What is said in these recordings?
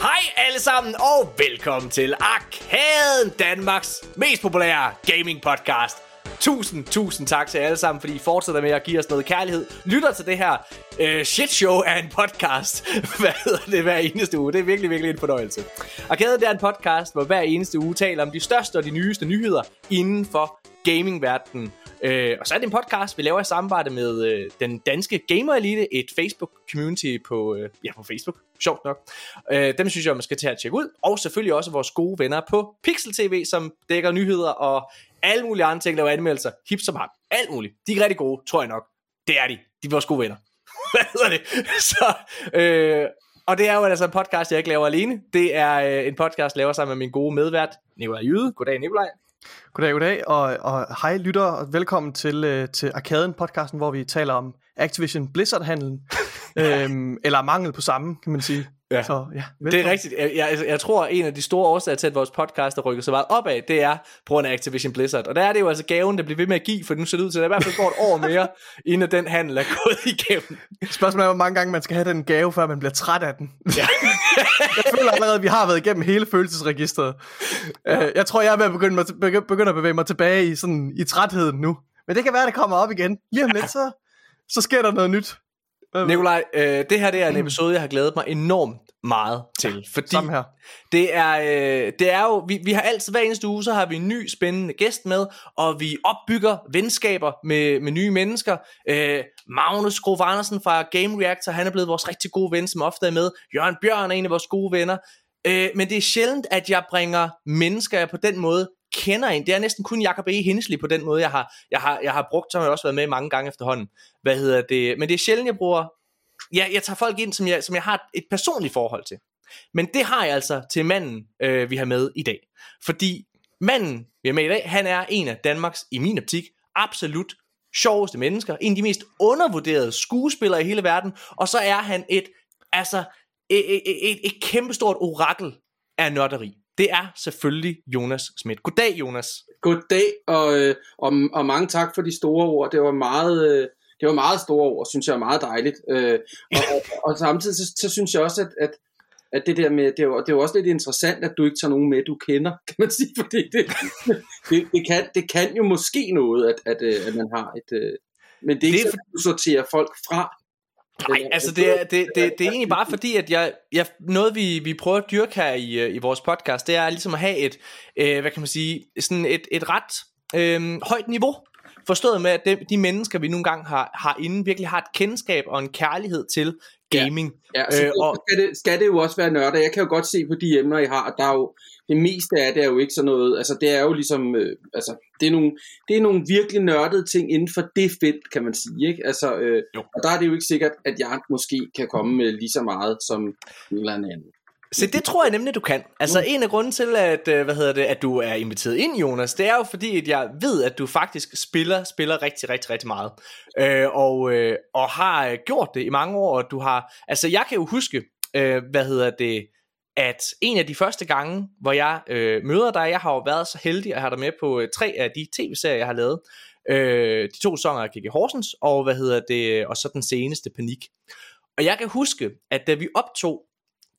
Hej alle sammen, og velkommen til Arkaden, Danmarks mest populære gaming podcast. Tusind, tusind tak til jer alle sammen, fordi I fortsætter med at give os noget kærlighed. Lytter til det her øh, shit show af en podcast. Hvad hedder det hver eneste uge? Det er virkelig, virkelig en fornøjelse. Arkaden det er en podcast, hvor hver eneste uge taler om de største og de nyeste nyheder inden for gamingverdenen. Øh, og så er det en podcast, vi laver i samarbejde med øh, den danske Gamer Elite, et Facebook-community på, øh, ja, på Facebook, sjovt nok. Øh, dem synes jeg, man skal tage og tjekke ud. Og selvfølgelig også vores gode venner på Pixel TV, som dækker nyheder og alle mulige andre ting, laver anmeldelser. Hip som ham. Alt muligt. De er rigtig gode, tror jeg nok. Det er de. De er vores gode venner. Hvad hedder det? Så, øh, og det er jo altså en podcast, jeg ikke laver alene. Det er øh, en podcast, jeg laver sammen med min gode medvært, Nikolaj Jyde. Goddag, Nikolaj. Goddag, goddag, og, og hej lytter, og velkommen til, øh, til Arkaden podcasten, hvor vi taler om Activision Blizzard-handlen, øhm, eller mangel på samme, kan man sige. Ja. Så, ja det er rigtigt. Jeg, jeg, jeg tror, at en af de store årsager til, at vores podcast er rykket så meget opad, det er på grund af Activision Blizzard. Og der er det jo altså gaven, der bliver ved med at give, for nu ser det ud til, at der i hvert fald går et år mere, inden den handel er gået igennem. Spørgsmålet er, hvor mange gange man skal have den gave, før man bliver træt af den. Ja. jeg føler allerede, at vi har været igennem hele følelsesregistret. Ja. Øh, jeg tror, jeg er ved at begynde, begynde at bevæge mig tilbage i, sådan, i trætheden nu. Men det kan være, at det kommer op igen. Lige om lidt, så, så sker der noget nyt. Nikolaj, øh, det her det er en episode, jeg har glædet mig enormt meget til. Ja, fordi her. Det, er, øh, det er jo, vi, vi har altid hver eneste uge, så har vi en ny spændende gæst med, og vi opbygger venskaber med, med nye mennesker. Øh, Magnus Grove Andersen fra Game Reactor, han er blevet vores rigtig gode ven, som ofte er med. Jørgen Bjørn er en af vores gode venner. Øh, men det er sjældent, at jeg bringer mennesker, jeg på den måde kender en. Det er næsten kun Jacob E. Hensley på den måde, jeg har, jeg har, jeg har brugt, som jeg også været med mange gange efterhånden. Hvad hedder det? Men det er sjældent, jeg bruger... Ja, jeg tager folk ind, som jeg, som jeg har et personligt forhold til. Men det har jeg altså til manden, øh, vi har med i dag. Fordi manden, vi har med i dag, han er en af Danmarks, i min optik, absolut sjoveste mennesker. En af de mest undervurderede skuespillere i hele verden. Og så er han et, altså, et, et, et, et kæmpestort orakel af nørderi det er selvfølgelig Jonas Schmidt. Goddag, Jonas. Goddag, og, øh, og, og mange tak for de store ord. Det var meget, øh, det var meget store ord, synes jeg er meget dejligt. Øh, og, og, og samtidig så, så synes jeg også, at, at, at det der med, det er, jo, det er jo også lidt interessant, at du ikke tager nogen med, du kender, kan man sige, fordi det, det, det, kan, det kan jo måske noget, at, at, at man har et... Men det er ikke det, så, at du sorterer folk fra. Nej, altså det er, det, det, det er egentlig bare fordi, at jeg, jeg, noget vi, vi prøver at dyrke her i, øh, i vores podcast, det er ligesom at have et, øh, hvad kan man sige, sådan et, et ret øh, højt niveau. Forstået med, at de, de mennesker, vi nogle gange har, har inde, virkelig har et kendskab og en kærlighed til gaming. Ja, ja så øh, og, skal, det, skal det jo også være nørder. Jeg kan jo godt se på de emner, I har, der er jo, det meste af det er jo ikke sådan noget, altså det er jo ligesom, øh, altså det er, nogle, det er nogle virkelig nørdede ting inden for det felt, kan man sige, ikke? Altså, øh, og der er det jo ikke sikkert, at jeg måske kan komme med lige så meget som en eller anden. Så det tror jeg nemlig, du kan. Altså en af grunden til, at, øh, hvad hedder det, at du er inviteret ind, Jonas, det er jo fordi, at jeg ved, at du faktisk spiller, spiller rigtig, rigtig, rigtig meget. Øh, og, øh, og har gjort det i mange år, og du har, altså jeg kan jo huske, øh, hvad hedder det, at en af de første gange, hvor jeg øh, møder dig, jeg har jo været så heldig at have dig med på øh, tre af de tv-serier, jeg har lavet. Øh, de to sæsoner af Kiki Horsens, og hvad hedder det, og så den seneste Panik. Og jeg kan huske, at da vi optog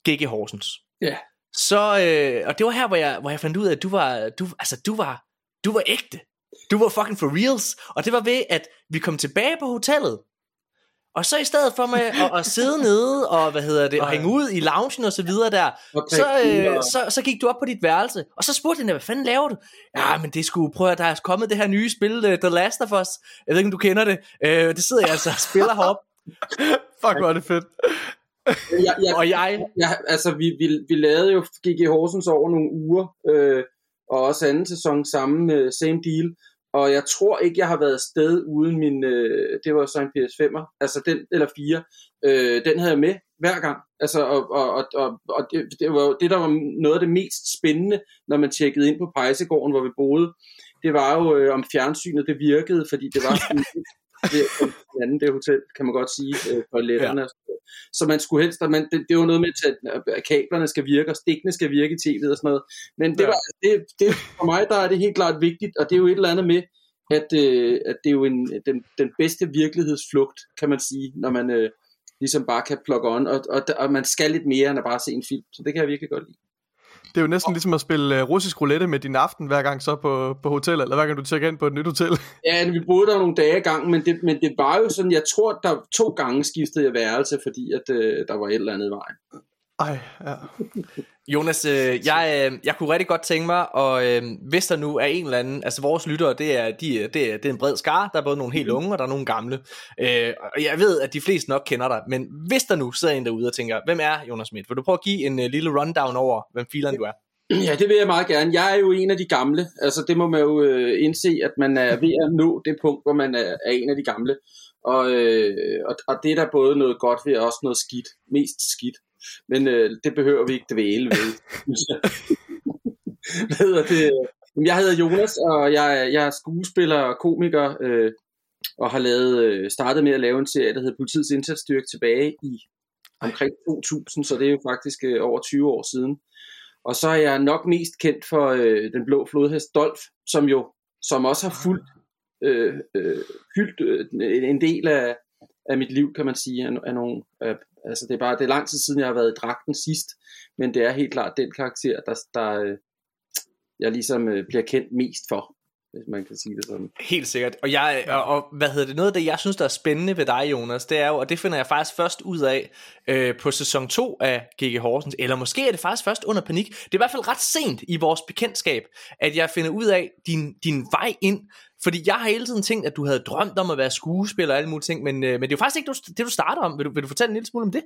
G.G. Horsens, ja. så, øh, og det var her, hvor jeg, hvor jeg fandt ud af, at du var, du, altså, du var, du var ægte. Du var fucking for reals. Og det var ved, at vi kom tilbage på hotellet, og så i stedet for med at, at sidde nede og hvad hedder det, og hænge ud i loungen og så videre der, okay. så, øh, så, så gik du op på dit værelse, og så spurgte jeg, hvad fanden laver du? Ja, men det skulle prøve, at der er kommet det her nye spil, uh, The Last of Us. Jeg ved ikke, om du kender det. Uh, det sidder jeg altså og spiller herop. Fuck, hvor er det fedt. jeg, jeg, og jeg... jeg altså, vi, vi, vi lavede jo GG Horsens over nogle uger, øh, og også anden sæson sammen med Same Deal, og jeg tror ikke, jeg har været sted uden min, øh, det var så en PS5'er, altså den, eller 4, øh, den havde jeg med hver gang. Altså, og, og, og, og, og det, det, var det, der var noget af det mest spændende, når man tjekkede ind på Pejsegården, hvor vi boede, det var jo, øh, om fjernsynet det virkede, fordi det var sådan, det, anden det hotel, kan man godt sige, øh, toiletterne. Ja. Så man skulle helst, man, det, det var noget med, at kablerne skal virke, og stikkene skal virke i tv'et og sådan noget. Men det, ja. var, det, det, for mig der er det helt klart vigtigt, og det er jo et eller andet med, at, øh, at det er jo en, den, den bedste virkelighedsflugt, kan man sige, når man, øh, ligesom bare kan plukke on, og, og, og man skal lidt mere end at bare se en film, så det kan jeg virkelig godt lide. Det er jo næsten ligesom at spille øh, russisk roulette med din aften, hver gang så på, på hotel, eller hver gang du tjekker ind på et nyt hotel. Ja, vi boede der nogle dage i gang, men det, men det var jo sådan, jeg tror, der to gange skiftede jeg værelse, fordi at, øh, der var et eller andet i vejen. Ej, ja. Jonas, øh, jeg, øh, jeg kunne rigtig godt tænke mig, og øh, hvis der nu er en eller anden, altså vores lyttere, det er, de, det er, det er en bred skar, der er både nogle helt mhm. unge, og der er nogle gamle. Øh, og jeg ved, at de fleste nok kender dig, men hvis der nu sidder en derude og tænker, hvem er Jonas Schmidt? Vil du prøve at give en uh, lille rundown over, hvem filen du er? Ja, det vil jeg meget gerne. Jeg er jo en af de gamle. Altså, det må man jo øh, indse, at man er ved at nå det punkt, hvor man er, er en af de gamle. Og, øh, og, og det er der både noget godt ved, og også noget skidt. Mest skidt. Men øh, det behøver vi ikke dvæle ved. Hvad hedder det? Jeg hedder Jonas, og jeg, jeg er skuespiller og komiker, øh, og har lavet, øh, startet med at lave en serie, der hedder Politiets Indsatsstyrke tilbage i omkring 2000, så det er jo faktisk øh, over 20 år siden. Og så er jeg nok mest kendt for øh, den blå flodhest Dolf, som jo som også har fulgt øh, øh, fyldt øh, en del af, af mit liv, kan man sige, af, af nogle af, Altså det er bare det er lang tid siden, jeg har været i dragten sidst, men det er helt klart den karakter, der, der øh, jeg ligesom øh, bliver kendt mest for hvis man kan sige det sådan. Helt sikkert. Og, jeg, og, og hvad hedder det, noget af det, jeg synes, der er spændende ved dig, Jonas, det er jo, og det finder jeg faktisk først ud af øh, på sæson 2 af G.G. Horsens, eller måske er det faktisk først under panik. Det er i hvert fald ret sent i vores bekendtskab, at jeg finder ud af din, din vej ind fordi jeg har hele tiden tænkt, at du havde drømt om at være skuespiller og alle mulige ting, men, øh, men det er jo faktisk ikke det, du starter om. Vil du, vil du fortælle en lille smule om det?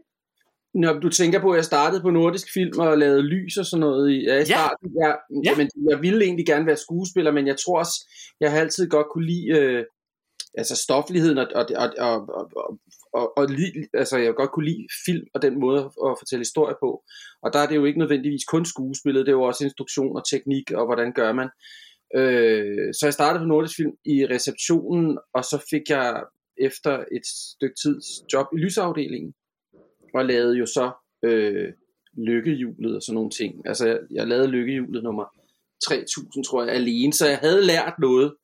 Når du tænker på, at jeg startede på nordisk film og lavede lys og sådan noget i, ja, i starten, ja. Jeg, ja. Jamen, jeg ville egentlig gerne være skuespiller, men jeg tror også, jeg har altid godt kunne lide øh, altså stofligheden og, og, og, og, og, og, og lide, altså jeg godt kunne lide film og den måde at fortælle historie på. Og der er det jo ikke nødvendigvis kun skuespillet, det er jo også instruktion og teknik og hvordan gør man. Øh, så jeg startede på Nordisk Film i receptionen, og så fik jeg efter et stykke tid job i lysafdelingen, og lavede jo så øh, lykkehjulet og sådan nogle ting. Altså jeg, jeg lavede lykkehjulet nummer 3000, tror jeg, alene, så jeg havde lært noget,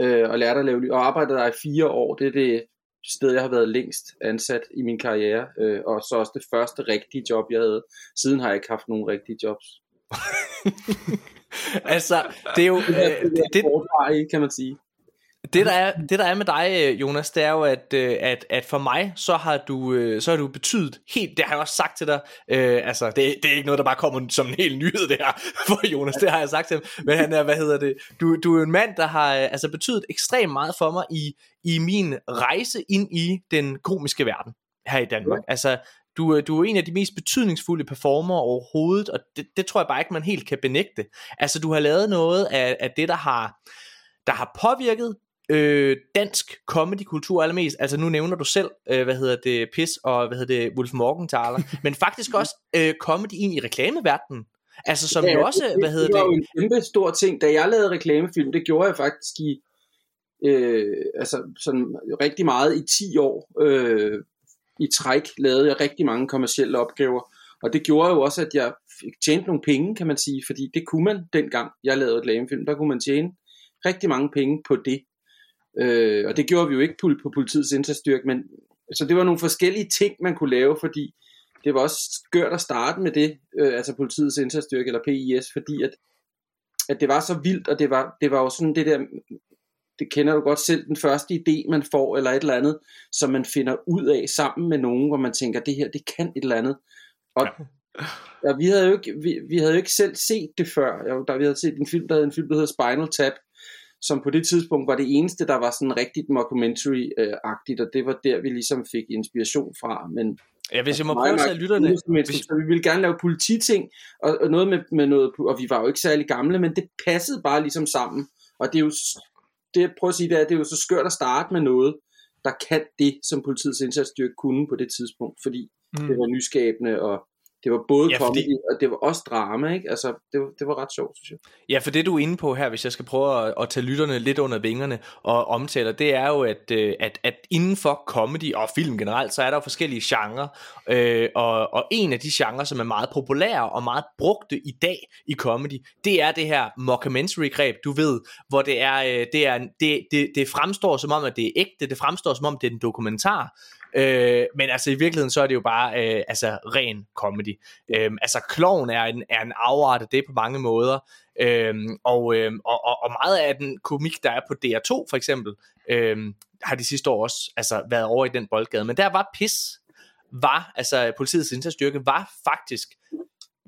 øh, og lært at lave og arbejdede der i fire år. Det er det sted, jeg har været længst ansat i min karriere, øh, og så også det første rigtige job, jeg havde. Siden har jeg ikke haft nogen rigtige jobs. altså, det er jo... Det, er, det, det, kan man sige. Det der, er, det der er med dig, øh, Jonas, det er jo, at, øh, at, at for mig, så har, du, øh, så har du betydet helt, det har jeg også sagt til dig, øh, altså det, det er ikke noget, der bare kommer som en hel nyhed det her for Jonas, det har jeg sagt til ham, men han er, hvad hedder det, du, du er en mand, der har altså betydet ekstremt meget for mig i, i min rejse ind i den komiske verden her i Danmark. Altså, du, du er en af de mest betydningsfulde performer overhovedet, og det, det tror jeg bare ikke, man helt kan benægte. Altså, du har lavet noget af, af det, der har, der har påvirket øh, dansk comedy-kultur allermest. Altså nu nævner du selv, øh, hvad hedder det, Pis og hvad hedder det, Wolf Morgenthaler, men faktisk også øh, comedy ind i reklameverdenen. Altså som ja, jo også, det, hvad hedder det? Det var jo en kæmpe stor ting. Da jeg lavede reklamefilm, det gjorde jeg faktisk i, øh, altså sådan rigtig meget i 10 år øh, i træk, lavede jeg rigtig mange kommersielle opgaver. Og det gjorde jo også, at jeg fik tjent nogle penge, kan man sige, fordi det kunne man dengang, jeg lavede et lamefilm, der kunne man tjene rigtig mange penge på det. Øh, og det gjorde vi jo ikke på, på politiets indsatsstyrke, men så det var nogle forskellige ting, man kunne lave, fordi det var også skørt at starte med det, øh, altså politiets indsatsstyrke eller PIS, fordi at, at det var så vildt, og det var, det var jo sådan det der, det kender du godt selv, den første idé, man får, eller et eller andet, som man finder ud af sammen med nogen, hvor man tænker, det her, det kan et eller andet. Og ja, vi, havde jo ikke, vi, vi havde jo ikke selv set det før. Jeg, der, vi havde set en film, der hed en film, der hedder Spinal Tap, som på det tidspunkt var det eneste, der var sådan rigtigt mockumentary-agtigt, og det var der, vi ligesom fik inspiration fra. Men Ja, hvis jeg må prøve at tage lytterne. Hvis... Så vi ville gerne lave polititing, og, og noget med, med noget, og vi var jo ikke særlig gamle, men det passede bare ligesom sammen. Og det er jo, det jeg prøver at sige, det er, det er jo så skørt at starte med noget, der kan det, som politiets indsatsstyrke kunne på det tidspunkt, fordi mm. det var nyskabende, og det var både ja, comedy, og det var også drama, ikke? Altså, det var, det var ret sjovt, synes jeg. Ja, for det du er inde på her, hvis jeg skal prøve at, at tage lytterne lidt under vingerne og omtale, det er jo, at, øh, at, at inden for comedy og film generelt, så er der jo forskellige genrer, øh, og, og en af de genrer, som er meget populære og meget brugte i dag i comedy, det er det her mockumentary-greb, du ved, hvor det er, øh, det, er det, det, det fremstår som om, at det er ægte, det fremstår som om, det er en dokumentar, Øh, men altså i virkeligheden, så er det jo bare øh, altså ren comedy. Øh, altså kloven er en, er en afart af det på mange måder. Øh, og, øh, og, og, og meget af den komik, der er på DR2 for eksempel, øh, har de sidste år også altså, været over i den boldgade. Men der var pis, var, altså politiets indsatsstyrke, var faktisk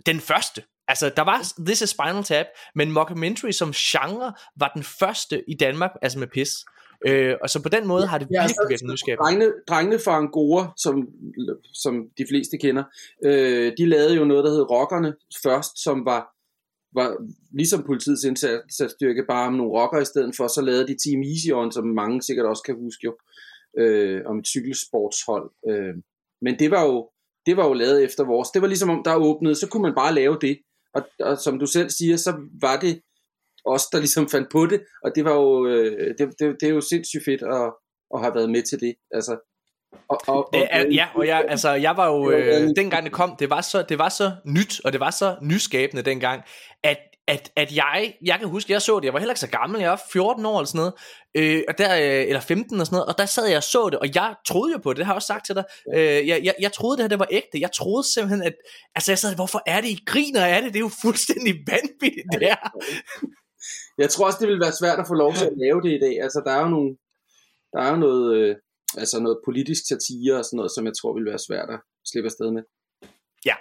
den første. Altså, der var This is Spinal Tap, men mockumentary som genre var den første i Danmark, altså med pis. Øh, og så på den måde har det ja, virkelig været nyskabende. Drengene, drengene fra Angora, som, som de fleste kender, øh, de lavede jo noget, der hed Rockerne først, som var, var ligesom politiets indsatsstyrke, bare med nogle rocker i stedet for, så lavede de Team Easy On, som mange sikkert også kan huske jo, øh, om et cykelsportshold. Øh, men det var jo det var jo lavet efter vores. Det var ligesom om der åbnede, så kunne man bare lave det. Og, og som du selv siger, så var det os, der ligesom fandt på det, og det var jo, øh, det, det, det er jo sindssygt fedt at, at have været med til det. Altså, og, og, og, ja, og jeg, altså, jeg var jo, øh, dengang det kom, det var, så, det var så nyt, og det var så nyskabende dengang, at at, at jeg, jeg kan huske, jeg så det, jeg var heller ikke så gammel, jeg var 14 år eller sådan noget, øh, og der, øh, eller 15 og sådan noget, og der sad jeg og så det, og jeg troede jo på det, det har jeg også sagt til dig, øh, jeg, jeg, jeg troede det her, det var ægte, jeg troede simpelthen, at, altså jeg sad, hvorfor er det, I griner af det, det er jo fuldstændig vanvittigt, det her. Jeg tror også, det vil være svært at få lov til at lave det i dag, altså der er jo nogle, der er jo noget, øh, altså noget politisk satire og sådan noget, som jeg tror vil være svært at slippe afsted med. Ja,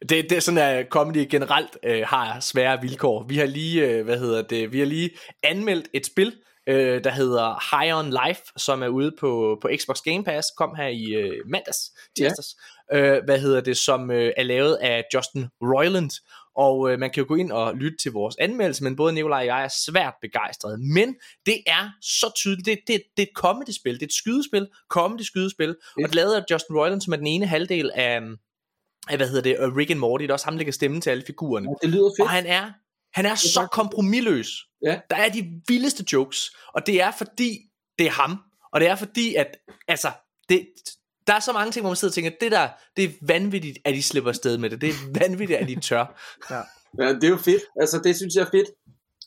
det, det er sådan, at comedy generelt øh, har svære vilkår. Vi har lige, øh, hvad hedder det, vi har lige anmeldt et spil, øh, der hedder High on Life, som er ude på, på Xbox Game Pass, kom her i øh, mandags, tirsdags, ja. øh, hvad hedder det, som øh, er lavet af Justin Roiland, og øh, man kan jo gå ind og lytte til vores anmeldelse, men både Nikolaj og jeg er svært begejstrede. Men det er så tydeligt, det, det, det er et comedy-spil, det er et skydespil, comedy-skydespil, ja. og det er lavet af Justin Roiland, som er den ene halvdel af, hvad hedder det, uh, Rick and Morty, det er også ham, der kan stemme til alle figurerne. Ja, det lyder fedt. Og han er, han er så kompromilløs. Ja. Der er de vildeste jokes, og det er fordi, det er ham, og det er fordi, at, altså, det, der er så mange ting, hvor man sidder og tænker, det der, det er vanvittigt, at de slipper afsted med det. Det er vanvittigt, at de tør. ja. ja, det er jo fedt. Altså, det synes jeg er fedt.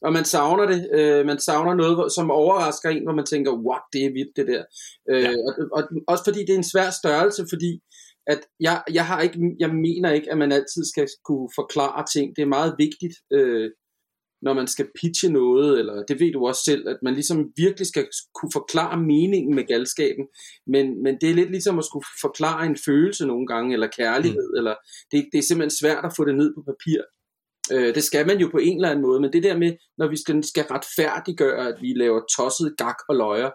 Og man savner det. Øh, man savner noget, som overrasker en, hvor man tænker, what, det er vildt, det der. Øh, ja. og, og, også fordi det er en svær størrelse, fordi at jeg, jeg, har ikke, jeg mener ikke, at man altid skal kunne forklare ting. Det er meget vigtigt, øh, når man skal pitche noget, eller det ved du også selv, at man ligesom virkelig skal kunne forklare meningen med galskaben. Men, men det er lidt ligesom at skulle forklare en følelse nogle gange, eller kærlighed, mm. eller det, det er simpelthen svært at få det ned på papir. Øh, det skal man jo på en eller anden måde, men det der med, når vi skal, skal retfærdiggøre, at vi laver tosset gak og løjer,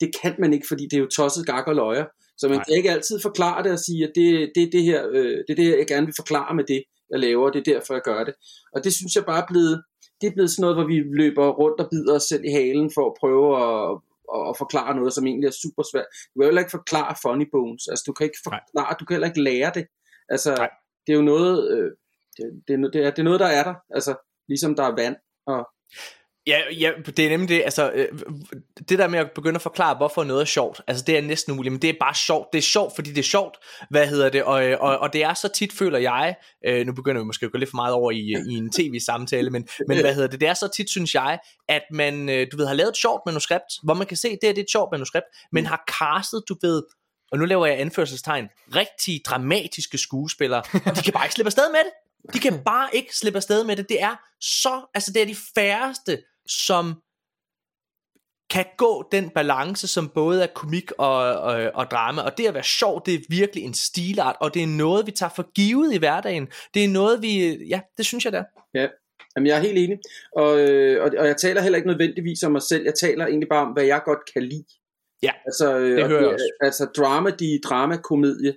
det kan man ikke, fordi det er jo tosset gak og løjer. Så man Nej. kan ikke altid forklare det og sige, at det, det, det, her, øh, det er det, jeg gerne vil forklare med det, jeg laver, det er derfor, jeg gør det. Og det synes jeg bare er blevet, det er blevet sådan noget, hvor vi løber rundt og bider os selv i halen for at prøve at, at forklare noget, som egentlig er super svært. Du kan heller ikke forklare funny bones. Altså, du kan ikke forklare, du kan heller ikke lære det. Altså, Nej. det er jo noget, øh, det, det, det, er, det er noget, der er der. Altså, ligesom der er vand og Ja, ja, det er nemlig det, altså, øh, det der med at begynde at forklare, hvorfor noget er sjovt, altså det er næsten umuligt, men det er bare sjovt, det er sjovt, fordi det er sjovt, hvad hedder det, og, øh, og, og det er så tit, føler jeg, øh, nu begynder vi måske at gå lidt for meget over i, øh, i en tv-samtale, men, men hvad hedder det, det er så tit, synes jeg, at man, du ved, har lavet et sjovt manuskript, hvor man kan se, det er, det er et sjovt manuskript, men har castet, du ved, og nu laver jeg anførselstegn, rigtig dramatiske skuespillere, og de kan bare ikke slippe afsted med det. De kan bare ikke slippe afsted med det. Det er så, altså det er de færreste, som kan gå den balance, som både er komik og, og, og drama, og det at være sjov, det er virkelig en stilart, og det er noget, vi tager for givet i hverdagen. Det er noget, vi, ja, det synes jeg da. Ja, Jamen, jeg er helt enig, og, øh, og, og jeg taler heller ikke nødvendigvis om mig selv, jeg taler egentlig bare om, hvad jeg godt kan lide. Ja, altså, øh, det hører jeg også. Altså, drama, de drama-komedie,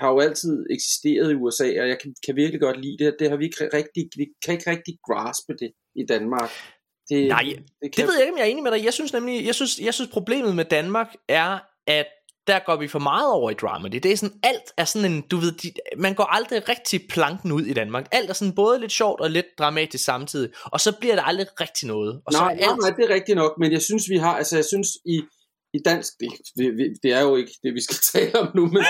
har jo altid eksisteret i USA, og jeg kan, kan virkelig godt lide det. Det har vi ikke rigtig, vi kan ikke rigtig graspe det i Danmark. Det, Nej, det, det, det ved jeg ikke, om jeg er enig med dig. Jeg synes nemlig, jeg synes, jeg synes problemet med Danmark er, at der går vi for meget over i drama. Det er sådan, alt er sådan en, du ved, de, man går aldrig rigtig planken ud i Danmark. Alt er sådan både lidt sjovt og lidt dramatisk samtidig, og så bliver det aldrig rigtig noget. Og nej, så er alt... nej, det er rigtigt nok, men jeg synes, vi har, altså jeg synes, i, i dansk, det, det, det er jo ikke det, vi skal tale om nu, men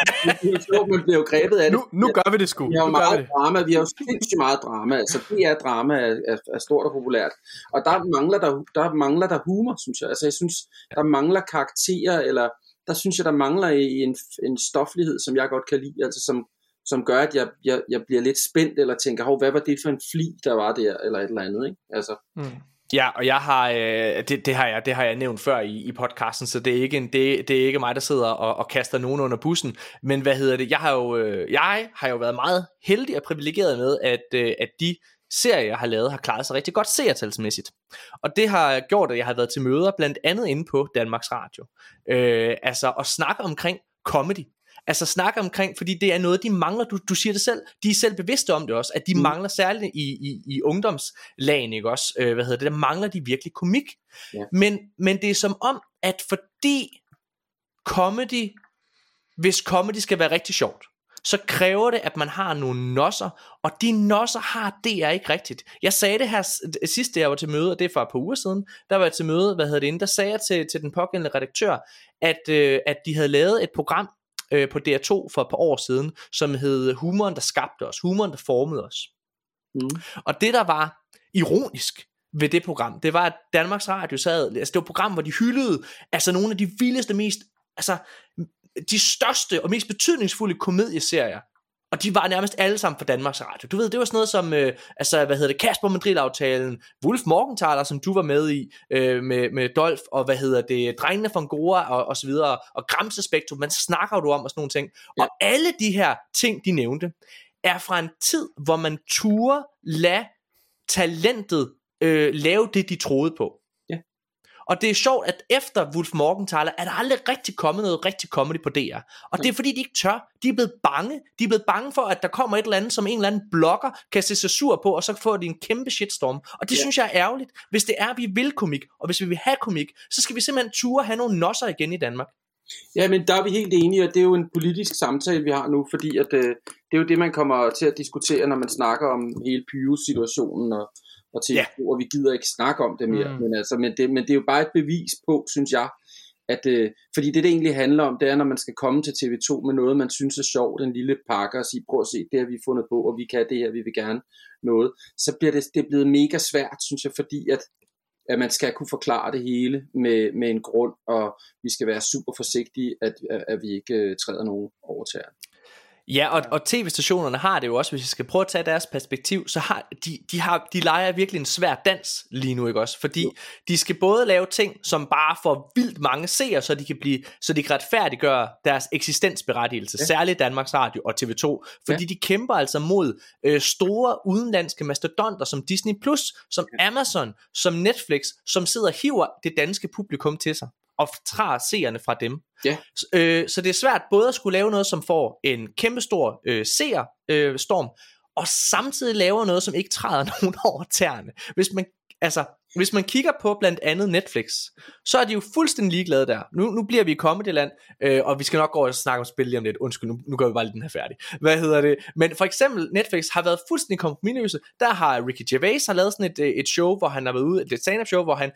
man bliver jo grebet af det. Nu, nu gør vi det sgu. Vi har jo meget drama, vi har jo sindssygt meget drama, altså det er drama er, er, er stort og populært, og der mangler der, der mangler der humor, synes jeg, altså jeg synes, der mangler karakterer, eller der synes jeg, der mangler en, en stoflighed, som jeg godt kan lide, altså som, som gør, at jeg, jeg, jeg bliver lidt spændt, eller tænker, Hov, hvad var det for en fli, der var der, eller et eller andet, ikke? Altså. Mm. Ja, og jeg har, øh, det, det, har jeg, det har jeg nævnt før i, i podcasten, så det er, ikke en, det, det er ikke mig, der sidder og, og kaster nogen under bussen. Men hvad hedder det? Jeg har jo, øh, jeg har jo været meget heldig og privilegeret med, at, øh, at de serier, jeg har lavet, har klaret sig rigtig godt seertalsmæssigt. Og det har gjort, at jeg har været til møder, blandt andet inde på Danmarks Radio. Øh, altså at snakke omkring comedy. Altså snakke omkring, fordi det er noget, de mangler, du, du siger det selv, de er selv bevidste om det også, at de mm. mangler særligt i, i, i ungdomslagen, ikke også, øh, hvad hedder det, der mangler de virkelig komik. Ja. Men, men det er som om, at fordi comedy, hvis comedy skal være rigtig sjovt, så kræver det, at man har nogle nosser, og de nosser har det er ikke rigtigt. Jeg sagde det her sidste, jeg var til møde, og det er for et par uger siden, der var jeg til møde, hvad hedder det, der sagde jeg til, til den pågældende redaktør, at, øh, at de havde lavet et program øh, på DR2 for et par år siden, som hed Humoren, der skabte os, humoren, der formede os. Mm. Og det, der var ironisk, ved det program, det var, at Danmarks Radio sad, altså det var et program, hvor de hyldede, altså nogle af de vildeste, mest, altså de største og mest betydningsfulde komedieserier, og de var nærmest alle sammen fra Danmarks Radio. Du ved, det var sådan noget som, øh, altså, hvad hedder det, Kasper Madrid-aftalen, Wolf Morgenthaler, som du var med i, øh, med, med Dolf, og hvad hedder det, Drengene von Gora, og, og så videre, og Gramse Spektrum, man snakker du om, og sådan nogle ting. Ja. Og alle de her ting, de nævnte, er fra en tid, hvor man turde lade talentet øh, lave det, de troede på. Og det er sjovt, at efter Wolf Morgenthaler, er der aldrig rigtig kommet noget rigtig comedy på DR. Og det er fordi, de ikke tør. De er blevet bange. De er blevet bange for, at der kommer et eller andet, som en eller anden blogger kan se sig sur på, og så får de en kæmpe shitstorm. Og det ja. synes jeg er ærgerligt. Hvis det er, at vi vil komik, og hvis vi vil have komik, så skal vi simpelthen ture have nogle nosser igen i Danmark. Ja, men der er vi helt enige, og det er jo en politisk samtale, vi har nu, fordi at, øh, det er jo det, man kommer til at diskutere, når man snakker om hele Pyrus-situationen og, og TV2, ja. og vi gider ikke snakke om det mere. Mm. Men, altså, men, det, men det er jo bare et bevis på, synes jeg, at, øh, fordi det, det egentlig handler om, det er, når man skal komme til TV2 med noget, man synes er sjovt, en lille pakke, og sige, prøv at se, det har vi fundet på, og vi kan det her, vi vil gerne noget, så bliver det, det er blevet mega svært, synes jeg, fordi at, at man skal kunne forklare det hele med, med en grund, og vi skal være super forsigtige, at, at, vi ikke uh, træder nogen over tæerne. Ja, og, og tv-stationerne har det jo også, hvis vi skal prøve at tage deres perspektiv, så har de, de, har, de leger virkelig en svær dans lige nu, ikke også? Fordi jo. de skal både lave ting, som bare får vildt mange seere, så de kan blive, så de kan retfærdiggøre deres eksistensberettigelse, ja. særligt Danmarks Radio og TV2, fordi ja. de kæmper altså mod øh, store udenlandske mastodonter som Disney+, Plus, som Amazon, som Netflix, som sidder og hiver det danske publikum til sig og tager seerne fra dem. Ja. Så, øh, så det er svært både at skulle lave noget, som får en kæmpestor øh, seerstorm, øh, og samtidig laver noget, som ikke træder nogen over tæerne. Hvis man altså, hvis man kigger på blandt andet Netflix, så er de jo fuldstændig ligeglade der. Nu, nu bliver vi i Comedy-land, øh, og vi skal nok gå og snakke om spil lige om lidt. Undskyld, nu, nu gør vi bare lige den her færdig. Hvad hedder det? Men for eksempel, Netflix har været fuldstændig kompromisløse. Der har Ricky Gervais har lavet sådan et, øh, et show, hvor han har været ude, et stand-up show, hvor han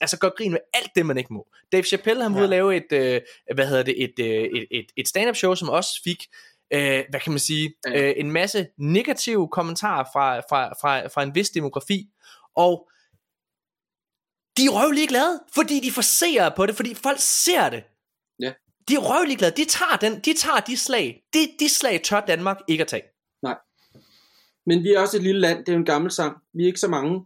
altså gør grin med alt det, man ikke må. Dave Chappelle har ja. ude at lave et, øh, hvad hedder det, et, øh, et, et, et stand-up show, som også fik øh, hvad kan man sige, øh, en masse negative kommentarer fra, fra, fra, fra en vis demografi, og de er røvlig glade, fordi de forser på det, fordi folk ser det. Ja. De er røvlig glade, de tager, den, de tager de slag. De, de slag tør Danmark ikke at tage. Nej. Men vi er også et lille land, det er jo en gammel sang. Vi er ikke så mange.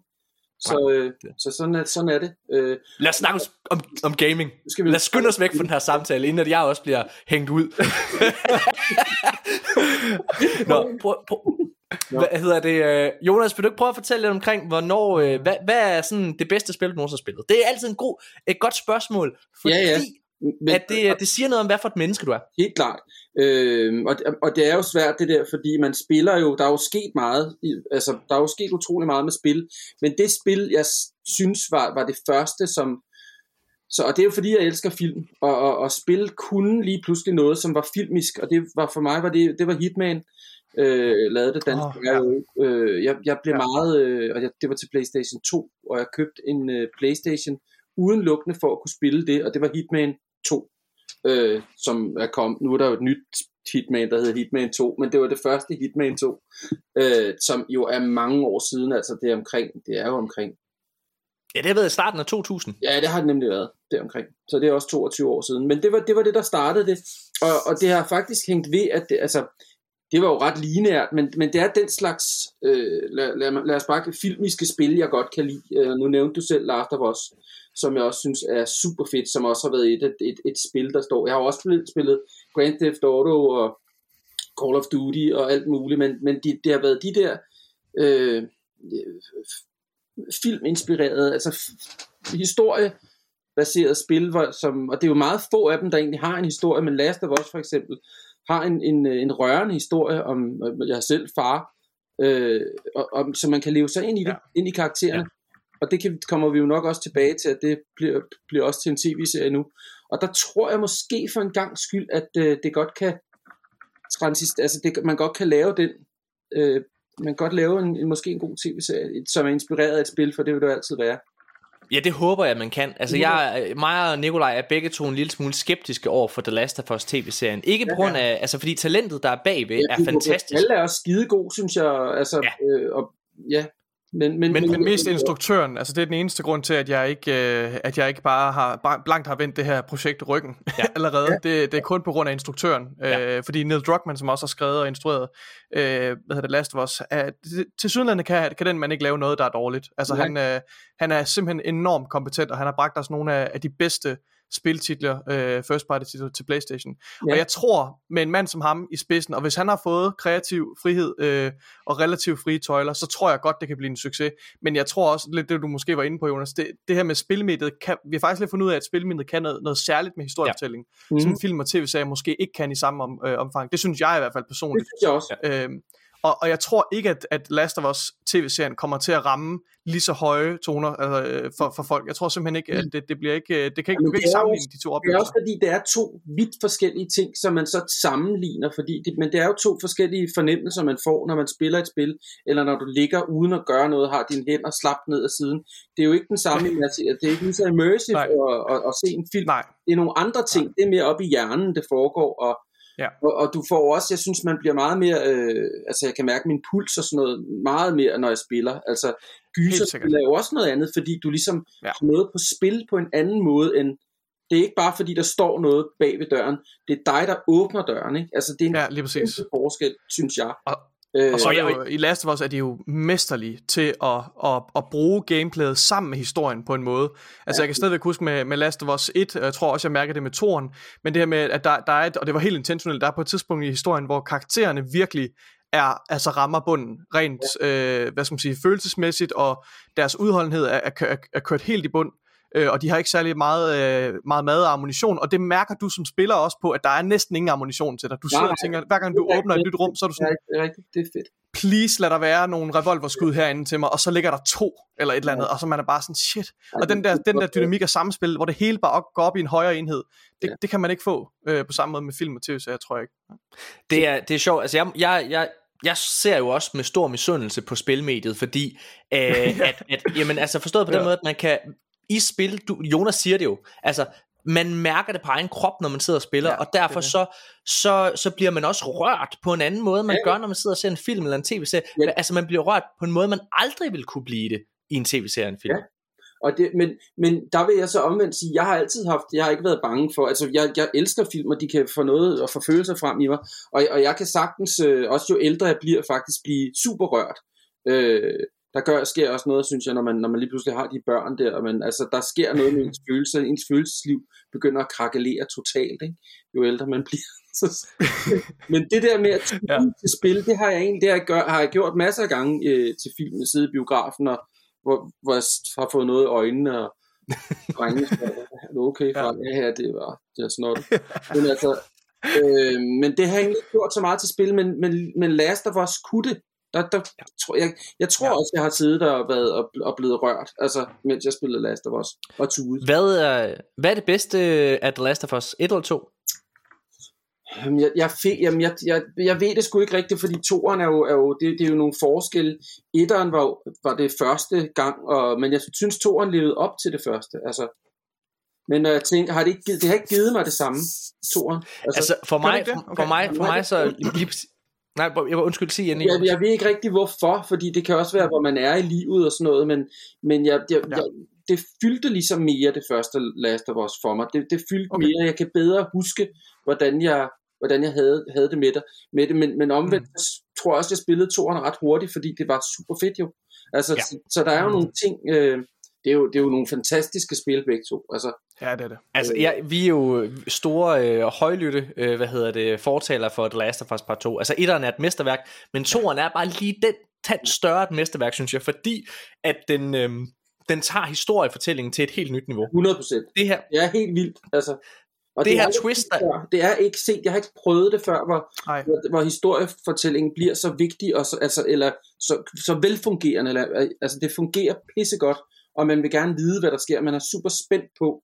Så, øh, så sådan, er, sådan er det. Øh, Lad os snakke om, om gaming. Skal vi... Lad os skynde os væk fra den her samtale, inden at jeg også bliver hængt ud. Nå, prøv, prøv, hvad hedder det? Øh, Jonas, vil du ikke prøve at fortælle lidt omkring, hvornår, øh, hvad, hvad er sådan det bedste spil, du nogensinde har spillet? Det er altid en god, et godt spørgsmål, fordi ja, ja. Men, at det, det siger noget om, hvad for et menneske du er. Helt klart. Øh, og, og det er jo svært det der, fordi man spiller jo, der er jo sket meget, altså der er jo sket utrolig meget med spil, men det spil, jeg synes var, var det første, som, så, og det er jo fordi, jeg elsker film, og, og, og spil kunne lige pludselig noget, som var filmisk, og det var for mig, var det, det var Hitman, øh, lavede det danske oh, ja. øh, jeg, jeg blev ja. meget, øh, og jeg, det var til Playstation 2, og jeg købte en øh, Playstation udelukkende for at kunne spille det, og det var Hitman 2, øh, som er kommet, nu er der jo et nyt Hitman, der hedder Hitman 2, men det var det første Hitman 2, øh, som jo er mange år siden, altså det er omkring, det er jo omkring Ja, det har været i starten af 2000. Ja, det har det nemlig været deromkring. Så det er også 22 år siden. Men det var det, var det der startede det. Og, og det har faktisk hængt ved, at det, altså, det var jo ret lineært, men, men det er den slags, øh, lad, lad, lad os bare filmiske spil, jeg godt kan lide. Øh, nu nævnte du selv Last of Us, som jeg også synes er super fedt, som også har været et, et, et, et spil, der står. Jeg har også spillet, spillet Grand Theft Auto og Call of Duty og alt muligt, men, men det, det har været de der øh, filminspirerede, altså historiebaseret spil, hvor, som, og det er jo meget få af dem, der egentlig har en historie, men Last of Us for eksempel, har en, en, en rørende historie om jeg selv far, øh, og, og, så man kan leve sig ind i det, ja. ind i karaktererne. Ja. Og det kan, kommer vi jo nok også tilbage til, at det bliver, bliver også til en tv-serie nu. Og der tror jeg måske for en gang skyld, at øh, det godt kan transist, altså det, man godt kan lave den, øh, man kan godt lave en, en, måske en god tv-serie, som er inspireret af et spil, for det vil det altid være. Ja, det håber jeg, man kan. Altså, jeg, mig og Nikolaj er begge to en lille smule skeptiske over for The Last of Us tv-serien. Ikke på grund af, altså fordi talentet, der er bagved, ja, er fantastisk. Alle er også skidegod, synes jeg. Altså, ja. Øh, og, ja, men, men, men, men mest instruktøren, altså det er den eneste grund til, at jeg ikke, øh, at jeg ikke bare har blankt har vendt det her projekt ryggen ja. allerede. Ja. Det, det er kun på grund af instruktøren, ja. øh, fordi Neil Druckmann, som også har skrevet og instrueret, øh, hvad hedder det, Last of Us, er, til sydenlande kan, kan den man ikke lave noget, der er dårligt. Altså ja. han, øh, han er simpelthen enormt kompetent, og han har bragt os nogle af, af de bedste spiltitler, øh, first party titler til Playstation. Ja. Og jeg tror, med en mand som ham i spidsen, og hvis han har fået kreativ frihed øh, og relativt frie tøjler, så tror jeg godt, det kan blive en succes. Men jeg tror også, lidt det du måske var inde på, Jonas, det, det her med spilmediet, kan, vi har faktisk lidt fundet ud af, at spilmediet kan noget, noget særligt med historiefortælling, ja. mm. som film og tv-serier måske ikke kan i samme om, øh, omfang. Det synes jeg i hvert fald personligt. Det synes jeg også. Øh, og, og jeg tror ikke, at, at Last of Us tv-serien kommer til at ramme lige så høje toner altså, øh, for, for folk. Jeg tror simpelthen ikke, at det, det bliver ikke, øh, det kan ikke, Jamen, det ikke sammenligne de to oplevelser. Det er også fordi, det er to vidt forskellige ting, som man så sammenligner, fordi det, men det er jo to forskellige fornemmelser, man får, når man spiller et spil, eller når du ligger uden at gøre noget, har dine hænder slappet ned ad siden. Det er jo ikke den samme, det er ikke lige så immersive at, at, at, se en film. Nej. Det er nogle andre ting, Nej. det er mere op i hjernen, det foregår, og Ja. Og, og du får også, jeg synes, man bliver meget mere, øh, altså jeg kan mærke min puls og sådan noget, meget mere, når jeg spiller. Altså gyser er jo også noget andet, fordi du ligesom ja. har noget på spil på en anden måde, end det er ikke bare fordi, der står noget bag ved døren. Det er dig, der åbner døren. Ikke? Altså, det er en ja, lige præcis. forskel, synes jeg. Og, Øh, og så er jo, i Last of Us er de jo mesterlige til at, at, at bruge gameplayet sammen med historien på en måde. Altså ja. jeg kan stadigvæk huske med, med Last of Us 1, og jeg tror også, jeg mærker det med toren, men det her med, at der, der er et, og det var helt intentionelt, der er på et tidspunkt i historien, hvor karaktererne virkelig er, altså rammer bunden, rent, ja. øh, hvad skal man sige, følelsesmæssigt, og deres udholdenhed er, er, er, er kørt helt i bund øh, og de har ikke særlig meget, øh, meget mad og ammunition, og det mærker du som spiller også på, at der er næsten ingen ammunition til dig. Du sidder Nej, og tænker, hver gang du åbner et nyt rum, så er du sådan, det er rigtigt, det er fedt. Please lad der være nogle revolverskud herinde til mig, og så ligger der to, eller et eller andet, og så man er bare sådan, shit. Og den der, den der dynamik og samspil, hvor det hele bare går op i en højere enhed, det, det kan man ikke få øh, på samme måde med film og tv-serier, tror jeg ikke. Det er, det er sjovt, altså jeg, jeg, jeg, jeg ser jo også med stor misundelse på spilmediet, fordi øh, at, at, jamen, altså forstået på den ja. måde, at man kan i spil, du, Jonas siger det jo, altså man mærker det på egen krop, når man sidder og spiller, ja, og derfor så, så, så bliver man også rørt på en anden måde, man ja. gør, når man sidder og ser en film eller en tv-serie. Ja. Altså man bliver rørt på en måde, man aldrig vil kunne blive det i en tv-serie en film. Ja. Og det, men, men der vil jeg så omvendt sige, jeg har altid haft, jeg har ikke været bange for, altså jeg, jeg elsker film, og de kan få noget og få følelser frem i mig, og, og jeg kan sagtens, øh, også jo ældre jeg bliver, faktisk blive super rørt. Øh, der gør, sker også noget, synes jeg, når man, når man lige pludselig har de børn der, men altså, der sker noget med ens følelser, ens følelsesliv begynder at krakelere totalt, ikke? jo ældre man bliver. men det der med at ja. til spil, det har jeg egentlig, det har jeg, gør, har jeg gjort masser af gange øh, til filmen, sidde i biografen, og, hvor, hvor jeg har fået noget i øjnene, og drengene er du okay fra ja. ja, det var, det er snot. Men altså, øh, men det har jeg egentlig ikke gjort så meget til spil, men, men, men Last of Us kunne det, der, der, ja. tror jeg, jeg tror ja. også, jeg har siddet der og, været, og, og blevet rørt, altså, mens jeg spillede Last of Us og tude. Hvad er, hvad er det bedste af The Last of Us? 1 eller 2? Jeg, jeg, fik, jamen jeg, jeg, jeg ved det sgu ikke rigtigt, fordi toeren er jo, er jo det, det er jo nogle forskelle. Etteren var, var det første gang, og, men jeg synes toeren levede op til det første. Altså, men jeg tænker, har det, ikke, det har ikke givet mig det samme, toeren. Altså, altså for, mig, okay? for mig, for mig så lige, Nej, jeg var undskyld, sige endelig. Jeg, jeg ved ikke rigtig hvorfor, fordi det kan også være, hvor man er i livet og sådan noget, men, men jeg, jeg, ja. jeg, det fyldte ligesom mere det første Last of Us for mig. Det, det fyldte okay. mere, jeg kan bedre huske, hvordan jeg, hvordan jeg havde, havde det med det. Med det men, men omvendt mm. tror jeg også, jeg spillede toeren ret hurtigt, fordi det var super fedt jo. Altså, ja. så, så der er jo mm. nogle ting, øh, det, er jo, det er jo nogle fantastiske spil begge to. Altså, Ja, det er det. Altså, ja, vi er jo store øh, højlytte, øh, hvad hedder det, fortaler for The Last of Us Part 2. Altså, etteren er et mesterværk, men toeren er bare lige den tand større et mesterværk, synes jeg, fordi at den, øh, den tager historiefortællingen til et helt nyt niveau. 100%. Det her. Det er helt vildt, altså. Og det, det her twist, der... Det er ikke set, jeg har ikke prøvet det før, hvor, hvor, hvor historiefortællingen bliver så vigtig, og så, altså, eller så, så velfungerende, eller, altså det fungerer pissegodt, og man vil gerne vide, hvad der sker, man er super spændt på,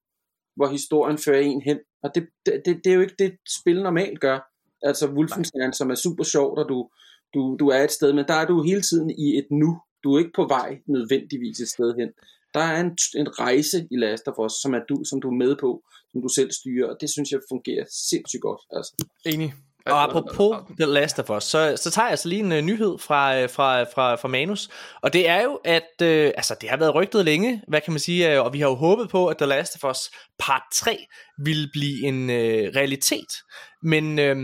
hvor historien fører en hen. Og det, det, det, det er jo ikke det, spil normalt gør. Altså Wolfenstein, som er super sjovt, og du, du, du er et sted, men der er du hele tiden i et nu. Du er ikke på vej nødvendigvis et sted hen. Der er en, en rejse i Last of Us, som, er du, som du er med på, som du selv styrer, og det synes jeg fungerer sindssygt godt. Altså. Enig. Og apropos The Last of Us, så, så tager jeg altså lige en uh, nyhed fra, uh, fra, fra, fra Manus. Og det er jo, at uh, altså, det har været rygtet længe, hvad kan man sige, uh, og vi har jo håbet på, at The Last of Us part 3 ville blive en uh, realitet. Men, uh,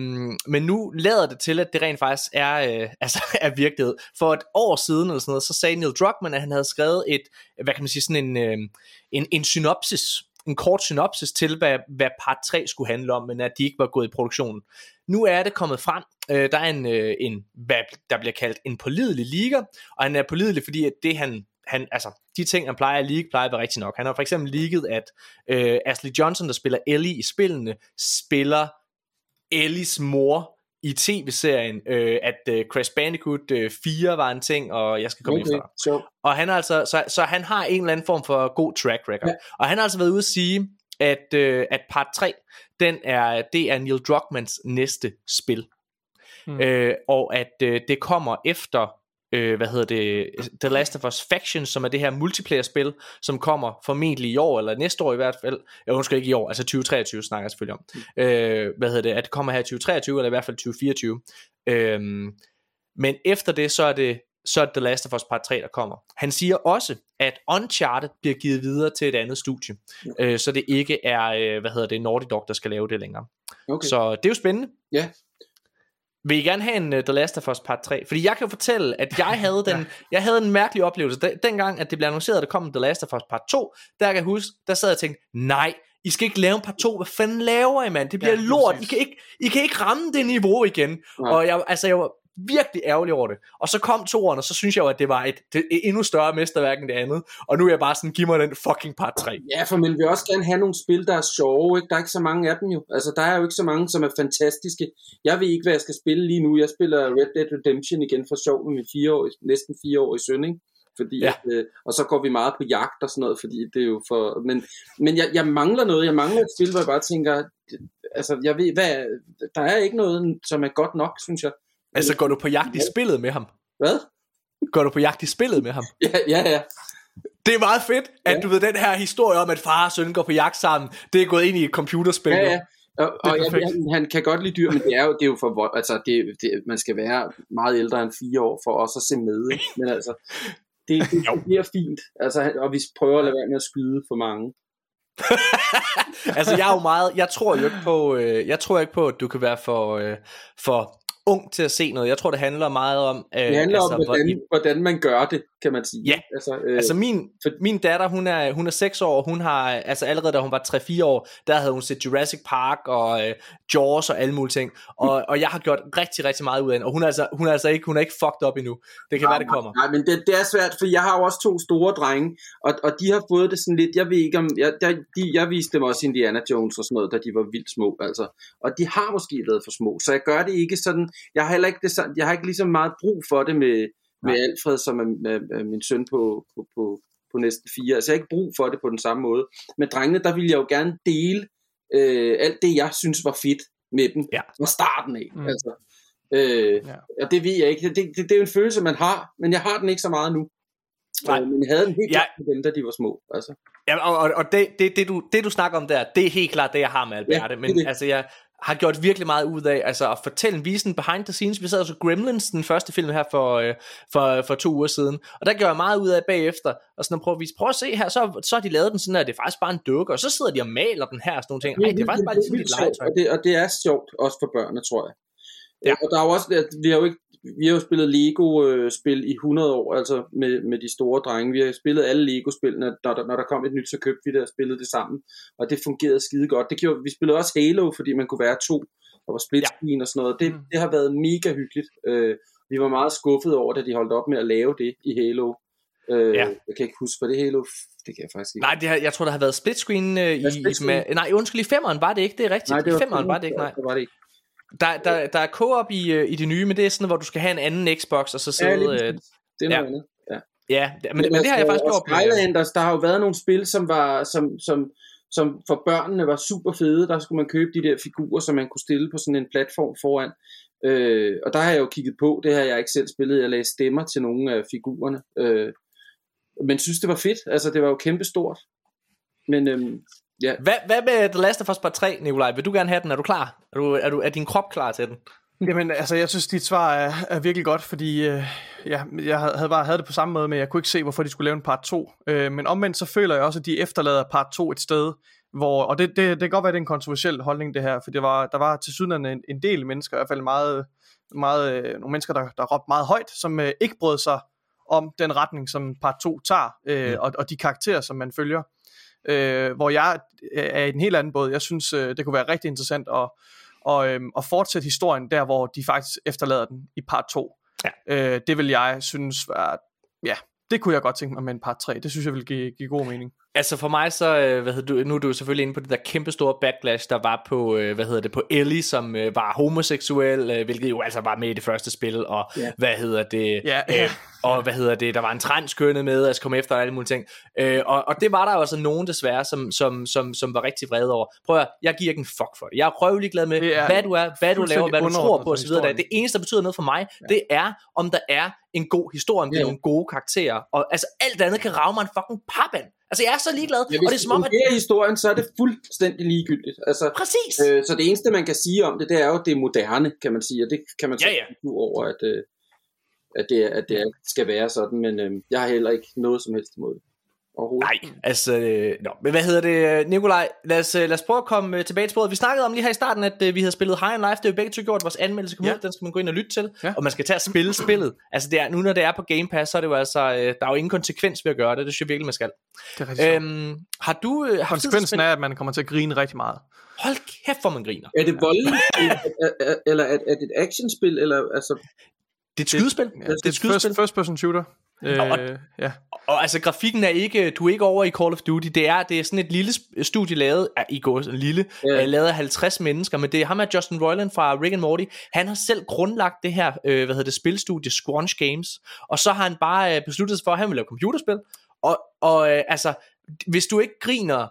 men nu lader det til, at det rent faktisk er, uh, altså, er virkelighed. For et år siden eller sådan noget, så sagde Neil Druckmann, at han havde skrevet et, hvad kan man sige, sådan en, uh, en, en synopsis en kort synopsis til, hvad, hvad part 3 skulle handle om, men at de ikke var gået i produktionen. Nu er det kommet frem. Øh, der er en, øh, en, hvad der bliver kaldt en pålidelig liga, og han er pålidelig, fordi at det han, han, altså, de ting, han plejer at leak, plejer at være rigtig nok. Han har for eksempel ligget, at øh, Ashley Johnson, der spiller Ellie i spillene, spiller Ellies mor i tv-serien, øh, at øh, Crash Bandicoot øh, 4 var en ting, og jeg skal komme okay, efter. So. Og han er altså, så, så han har en eller anden form for god track record. Ja. Og han har altså været ude at sige, at, øh, at part 3, den er, det er Neil Druckmanns næste spil. Hmm. Øh, og at øh, det kommer efter øh, hvad hedder det, The Last of Us Faction, som er det her multiplayer-spil, som kommer formentlig i år, eller næste år i hvert fald, jeg husker ikke i år, altså 2023 snakker jeg selvfølgelig om, mm. øh, hvad hedder det, at det kommer her i 2023, eller i hvert fald 2024. Øh, men efter det, så er det så er det The Last of Us Part 3, der kommer. Han siger også, at Uncharted bliver givet videre til et andet studie, ja. øh, så det ikke er, øh, hvad hedder det, Naughty Dog, der skal lave det længere. Okay. Så det er jo spændende. Ja. Vil I gerne have en uh, The Last of Us Part 3? Fordi jeg kan fortælle, at jeg havde, den, jeg havde en mærkelig oplevelse. Den, dengang, at det blev annonceret, at der kom The Last of Us Part 2, der kan jeg huske, der sad jeg og tænkte, nej, I skal ikke lave en part 2. Hvad fanden laver I, mand? Det bliver ja, lort. I kan, ikke, I kan ikke ramme det niveau igen. Ja. Og jeg, altså, jeg var virkelig ærgerlig over det. Og så kom toeren, og så synes jeg jo, at det var et, det, et endnu større mesterværk end det andet. Og nu er jeg bare sådan, giv mig den fucking part 3. Ja, for man vil også gerne have nogle spil, der er sjove. Ikke? Der er ikke så mange af dem jo. Altså, der er jo ikke så mange, som er fantastiske. Jeg ved ikke, hvad jeg skal spille lige nu. Jeg spiller Red Dead Redemption igen for sjov med min fire år, næsten fire år i søn, ikke? fordi ja. at, øh, og så går vi meget på jagt og sådan noget, fordi det er jo for, men, men jeg, jeg mangler noget, jeg mangler et spil, hvor jeg bare tænker, altså jeg ved, hvad, der er ikke noget, som er godt nok, synes jeg. Altså går du på jagt i spillet med ham? Hvad? Går du på jagt i spillet med ham? ja, ja, ja. Det er meget fedt, at ja. du ved den her historie om, at far og søn går på jagt sammen, det er gået ind i et computerspil. Ja, ja. Og, og ja, han, han kan godt lide dyr, men det er jo, det er jo for altså det, det, man skal være meget ældre end fire år for også at se med. Ikke? Men altså, det, det, det bliver fint. Altså, og vi prøver at lade være med at skyde for mange. altså jeg er jo meget, jeg tror jo ikke på, øh, jeg tror ikke på, at du kan være for, øh, for ung til at se noget. Jeg tror, det handler meget om... Øh, det handler altså, om, hvordan, hvordan man gør det, kan man sige. Ja, altså, øh, altså min, for, min datter, hun er, hun er 6 år, hun har, altså allerede da hun var 3-4 år, der havde hun set Jurassic Park og øh, Jaws og alle mulige ting, og, og jeg har gjort rigtig, rigtig meget ud af hende, og hun er altså, hun er altså ikke, hun er ikke fucked up endnu. Det kan nej, være, det kommer. Nej, men det, det er svært, for jeg har jo også to store drenge, og, og de har fået det sådan lidt, jeg ved ikke om, jeg, der, de, jeg viste dem også Indiana Jones og sådan noget, da de var vildt små, altså, og de har måske været for små, så jeg gør det ikke sådan, jeg har heller ikke, det, jeg har ikke lige så meget brug for det med, med Alfred, som er, er, er min søn på, på, på, på næsten fire. Altså jeg har ikke brug for det på den samme måde. Med drengene, der ville jeg jo gerne dele øh, alt det, jeg synes var fedt med dem ja. fra starten af. Mm. Altså, øh, ja. Og det ved jeg ikke. Det, det, det er jo en følelse, man har, men jeg har den ikke så meget nu. Nej. Øh, men jeg havde den helt ja. klart med dem, da de var små. Altså. Ja, og, og, og det, det, det, du, det du snakker om der, det er helt klart det, jeg har med Alberte. Ja, det, men det. altså, jeg, har gjort virkelig meget ud af altså at fortælle en visen behind the scenes. Vi sad så Gremlins, den første film her for, øh, for, for to uger siden, og der gør jeg meget ud af bagefter, og sådan at prøve at vise, prøv at se her, så, så har de lavet den sådan, at det er faktisk bare en dukke, og så sidder de og maler den her og sådan nogle ting. Ej, det er faktisk bare ligesom lidt legetøj. Og det, og det er sjovt, også for børnene, tror jeg. Ja. Og der er jo også, vi har jo ikke vi har jo spillet Lego-spil i 100 år, altså med, med de store drenge. Vi har spillet alle Lego-spillene, når der, når der kom et nyt, så købte vi det og spillede det sammen. Og det fungerede skide godt. Det gjorde, vi spillede også Halo, fordi man kunne være to, og var split screen ja. og sådan noget. Det, mm. det har været mega hyggeligt. Øh, vi var meget skuffet over, da de holdt op med at lave det i Halo. Øh, ja. Jeg kan ikke huske, hvad det Halo... Det kan jeg faktisk ikke. Nej, det har, jeg tror, der har været split screen, øh, i, split screen? Med, nej, undskyld, i femmeren var det ikke, det er rigtigt. Nej, det var I femmeren var det ikke, nej. Det var det ikke. Der, der, der er co-op i, øh, i det nye, men det er sådan, hvor du skal have en anden Xbox, og så sidde... Ja, lige øh, det er noget ja. andet. Ja, ja men, men, men det har jeg faktisk gjort. Skylanders, der har jo været nogle spil, som var... Som, som, som for børnene var super fede. Der skulle man købe de der figurer, som man kunne stille på sådan en platform foran. Øh, og der har jeg jo kigget på, det har jeg ikke selv spillet. Jeg lagde stemmer til nogle af figurerne. Øh, men synes, det var fedt. Altså, det var jo kæmpestort. Men øhm, Ja. Hvad, hvad med The Last of Us Part 3, Nikolaj? Vil du gerne have den? Er du klar? Er, du, er, du, er din krop klar til den? Jamen, altså, jeg synes, dit svar er, er virkelig godt, fordi øh, ja, jeg havde bare havde det på samme måde, men jeg kunne ikke se, hvorfor de skulle lave en part 2. Øh, men omvendt så føler jeg også, at de efterlader part 2 et sted, hvor, og det, det, det kan godt være, at det er en kontroversiel holdning, det her, for det var, der var til syden en, en del mennesker, i hvert fald meget, meget, øh, nogle mennesker, der, der råbte meget højt, som øh, ikke brød sig om den retning, som part 2 tager, øh, mm. og, og de karakterer, som man følger øh, hvor jeg øh, er i en helt anden båd. Jeg synes, øh, det kunne være rigtig interessant at, og, øh, at fortsætte historien der, hvor de faktisk efterlader den i part 2. Ja. Øh, det vil jeg synes var, ja, det kunne jeg godt tænke mig med en part 3. Det synes jeg vil give, give god mening. Altså for mig så, øh, hvad hedder du, nu er du selvfølgelig inde på det der kæmpe store backlash, der var på, øh, hvad hedder det, på Ellie, som øh, var homoseksuel, hvilket jo altså var med i det første spil, og yeah. hvad hedder det, ja. Øh, og hvad hedder det, der var en transkønnet med, at komme efter alle mulige ting. Øh, og, og det var der jo altså nogen desværre, som, som, som, som var rigtig vrede over. Prøv at jeg giver ikke en fuck for det. Jeg er røvelig glad med, hvad du er, hvad du laver, hvad du tror på osv. Det eneste, der betyder noget for mig, ja. det er, om der er en god historie, om det er nogle gode karakterer. Og altså alt andet kan rave mig en fucking papand. Altså jeg er så ligeglad, ja, og det er som om, at... er historien, så er det fuldstændig ligegyldigt. Altså, Præcis. Øh, så det eneste, man kan sige om det, det er jo, at det er moderne, kan man sige, og det kan man ja, ja. over, at, øh, at, det, at det skal være sådan, men øh, jeg har heller ikke noget som helst imod det. Nej, altså, øh, no. men hvad hedder det, Nikolaj, lad os, øh, lad os prøve at komme øh, tilbage til sporet. Vi snakkede om lige her i starten, at øh, vi havde spillet High and Life, det er jo begge to gjort, vores anmeldelse kom ja. ud, den skal man gå ind og lytte til, ja. og man skal tage at spille spillet. Altså det er, nu når det er på Game Pass, så er det jo altså, øh, der er jo ingen konsekvens ved at gøre det, det synes jeg virkelig, man skal. Det er rigtig øhm, har du... Øh, har Konsekvensen er, at man kommer til at grine rigtig meget. Hold kæft, hvor man griner. Er det voldeligt, eller er, er det et actionspil, eller altså... Det er et skydespil. Det, ja, det er et skydespil. First, first person shooter. Øh, og, ja. og altså grafikken er ikke, du er ikke over i Call of Duty, det er, det er sådan et lille studie lavet, ja, i går en lille, ja. uh, lavet af 50 mennesker, men det er ham af Justin Roiland fra Rick and Morty, han har selv grundlagt det her, uh, hvad hedder det, spilstudie Squanch Games, og så har han bare uh, besluttet sig for, at han vil lave computerspil, og, og uh, altså, hvis du ikke griner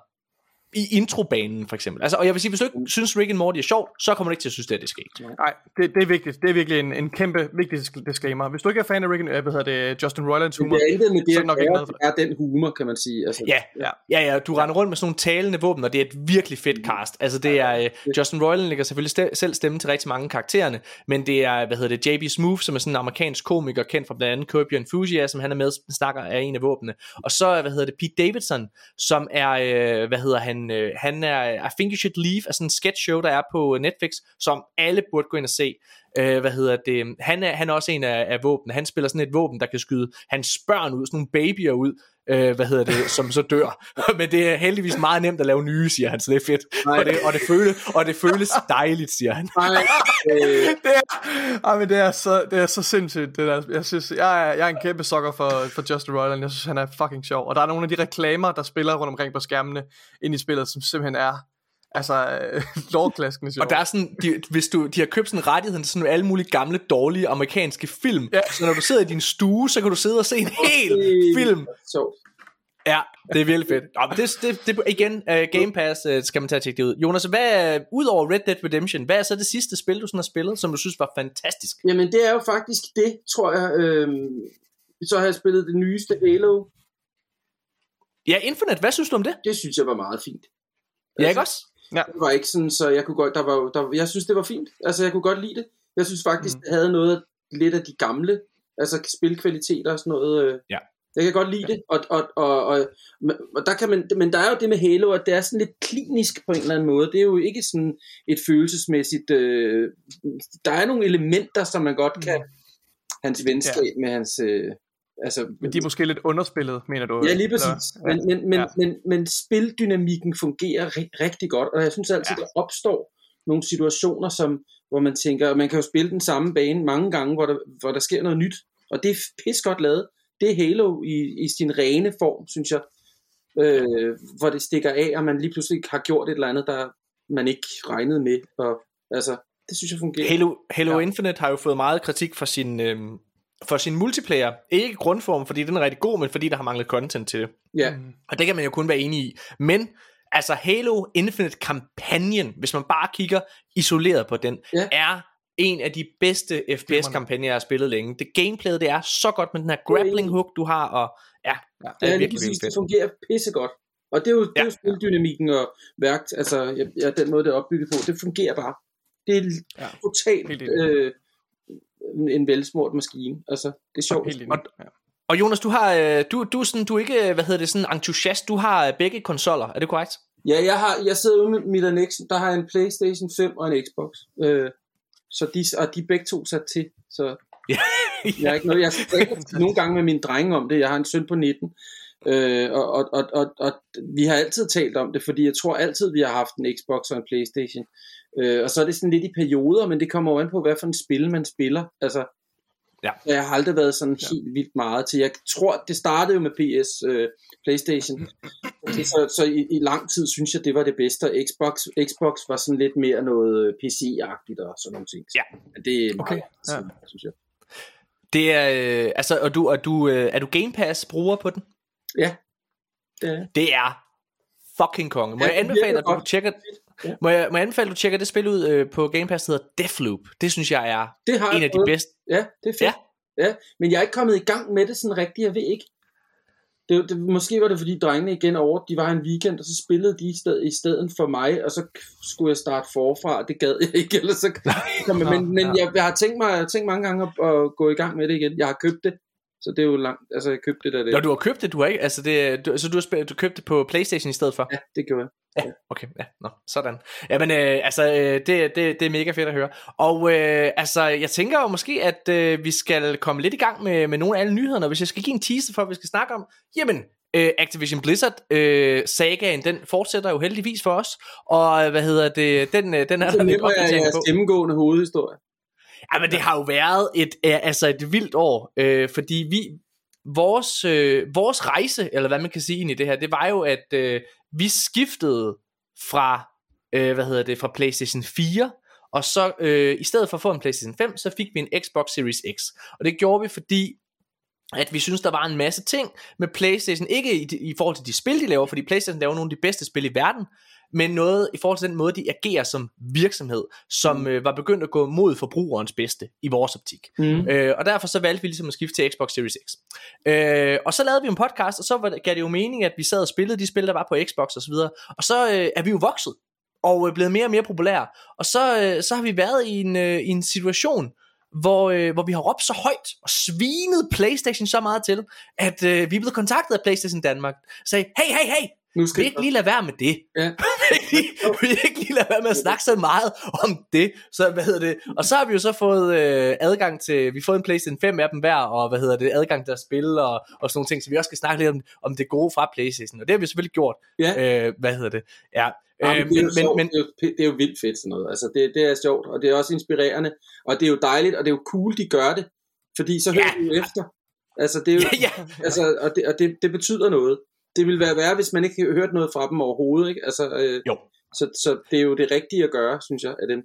i introbanen for eksempel. Altså, og jeg vil sige, hvis du ikke synes Rick and Morty er sjovt, så kommer du ikke til at synes, det er det skal Nej, det, det er vigtigt. Det er virkelig en, en kæmpe vigtig disclaimer. Hvis du ikke er fan af Rick and, hvad hedder det, Justin Roilands humor, det er intet med det, så er nok ikke noget for er den humor, kan man sige. Altså, ja, ja, ja, ja, du render rundt med sådan nogle talende våben, og det er et virkelig fedt mm. cast. Altså, det er, uh, Justin Roiland lægger selvfølgelig st- selv stemme til rigtig mange karaktererne, men det er, hvad hedder det, JB Smooth, som er sådan en amerikansk komiker, kendt fra blandt andet Curb Your Enthusiasm, han er med, snakker af en af våbnene. Og så, hvad hedder det, Pete Davidson, som er, uh, hvad hedder han, uh, han øh, er er I Think You Should Leave, er sådan en sketch show, der er på øh, Netflix, som alle burde gå ind og se. Øh, hvad hedder det? Han er, han er også en af, af våben. Han spiller sådan et våben, der kan skyde hans børn ud, sådan nogle babyer ud, øh, hvad hedder det, som så dør. Men det er heldigvis meget nemt at lave nye, siger han, så det er fedt. Og det, og, det føles, og det føles dejligt, siger han. Nej, det, er, men det, er så, det er så sindssygt. Det der. Jeg, synes, jeg, er, jeg er en kæmpe sokker for, for Justin Roiland. Jeg synes, han er fucking sjov. Og der er nogle af de reklamer, der spiller rundt omkring på skærmene ind i spillet, som simpelthen er Altså, lovklaskende sjov. Og der er sådan, de, hvis du, de har købt sådan rettigheden til sådan alle mulige gamle, dårlige amerikanske film. Ja. Så når du sidder i din stue, så kan du sidde og se en hel film. Så. Ja, det er virkelig fedt. Nå, men det, det, det, igen, uh, Game Pass uh, skal man tage at tjekke det ud. Jonas, hvad, udover Red Dead Redemption, hvad er så det sidste spil, du sådan har spillet, som du synes var fantastisk? Jamen, det er jo faktisk det, tror jeg. Øh, så har jeg spillet det nyeste Halo. Ja, Infinite, hvad synes du om det? Det synes jeg var meget fint. Ja, ikke også? Ja. Det var ikke sådan, så jeg kunne godt, der var, der, jeg synes, det var fint. Altså, jeg kunne godt lide det. Jeg synes faktisk, mm. det havde noget lidt af de gamle, altså spilkvaliteter og sådan noget. Øh. Ja. Jeg kan godt lide ja. det, og, og, og, og, og der kan man, men der er jo det med Halo, at det er sådan lidt klinisk på en eller anden måde. Det er jo ikke sådan et følelsesmæssigt, øh, der er nogle elementer, som man godt kan, mm. hans venskab ja. med hans, øh, altså, men de er måske lidt underspillet, mener du? Ja, lige præcis. Ja. Men, men, men, ja. men, men spildynamikken fungerer ri- rigtig godt, og jeg synes altid, ja. der opstår nogle situationer, som, hvor man tænker, man kan jo spille den samme bane mange gange, hvor der, hvor der sker noget nyt, og det er pis godt lavet. Det er Halo i, i sin rene form, synes jeg, øh, hvor det stikker af, og man lige pludselig har gjort et eller andet, der man ikke regnede med, og altså, det synes jeg fungerer. Halo, Halo ja. Infinite har jo fået meget kritik for sin, øh, for sin multiplayer. Ikke grundform, fordi den er rigtig god, men fordi der har manglet content til det. Ja. Og det kan man jo kun være enig i. Men altså Halo Infinite kampagnen, hvis man bare kigger isoleret på den, ja. er en af de bedste FPS-kampagner, jeg har spillet længe. Det gameplayet, det er så godt med den her grappling hook, du har, og ja, ja det er ja, virkelig, præcis, det fungerer pissegodt. Og det er jo, det er jo spildynamikken og værkt, altså ja, den måde, det er opbygget på, det fungerer bare. Det er ja. totalt øh, en velsmurt maskine. Altså, det er sjovt. Og, ja. og Jonas, du har øh, du du er sådan du er ikke hvad hedder det sådan entusiast. Du har øh, begge konsoller. Er det korrekt? Ja, jeg har jeg sidder ude med mit Nixon. Der har en PlayStation 5 og en Xbox. Øh, så de og de er begge to sat til. Så ja. jeg er ikke noget jeg snakker nogle gange med min drenge om det. Jeg har en søn på 19. Øh, og, og, og, og, og vi har altid talt om det, fordi jeg tror altid, vi har haft en Xbox og en Playstation. Øh, og så er det sådan lidt i perioder, men det kommer jo an på, hvad for en spil man spiller. Altså, ja. Jeg har aldrig været sådan ja. helt vildt meget til. Jeg tror, det startede jo med PS, øh, Playstation. så så i, i lang tid synes jeg, det var det bedste. Og Xbox, Xbox var sådan lidt mere noget øh, PC-agtigt og sådan nogle ting. Ja. Men det er okay. meget, ja. synes jeg. Det er, øh, altså, og du, og du, øh, er du Game Pass bruger på den? Ja. Det er, det er fucking konge. Må ja, jeg anbefale, at du tjekker, Ja. Må, jeg, må jeg anbefale, at du tjekker det spil ud øh, på Game Pass, der hedder Deathloop. Det synes jeg er det har en af de bedste. Ja, det er fedt. Ja. ja. Men jeg er ikke kommet i gang med det sådan rigtigt, jeg ved ikke. Det, det, måske var det fordi drengene igen over, de var en weekend, og så spillede de i, sted, i stedet for mig, og så skulle jeg starte forfra, og det gad jeg ikke, ellers så, men, men, men jeg, jeg, har tænkt mig, jeg har tænkt mange gange at, at, gå i gang med det igen. Jeg har købt det, så det er jo langt, altså jeg købte det der. Det. Nå, du har købt det, du har ikke, altså det, du, så du har spillet, du købte det på Playstation i stedet for? Ja, det gjorde jeg. Ja, okay, ja, nå, sådan. Jamen, øh, altså, øh, det, det, det er mega fedt at høre. Og øh, altså, jeg tænker jo måske, at øh, vi skal komme lidt i gang med, med nogle af alle nyhederne, hvis jeg skal give en teaser for, hvad vi skal snakke om, jamen, øh, Activision Blizzard øh, sagaen, den fortsætter jo heldigvis for os, og hvad hedder det, den, øh, den er der lidt opdatering på. gennemgående hovedhistorie. Ja, men det har jo været et, altså et vildt år, øh, fordi vi, vores, øh, vores rejse, eller hvad man kan sige ind i det her, det var jo, at øh, vi skiftede fra, øh, hvad hedder det, fra PlayStation 4, og så øh, i stedet for at få en PlayStation 5, så fik vi en Xbox Series X. Og det gjorde vi, fordi at vi synes, der var en masse ting med PlayStation, ikke i, i forhold til de spil, de laver, fordi PlayStation laver nogle af de bedste spil i verden, men noget i forhold til den måde, de agerer som virksomhed, som mm. øh, var begyndt at gå mod forbrugerens bedste i vores optik. Mm. Øh, og derfor så valgte vi ligesom at skifte til Xbox Series X. Øh, og så lavede vi en podcast, og så var, gav det jo mening, at vi sad og spillede de spil, der var på Xbox og så videre. Og så øh, er vi jo vokset og øh, blevet mere og mere populære. Og så, øh, så har vi været i en, øh, i en situation, hvor, øh, hvor vi har råbt så højt og svinet PlayStation så meget til, at øh, vi er blevet kontaktet af PlayStation Danmark. Sagde, hey, hey, hey, nu skal vi ikke lige lade være med det. Ja. vi ikke lige lade være med at snakke så meget om det. Så hvad hedder det? Og så har vi jo så fået øh, adgang til, vi har fået en PlayStation 5 af dem hver, og hvad hedder det, adgang til at spille og, og sådan nogle ting, så vi også skal snakke lidt om, om det gode fra PlayStation. Og det har vi selvfølgelig gjort. Ja. Øh, hvad hedder det? Ja. Ja, men, det, er men, men, det, er jo, det er jo vildt fedt sådan noget. Altså det, det er sjovt, og det er også inspirerende, og det er jo dejligt, og det er jo cool, de gør det, fordi så hører ja. du efter. Altså det er jo, ja, ja. altså, og, det, og det, det betyder noget det ville være værre, hvis man ikke hørt noget fra dem overhovedet, ikke? Altså, øh, jo. Så, så det er jo det rigtige at gøre, synes jeg, af dem.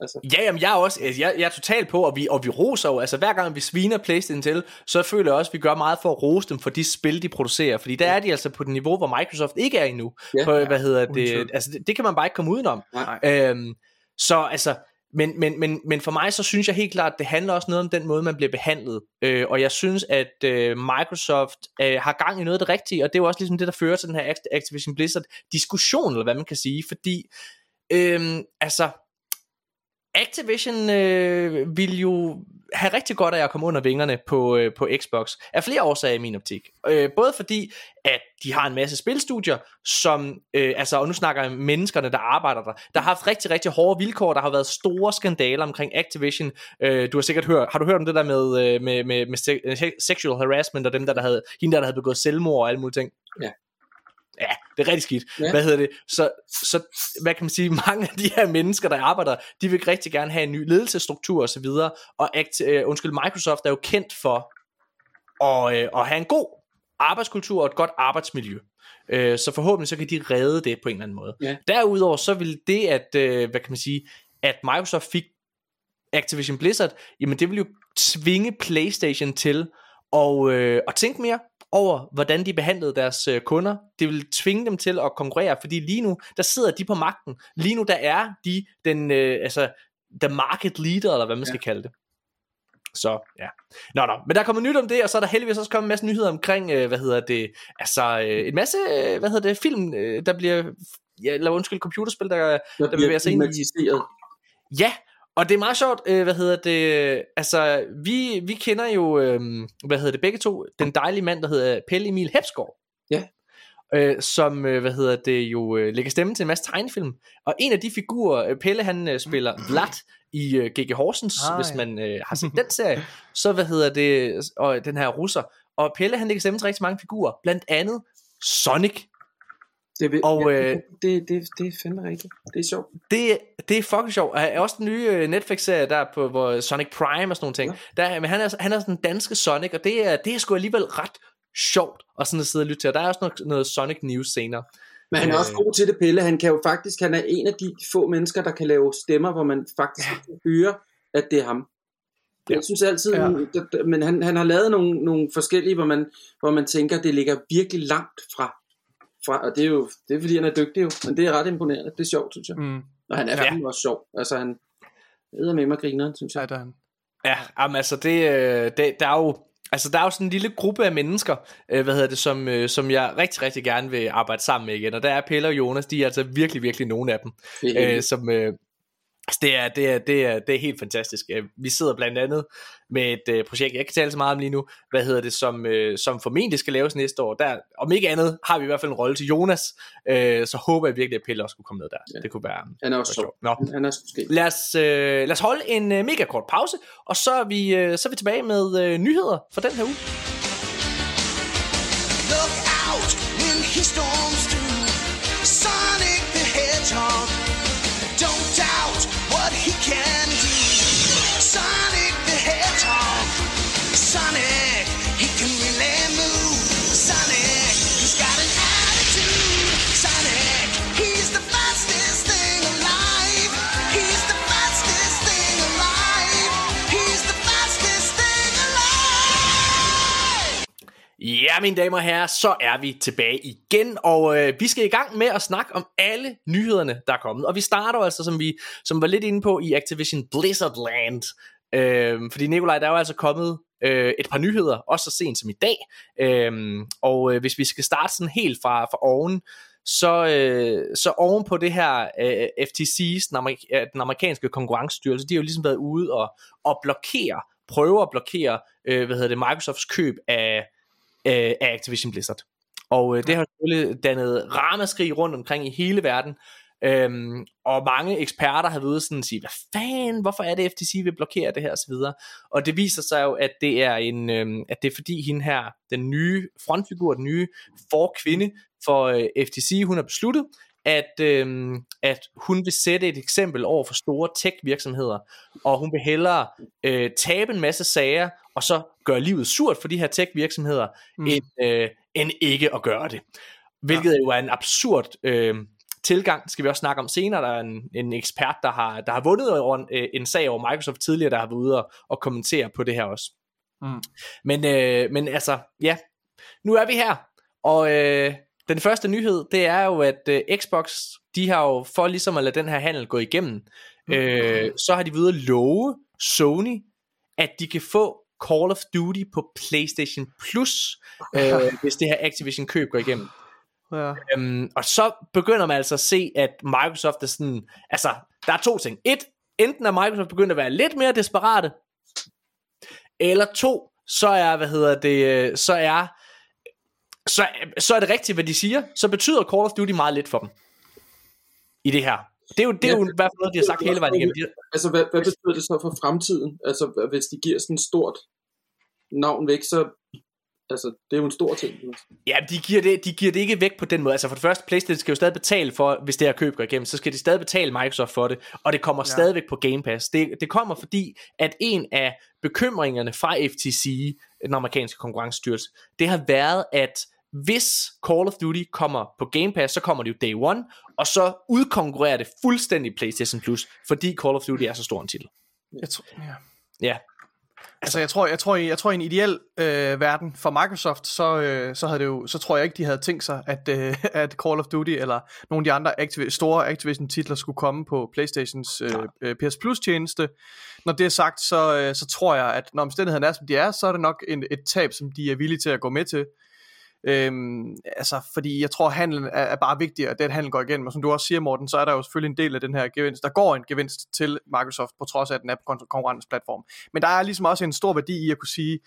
Altså. Ja, jamen, jeg er også, altså, jeg, jeg er totalt på, og vi, og vi roser jo, altså hver gang vi sviner PlayStation til, så føler jeg også, at vi gør meget for at rose dem for de spil, de producerer, fordi der er de altså på det niveau, hvor Microsoft ikke er endnu. Ja, på, hvad hedder det, altså det, det kan man bare ikke komme udenom. Nej. Øhm, så altså, men, men, men, men for mig så synes jeg helt klart, at det handler også noget om den måde, man bliver behandlet. Øh, og jeg synes, at øh, Microsoft øh, har gang i noget af det rigtige, og det er jo også ligesom det, der fører til den her Activision Blizzard diskussion, eller hvad man kan sige, fordi øh, altså, Activision øh, vil jo have rigtig godt af at komme under vingerne på, øh, på Xbox, af flere årsager i min optik. Øh, både fordi, at de har en masse spilstudier, som, øh, altså, og nu snakker jeg om menneskerne, der arbejder der, der har haft rigtig, rigtig hårde vilkår, der har været store skandaler omkring Activision. Øh, du har sikkert hørt, har du hørt om det der med, øh, med, med, med sexual harassment, og dem der, der havde, hende der, der havde begået selvmord og alle mulige ting? Ja ja, det er rigtig skidt. Ja. Hvad hedder det? Så, så, hvad kan man sige, mange af de her mennesker, der arbejder, de vil rigtig gerne have en ny ledelsesstruktur osv., og, og act, uh, undskyld, Microsoft er jo kendt for at, uh, at have en god arbejdskultur og et godt arbejdsmiljø. Uh, så forhåbentlig så kan de redde det på en eller anden måde. Ja. Derudover så vil det, at, uh, hvad kan man sige, at Microsoft fik Activision Blizzard, jamen det vil jo tvinge PlayStation til at, øh, at tænke mere over, hvordan de behandlede deres øh, kunder. Det vil tvinge dem til at konkurrere, fordi lige nu, der sidder de på magten. Lige nu, der er de den, øh, altså, the market leader, eller hvad man ja. skal kalde det. Så ja. Nå, nå. Men der er kommet nyt om det, og så er der heldigvis også kommet en masse nyheder omkring, øh, hvad hedder det, altså øh, en masse, øh, hvad hedder det, film, øh, der bliver, ja, eller undskyld, computerspil, der, der, der bevæger sig ind i. Ja, og det er meget sjovt, øh, hvad hedder det, altså vi, vi kender jo, øh, hvad hedder det, begge to, den dejlige mand, der hedder Pelle Emil Hepsgaard. Ja. Øh, som, øh, hvad hedder det, jo øh, lægger stemme til en masse tegnefilm. Og en af de figurer, øh, Pelle han øh, spiller Vlad i øh, G.G. Horsens, ah, hvis man øh, har set den serie, så hvad hedder det, og den her russer. Og Pelle han lægger stemme til rigtig mange figurer, blandt andet Sonic det, vil, og, ja, øh, det, det, det er fandme rigtigt. Det er sjovt. Det, det er fucking sjovt. Er også den nye øh, Netflix-serie der på hvor Sonic Prime og sådan nogle ting. Ja. Der, men han er, han er sådan en danske Sonic, og det er, det er sgu alligevel ret sjovt at sådan at sidde og lytte til. Og der er også noget, noget Sonic News senere. Men han er også øh. god til det, Pelle. Han kan jo faktisk, han er en af de få mennesker, der kan lave stemmer, hvor man faktisk ja. kan høre, at det er ham. Ja. Jeg synes altid, ja. men han, han har lavet nogle, nogle forskellige, hvor man, hvor man tænker, det ligger virkelig langt fra fra, og det er jo det er, fordi, han er dygtig jo, men det er ret imponerende. Det er sjovt, synes jeg. Mm. Og han er ja. faktisk også sjov. Altså, han æder med mig griner, synes jeg. Ja, er han. Ja, jamen, altså, det, øh, det, der er jo, Altså der er jo sådan en lille gruppe af mennesker, øh, hvad hedder det, som, øh, som jeg rigtig, rigtig gerne vil arbejde sammen med igen. Og der er Pelle og Jonas, de er altså virkelig, virkelig nogle af dem, øh, som, øh, Altså, det er, det, er, det, er, det er helt fantastisk. Øh, vi sidder blandt andet med et uh, projekt, jeg kan tale så meget om lige nu, hvad hedder det, som, uh, som formentlig skal laves næste år. Der, om ikke andet, har vi i hvert fald en rolle til Jonas, så håber jeg virkelig, at Pelle også kunne komme med der. Ja. Det kunne være Han er også sjov. Nå. Han er lad, os, lad os holde en mega kort pause, og så er vi, så er vi tilbage med nyheder for den her uge. Look out can do. Sonic the Hedgehog, Sonic. Ja, mine damer og herrer, så er vi tilbage igen, og øh, vi skal i gang med at snakke om alle nyhederne, der er kommet. Og vi starter altså, som vi som var lidt inde på, i Activision Blizzard Land. Øh, fordi Nikolaj, der er jo altså kommet øh, et par nyheder, også så sent som i dag. Øh, og øh, hvis vi skal starte sådan helt fra, fra oven, så, øh, så oven på det her øh, FTC's, den, amerik- den amerikanske konkurrencestyrelse, de har jo ligesom været ude og, og blokere, prøve at blokere, øh, hvad hedder det, Microsofts køb af øh, af Activision Blizzard. Og øh, det har selvfølgelig dannet ramaskrig rundt omkring i hele verden. Øhm, og mange eksperter har været sådan at sige, hvad fanden, hvorfor er det FTC vil blokere det her osv. Og det viser sig jo, at det er en, øhm, at det er fordi hende her, den nye frontfigur, den nye forkvinde for øh, FTC, hun har besluttet, at, øhm, at hun vil sætte et eksempel over for store tech virksomheder, og hun vil hellere øh, tabe en masse sager, og så gøre livet surt for de her tech virksomheder, mm. end, øh, end ikke at gøre det. Hvilket ja. jo er en absurd øh, tilgang, skal vi også snakke om senere. Der er en, en ekspert, der har, der har vundet over en, øh, en sag over Microsoft tidligere, der har været ude og, og kommentere på det her også. Mm. Men, øh, men altså, ja, nu er vi her, og øh, den første nyhed, det er jo, at øh, Xbox, de har jo, for ligesom at lade den her handel gå igennem, mm. øh, så har de videre love Sony, at de kan få Call of Duty på PlayStation Plus, øh, hvis det her Activision køb går igennem. Ja. Øhm, og så begynder man altså at se, at Microsoft er sådan, altså, der er to ting. Et, enten er Microsoft begyndt at være lidt mere desperate, eller to, så er, hvad hedder det, så er, så, så er det rigtigt, hvad de siger, så betyder Call of Duty meget lidt for dem. I det her. Det er jo, det er ja, jo i hvert fald noget, de har sagt hele vejen igennem. Altså, hvad, hvad betyder det så for fremtiden? Altså, hvis de giver sådan et stort navn væk, så Altså, det er jo en stor ting. Ja, de giver, det, de giver det ikke væk på den måde. Altså for det første, PlayStation skal jo stadig betale for, hvis det her køb går igennem, så skal de stadig betale Microsoft for det, og det kommer ja. stadigvæk på Game Pass. Det, det kommer fordi, at en af bekymringerne fra FTC, den amerikanske konkurrencestyrelse, det har været, at hvis Call of Duty kommer på Game Pass, så kommer det jo day one, og så udkonkurrerer det fuldstændig PlayStation Plus, fordi Call of Duty er så stor en titel. Jeg tror, ja. Ja, Altså jeg tror, jeg tror, jeg tror i en ideel øh, verden for Microsoft, så, øh, så havde det jo, så tror jeg ikke de havde tænkt sig at, øh, at Call of Duty eller nogle af de andre Activ- store Activision titler skulle komme på PlayStations øh, øh PS Plus tjeneste. Når det er sagt, så, øh, så tror jeg at når omstændighederne er som de er, så er det nok en, et tab som de er villige til at gå med til. Øhm, altså, fordi jeg tror, handlen er, er bare vigtig, at den handel går igennem. Og som du også siger, Morten, så er der jo selvfølgelig en del af den her gevinst. Der går en gevinst til Microsoft, på trods af, at den er på konkurrentens platform. Men der er ligesom også en stor værdi i at kunne sige,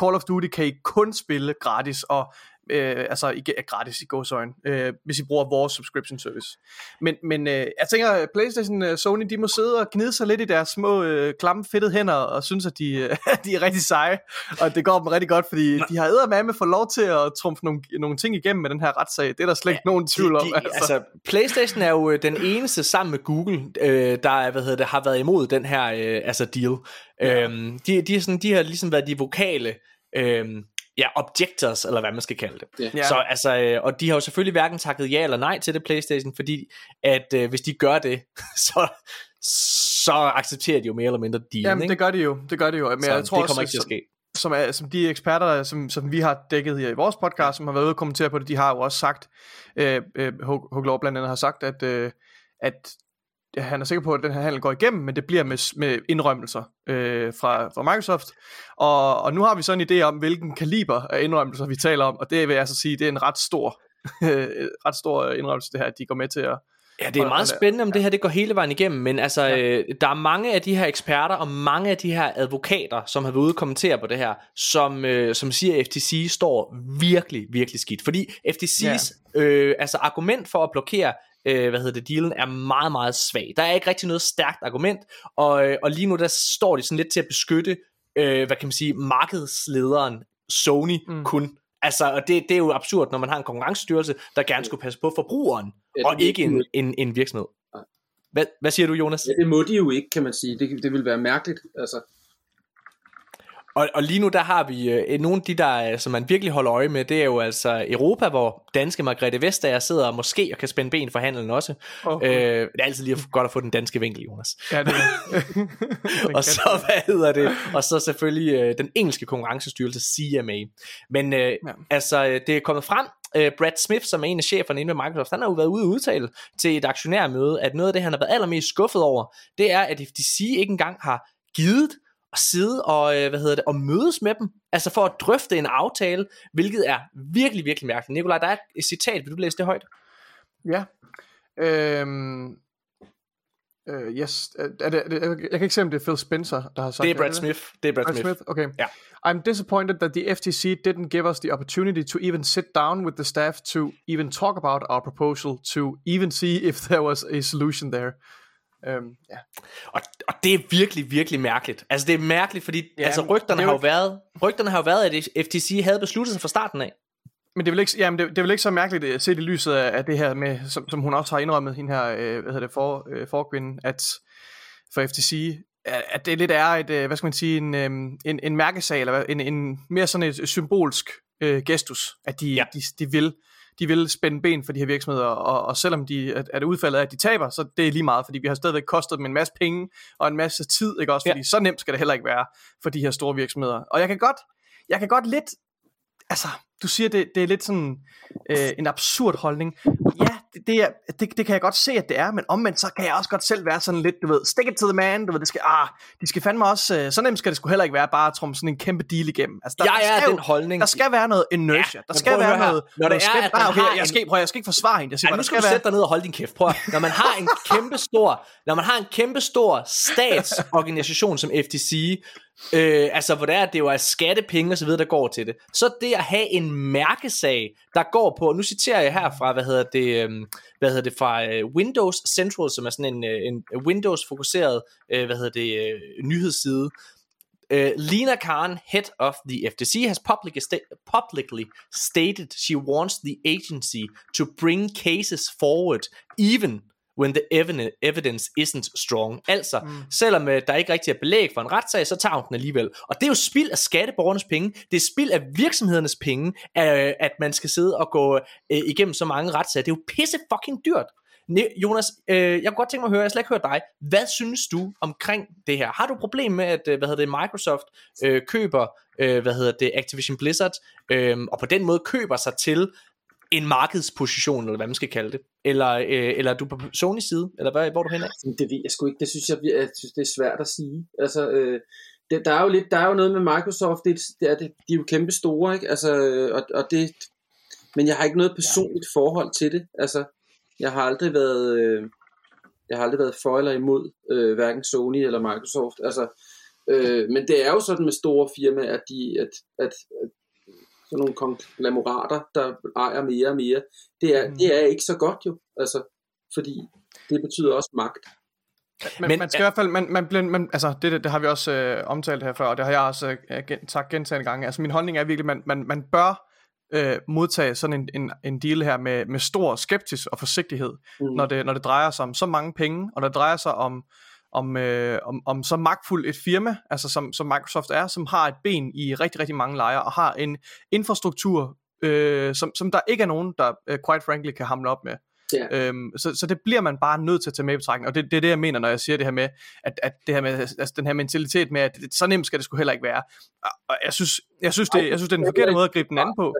Call of Duty kan I kun spille gratis, og øh, altså ikke gratis i godsøjen, øh, hvis I bruger vores subscription service. Men, men øh, jeg tænker, Playstation og øh, Sony, de må sidde og gnide sig lidt i deres små øh, klamme fedtede hænder, og synes, at de, øh, de er rigtig seje, og det går dem rigtig godt, fordi de har med få lov til at trumfe nogle, nogle ting igennem med den her retssag. Det er der slet ikke ja, nogen tvivl om. De, altså. altså, Playstation er jo øh, den eneste sammen med Google, øh, der hvad hedder det, har været imod den her øh, altså deal. Ja. Øhm, de, de, er sådan, de har ligesom været de vokale øh, ja, objectors, eller hvad man skal kalde det. Yeah. Så altså, øh, og de har jo selvfølgelig hverken takket ja eller nej til det Playstation, fordi at øh, hvis de gør det, så, så accepterer de jo mere eller mindre dealen, Jamen, ikke? det gør de jo, det gør de jo. Men så jeg tror det kommer også, ikke til at ske. Som, er, som de eksperter, som, som vi har dækket her i vores podcast, som har været ude og kommentere på det, de har jo også sagt, øh, øh, Huglov blandt andet har sagt, at, øh, at han er sikker på, at den her handel går igennem, men det bliver med, med indrømmelser øh, fra, fra Microsoft. Og, og nu har vi så en idé om, hvilken kaliber af indrømmelser vi taler om, og det vil jeg altså sige, det er en ret stor, ret stor indrømmelse, det her, at de går med til at, Ja, det er meget spændende, om det her det går hele vejen igennem, men altså, ja. øh, der er mange af de her eksperter og mange af de her advokater, som har været ude og kommentere på det her, som, øh, som siger, at FTC står virkelig, virkelig skidt. Fordi FTC's ja. øh, altså argument for at blokere øh, hvad hedder det, dealen er meget, meget svag. Der er ikke rigtig noget stærkt argument, og, øh, og lige nu der står de sådan lidt til at beskytte, øh, hvad kan man sige, markedslederen Sony mm. kun. Altså, og det, det er jo absurd, når man har en konkurrencestyrelse, der gerne skulle passe på forbrugeren, ja, og ikke en, en, en virksomhed. Hvad, hvad siger du, Jonas? Ja, det må de jo ikke, kan man sige. Det, det vil være mærkeligt. Altså, og, og lige nu der har vi øh, nogle af de der, øh, som man virkelig holder øje med, det er jo altså Europa, hvor danske Margrethe Vestager sidder og måske og kan spænde ben for handelen også. Okay. Øh, det er altid lige godt at få den danske vinkel, Jonas. Ja, det er. og så, hvad hedder det? Og så selvfølgelig øh, den engelske konkurrencestyrelse CMA. Men øh, ja. altså, øh, det er kommet frem, Uh, Brad Smith, som er en af cheferne inde ved Microsoft, han har jo været ude og udtale til et aktionærmøde, at noget af det, han har været allermest skuffet over, det er, at FTC ikke engang har givet at sidde og, øh, hvad hedder det, og mødes med dem, altså for at drøfte en aftale, hvilket er virkelig, virkelig mærkeligt. Nikolaj, der er et citat, vil du læse det højt? Ja. Øhm, uh, yes. Er det, er det, jeg kan ikke se, om det er Phil Spencer, der har sagt det. er Brad Smith. Det er Brad, Brad Smith. Smith. Okay. Ja. I'm disappointed that the FTC didn't give us the opportunity to even sit down with the staff to even talk about our proposal, to even see if there was a solution there. Øhm, ja. og, og det er virkelig, virkelig mærkeligt. Altså det er mærkeligt, fordi ja, altså, rygterne, jo... har jo været, rygterne har jo været, at FTC havde besluttet sig fra starten af. Men det er vel ikke, jamen det, det er vel ikke så mærkeligt at se det i lyset af, af det her med, som, som hun også har indrømmet, hende her, øh, hvad hedder det, for, øh, forkvinden, at for FTC, at det lidt er et, øh, hvad skal man sige, en, øh, en, en mærkesag, eller en, en mere sådan et symbolsk øh, gestus, at de, ja. de, de vil de vil spænde ben for de her virksomheder, og, og selvom de, at, at udfaldet er, at de taber, så det er lige meget, fordi vi har stadigvæk kostet dem en masse penge og en masse tid, ikke også? Fordi ja. så nemt skal det heller ikke være for de her store virksomheder. Og jeg kan godt, jeg kan godt lidt altså, du siger, det, det er lidt sådan øh, en absurd holdning. Ja, det, det, er, det, det kan jeg godt se, at det er, men omvendt, så kan jeg også godt selv være sådan lidt, du ved, stick it to the man, du ved, det skal, ah, de skal fandme også, øh, så nemt skal det sgu heller ikke være bare at trumme sådan en kæmpe deal igennem. Altså, der, jeg er den jo, holdning. Der skal være noget inertia, ja, der skal være noget, når det er, at ah, okay, jeg, skal, prøv, jeg skal ikke forsvare hende, jeg siger, Ej, nu skal, skal du sætte dig ned og holde din kæft, prøv når man har en kæmpe stor, når man har en kæmpe stor statsorganisation som FTC, øh, altså hvor det er, at det jo er skattepenge og så videre, der går til det, så det at have en mærkesag, der går på, nu citerer jeg her fra, hvad hedder det, øhm, hvad hedder det, fra øh, Windows Central, som er sådan en, øh, en Windows-fokuseret, øh, hvad hedder det, nyhedsside, Uh, Lena Khan, head of the FTC, has public sta- publicly stated she wants the agency to bring cases forward, even when the evidence isn't strong. Altså, mm. selvom uh, der ikke rigtig er belæg for en retssag, så tager hun den alligevel. Og det er jo spild af skatteborgernes penge, det er spild af virksomhedernes penge, at man skal sidde og gå uh, igennem så mange retssager. Det er jo pisse fucking dyrt. Jonas, øh, jeg kunne godt tænke mig at høre, jeg har slet ikke hørt dig. Hvad synes du omkring det her? Har du problem med, at hvad hedder det, Microsoft øh, køber øh, hvad hedder det, Activision Blizzard, øh, og på den måde køber sig til en markedsposition, eller hvad man skal kalde det? Eller, øh, eller er du på Sony side? Eller hvad, hvor er du hen Det ved jeg sgu ikke. Det synes jeg, jeg synes, det er svært at sige. Altså, øh, det, der, er jo lidt, der er jo noget med Microsoft, det, det er, det, de er jo kæmpe store, ikke? Altså, øh, og, og det, men jeg har ikke noget personligt forhold til det. Altså, jeg har aldrig været, øh, jeg har aldrig været for eller imod øh, hverken Sony eller Microsoft. Altså, øh, men det er jo sådan med store firmaer, at, de, at, at, at sådan nogle konglomerater, der ejer mere og mere, det er, mm. det er ikke så godt jo, altså, fordi det betyder også magt. Men, men man skal ja. i hvert fald, man, man bliver, man, altså det, det, det har vi også øh, omtalt her før, og det har jeg også øh, gen, sagt gentagende gange. Altså min holdning er virkelig, man, man, man bør øh, modtage sådan en, en, en deal her med, med stor skeptis og forsigtighed, mm. når, det, når det drejer sig om så mange penge, og når det drejer sig om, om, øh, om, om så magtfuldt et firma, altså som, som Microsoft er, som har et ben i rigtig, rigtig mange lejre, og har en infrastruktur, øh, som, som der ikke er nogen, der uh, quite frankly kan hamle op med. Yeah. Øhm, så, så det bliver man bare nødt til at tage med i betragtning, og det, det er det, jeg mener, når jeg siger det her med, at, at det her med, altså, den her mentalitet med, at det, så nemt skal det sgu heller ikke være. Og jeg synes, jeg synes, det, jeg synes, det er den forkerte måde at gribe den an på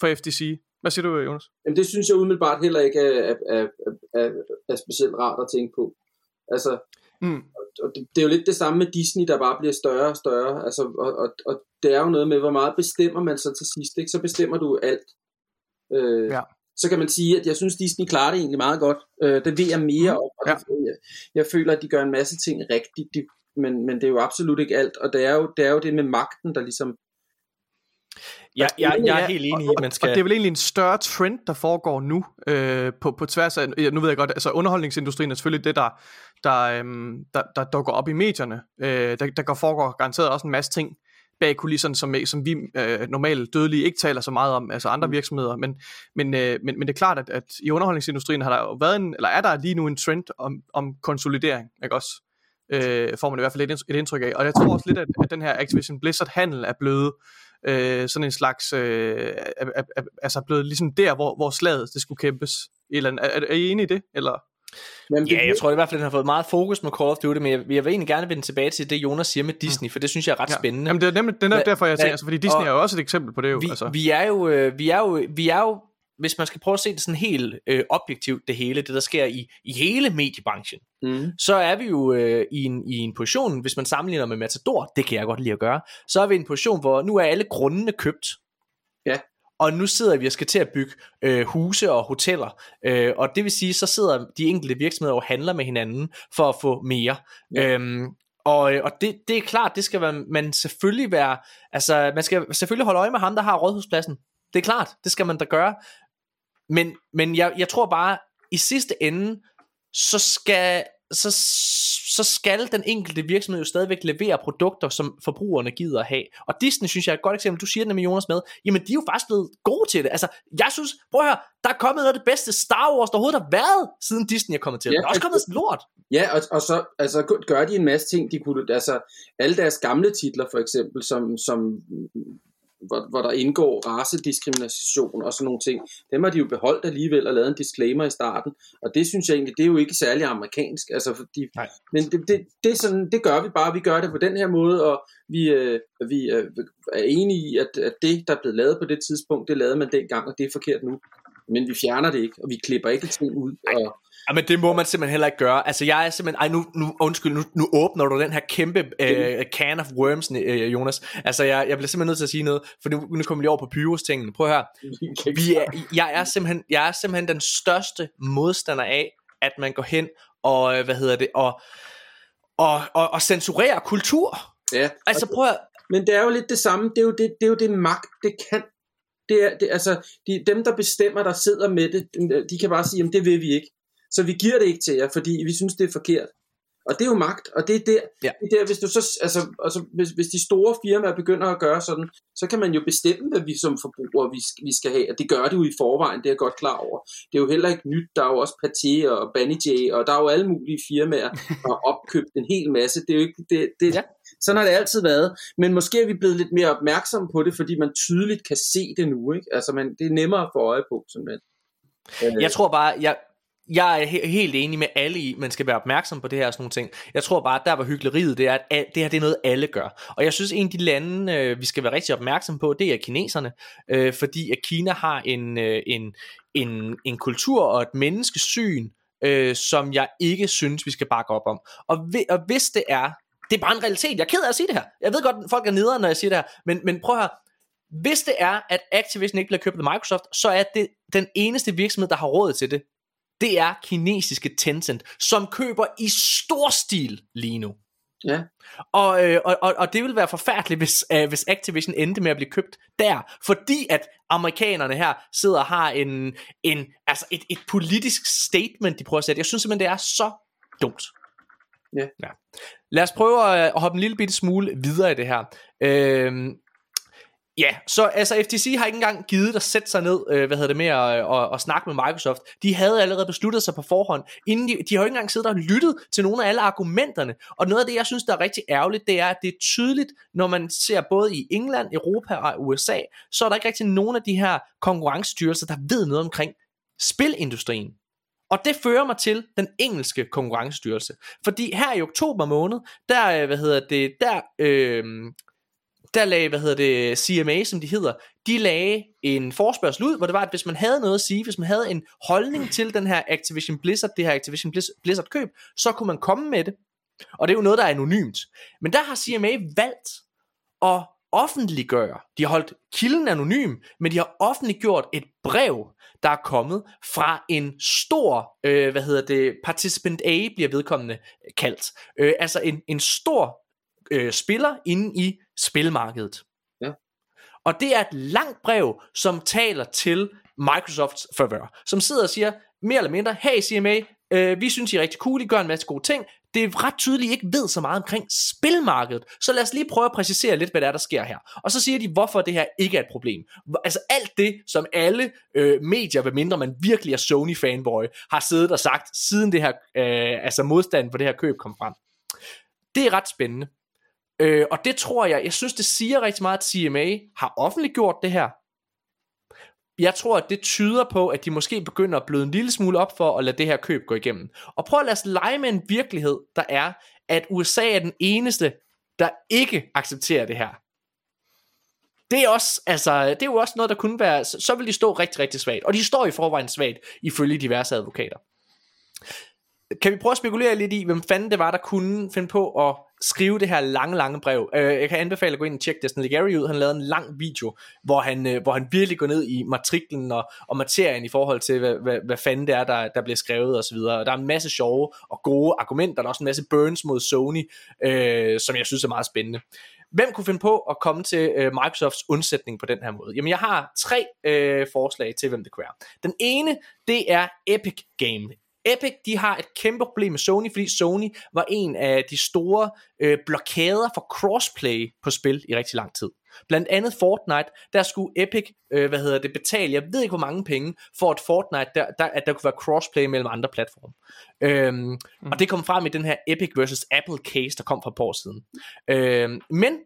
for FTC. Hvad siger du, Jonas? Jamen det synes jeg umiddelbart heller ikke er, er, er, er, er specielt rart at tænke på. Altså, mm. og det, det er jo lidt det samme med Disney, der bare bliver større og større. Altså, og, og, og det er jo noget med, hvor meget bestemmer man så til sidst. Ikke? Så bestemmer du alt. Øh, ja så kan man sige, at jeg synes, Disney klarer det egentlig meget godt. Øh, det ved jeg mere mm. om, og ja. det, jeg, jeg føler, at de gør en masse ting rigtigt, de, men, men det er jo absolut ikke alt, og det er jo det, er jo det med magten, der ligesom Ja, jeg, jeg er helt enig i, at man skal... Og det er vel egentlig en større trend, der foregår nu, øh, på, på tværs af, ja, nu ved jeg godt, altså underholdningsindustrien er selvfølgelig det, der, der, øhm, der, der, går op i medierne. Øh, der, der går foregår garanteret også en masse ting bag kulisserne, som, som vi øh, normalt dødelige ikke taler så meget om, altså andre mm. virksomheder, men, men, øh, men, men det er klart, at, at i underholdningsindustrien har der jo været en, eller er der lige nu en trend om, om konsolidering, ikke også? Øh, får man i hvert fald et, et indtryk af, og jeg tror også lidt, at, at den her Activision Blizzard handel er blevet øh, sådan en slags, øh, er, er, er, altså blevet ligesom der, hvor, hvor slaget det skulle kæmpes. Eller, er, er I enige i det, eller? Jamen, ja, jeg tror i hvert fald, at den har fået meget fokus med Call of Duty, men jeg, jeg vil egentlig gerne vende tilbage til det, Jonas siger med Disney, for det synes jeg er ret ja. spændende. Jamen, det er nemlig det er derfor, jeg siger, altså, fordi Disney og, er jo også et eksempel på det jo. Vi, altså. vi, er jo, øh, vi, er jo, vi er jo hvis man skal prøve at se det sådan helt øh, objektivt, det hele, det der sker i, i hele mediebranchen, mm. så er vi jo øh, i, en, i en position, hvis man sammenligner med Matador, det kan jeg godt lide at gøre, så er vi i en position, hvor nu er alle grundene købt. Ja. Og nu sidder vi og skal til at bygge øh, huse og hoteller. Øh, og det vil sige, så sidder de enkelte virksomheder og handler med hinanden for at få mere. Ja. Øhm, og, og det, det er klart, det skal man, man selvfølgelig være, altså man skal selvfølgelig holde øje med ham, der har rådhuspladsen. Det er klart, det skal man da gøre. Men, men jeg, jeg tror bare, i sidste ende, så skal, så, så skal den enkelte virksomhed jo stadigvæk levere produkter, som forbrugerne gider at have. Og Disney synes jeg er et godt eksempel. Du siger det med Jonas med. Jamen, de er jo faktisk blevet gode til det. Altså, jeg synes, prøv at høre, der er kommet noget af det bedste Star Wars, der overhovedet har været, siden Disney er kommet til. Ja, der er også kommet lort. Ja, og, og så altså, gør de en masse ting. De kunne, altså, alle deres gamle titler, for eksempel, som, som hvor, hvor der indgår racediskrimination og sådan nogle ting, dem har de jo beholdt alligevel og lavet en disclaimer i starten, og det synes jeg egentlig, det er jo ikke særlig amerikansk, altså fordi, Nej. men det, det, det, er sådan, det gør vi bare, vi gør det på den her måde, og vi, øh, vi øh, er enige i, at, at det, der er blevet lavet på det tidspunkt, det lavede man dengang, og det er forkert nu men vi fjerner det ikke, og vi klipper ikke ting ud. Og, Ja, men det må man simpelthen heller ikke gøre. Altså, jeg er simpelthen... Ej, nu, nu, undskyld, nu, nu åbner du den her kæmpe uh, can of worms, uh, Jonas. Altså, jeg, jeg bliver simpelthen nødt til at sige noget, for nu, nu kommer vi over på Pyrus-tingene. Prøv at høre. Vi er, jeg, er simpelthen, jeg er simpelthen den største modstander af, at man går hen og, hvad hedder det, og, og, og, og censurerer kultur. Ja. Altså, prøv at, men det er jo lidt det samme. Det er jo det, det, er jo det magt, det kan. Det er, det, altså, de, dem, der bestemmer, der sidder med det, de kan bare sige, at det vil vi ikke. Så vi giver det ikke til jer, fordi vi synes, det er forkert. Og det er jo magt, og det er der, ja. det er der hvis, du så, altså, altså, hvis, hvis de store firmaer begynder at gøre sådan, så kan man jo bestemme, hvad vi som forbrugere vi, vi skal have, og det gør det jo i forvejen, det er jeg godt klar over. Det er jo heller ikke nyt, der er jo også Pathé og Banijay, og der er jo alle mulige firmaer, der har opkøbt en hel masse. Det er jo ikke, det, det, ja. Sådan har det altid været, men måske er vi blevet lidt mere opmærksomme på det, fordi man tydeligt kan se det nu, ikke? Altså, man, det er nemmere at få øje på, simpelthen. Jeg tror bare, jeg, jeg er he- helt enig med alle i, man skal være opmærksom på det her og sådan nogle ting. Jeg tror bare, at der var hyggeleriet, det er, at det her det er noget, alle gør. Og jeg synes, en af de lande, øh, vi skal være rigtig opmærksom på, det er kineserne. Øh, fordi at Kina har en, øh, en, en, en kultur og et menneskesyn, øh, som jeg ikke synes, vi skal bakke op om. Og, vi, og hvis det er, det er bare en realitet. Jeg er ked af at sige det her. Jeg ved godt, at folk er nedere, når jeg siger det her. Men, men prøv her. Hvis det er, at Activision ikke bliver købt af Microsoft, så er det den eneste virksomhed, der har råd til det det er kinesiske Tencent, som køber i stor stil lige nu. Ja. Og, øh, og, og, og det vil være forfærdeligt, hvis, øh, hvis Activision endte med at blive købt der, fordi at amerikanerne her sidder og har en, en, altså et, et politisk statement, de prøver at sætte. Jeg synes simpelthen, det er så dumt. Ja. ja. Lad os prøve at, at hoppe en lille bitte smule videre i det her. Øh, Ja, så altså FTC har ikke engang givet at sætte sig ned, øh, hvad hedder det med at, øh, at, at snakke med Microsoft. De havde allerede besluttet sig på forhånd. Inden de, de har jo ikke engang siddet og lyttet til nogle af alle argumenterne. Og noget af det, jeg synes, der er rigtig ærgerligt, det er, at det er tydeligt, når man ser både i England, Europa og USA, så er der ikke rigtig nogen af de her konkurrencestyrelser, der ved noget omkring spilindustrien. Og det fører mig til den engelske konkurrencestyrelse. Fordi her i oktober måned, der, øh, hvad hedder det, der øh, der lagde, hvad hedder det, CMA, som de hedder, de lagde en forspørgsel ud, hvor det var, at hvis man havde noget at sige, hvis man havde en holdning til den her Activision Blizzard, det her Activision Blizzard køb, så kunne man komme med det. Og det er jo noget, der er anonymt. Men der har CMA valgt at offentliggøre. De har holdt kilden anonym, men de har offentliggjort et brev, der er kommet fra en stor, øh, hvad hedder det, participant A bliver vedkommende kaldt. Øh, altså en, en stor øh, spiller inde i spilmarkedet. Ja. Og det er et langt brev, som taler til Microsofts favør, som sidder og siger mere eller mindre, hey CMA, øh, vi synes I er rigtig cool, I gør en masse gode ting, det er ret tydeligt, I ikke ved så meget omkring spilmarkedet, så lad os lige prøve at præcisere lidt, hvad der er, der sker her. Og så siger de, hvorfor det her ikke er et problem. Altså alt det, som alle øh, medier, hvad mindre man virkelig er Sony-fanboy, har siddet og sagt, siden det her, øh, altså modstanden for det her køb kom frem. Det er ret spændende. Øh, og det tror jeg, jeg synes det siger rigtig meget, at CMA har offentliggjort det her. Jeg tror, at det tyder på, at de måske begynder at bløde en lille smule op for at lade det her køb gå igennem. Og prøv at lade os lege med en virkelighed, der er, at USA er den eneste, der ikke accepterer det her. Det er, også, altså, det er jo også noget, der kunne være, så vil de stå rigtig, rigtig svagt. Og de står i forvejen svagt, ifølge diverse advokater. Kan vi prøve at spekulere lidt i, hvem fanden det var, der kunne finde på at skrive det her lange, lange brev. Øh, jeg kan anbefale at gå ind og tjekke Destin Legary ud. Han lavede en lang video, hvor han, øh, hvor han virkelig går ned i matriklen og, og materien i forhold til, hvad, hvad, hvad fanden det er, der, der bliver skrevet osv. Der er en masse sjove og gode argumenter. Der er også en masse burns mod Sony, øh, som jeg synes er meget spændende. Hvem kunne finde på at komme til øh, Microsofts undsætning på den her måde? Jamen, jeg har tre øh, forslag til, hvem det kunne være. Den ene, det er Epic Game. Epic, de har et kæmpe problem med Sony, fordi Sony var en af de store øh, blokader for crossplay på spil i rigtig lang tid. Blandt andet Fortnite, der skulle Epic, øh, hvad hedder det, betale, jeg ved ikke hvor mange penge, for at Fortnite, der, der, at der kunne være crossplay mellem andre platforme. Øhm, mm. Og det kom frem i den her Epic versus Apple case, der kom for et par år siden. Øhm, men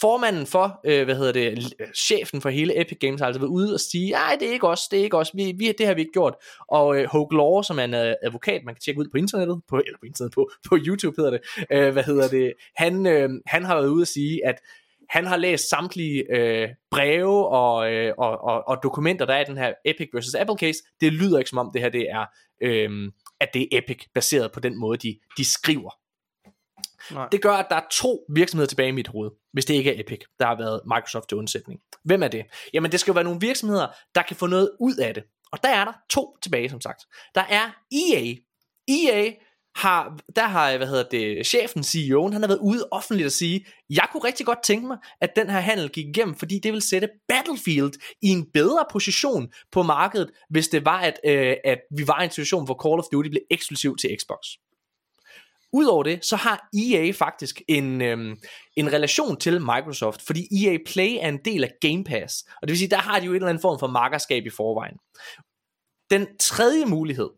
formanden for, øh, hvad hedder det, øh, chefen for hele Epic Games har altså været ude og sige, nej, det er ikke os, det er ikke os, vi, vi, det har vi ikke gjort. Og øh, Hoke Law, som er en øh, advokat, man kan tjekke ud på internettet, på, eller på internettet, på, på YouTube hedder det, øh, hvad hedder det, han, øh, han har været ude og sige, at han har læst samtlige øh, breve og, øh, og, og, og dokumenter, der er i den her Epic versus Apple case. Det lyder ikke som om det her det er, øh, at det er Epic, baseret på den måde, de, de skriver. Nej. Det gør, at der er to virksomheder tilbage i mit hoved, hvis det ikke er Epic, der har været Microsoft til undsætning. Hvem er det? Jamen det skal jo være nogle virksomheder, der kan få noget ud af det. Og der er der to tilbage, som sagt. Der er EA. EA har, der har, hvad hedder det, chefen, CEO'en, han har været ude offentligt at sige, jeg kunne rigtig godt tænke mig, at den her handel gik igennem, fordi det vil sætte Battlefield i en bedre position på markedet, hvis det var, at, øh, at vi var i en situation, hvor Call of Duty blev eksklusiv til Xbox. Udover det, så har EA faktisk en, øhm, en relation til Microsoft, fordi EA Play er en del af Game Pass. Og det vil sige, der har de jo en eller anden form for markerskab i forvejen. Den tredje mulighed,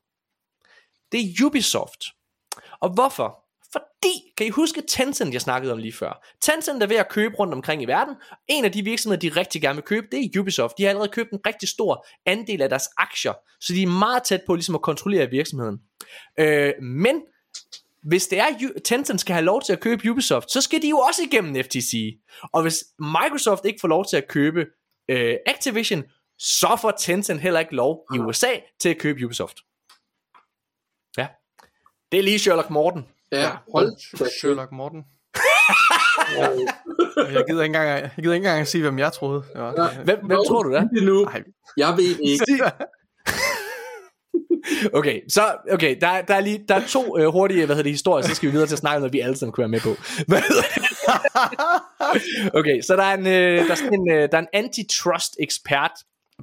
det er Ubisoft. Og hvorfor? Fordi, kan I huske Tencent, jeg snakkede om lige før? Tencent er ved at købe rundt omkring i verden. En af de virksomheder, de rigtig gerne vil købe, det er Ubisoft. De har allerede købt en rigtig stor andel af deres aktier, så de er meget tæt på ligesom at kontrollere virksomheden. Øh, men hvis det er, Tencent skal have lov til at købe Ubisoft, så skal de jo også igennem FTC. Og hvis Microsoft ikke får lov til at købe øh, Activision, så får Tencent heller ikke lov i USA til at købe Ubisoft. Ja. Det er lige Sherlock Morten. Ja, hold Sherlock Morten. jeg gider ikke engang, jeg gider ikke engang at sige, hvem jeg troede. Ja, hvem, hvem tror du det Nu. Jeg ved ikke. okay, så okay, der, der er lige der er to øh, hurtige, hvad hedder det, historier, så skal vi videre til at snakke noget, vi alle sammen kunne være med på. okay, så der er en, øh, der er en, øh, der er en antitrust ekspert,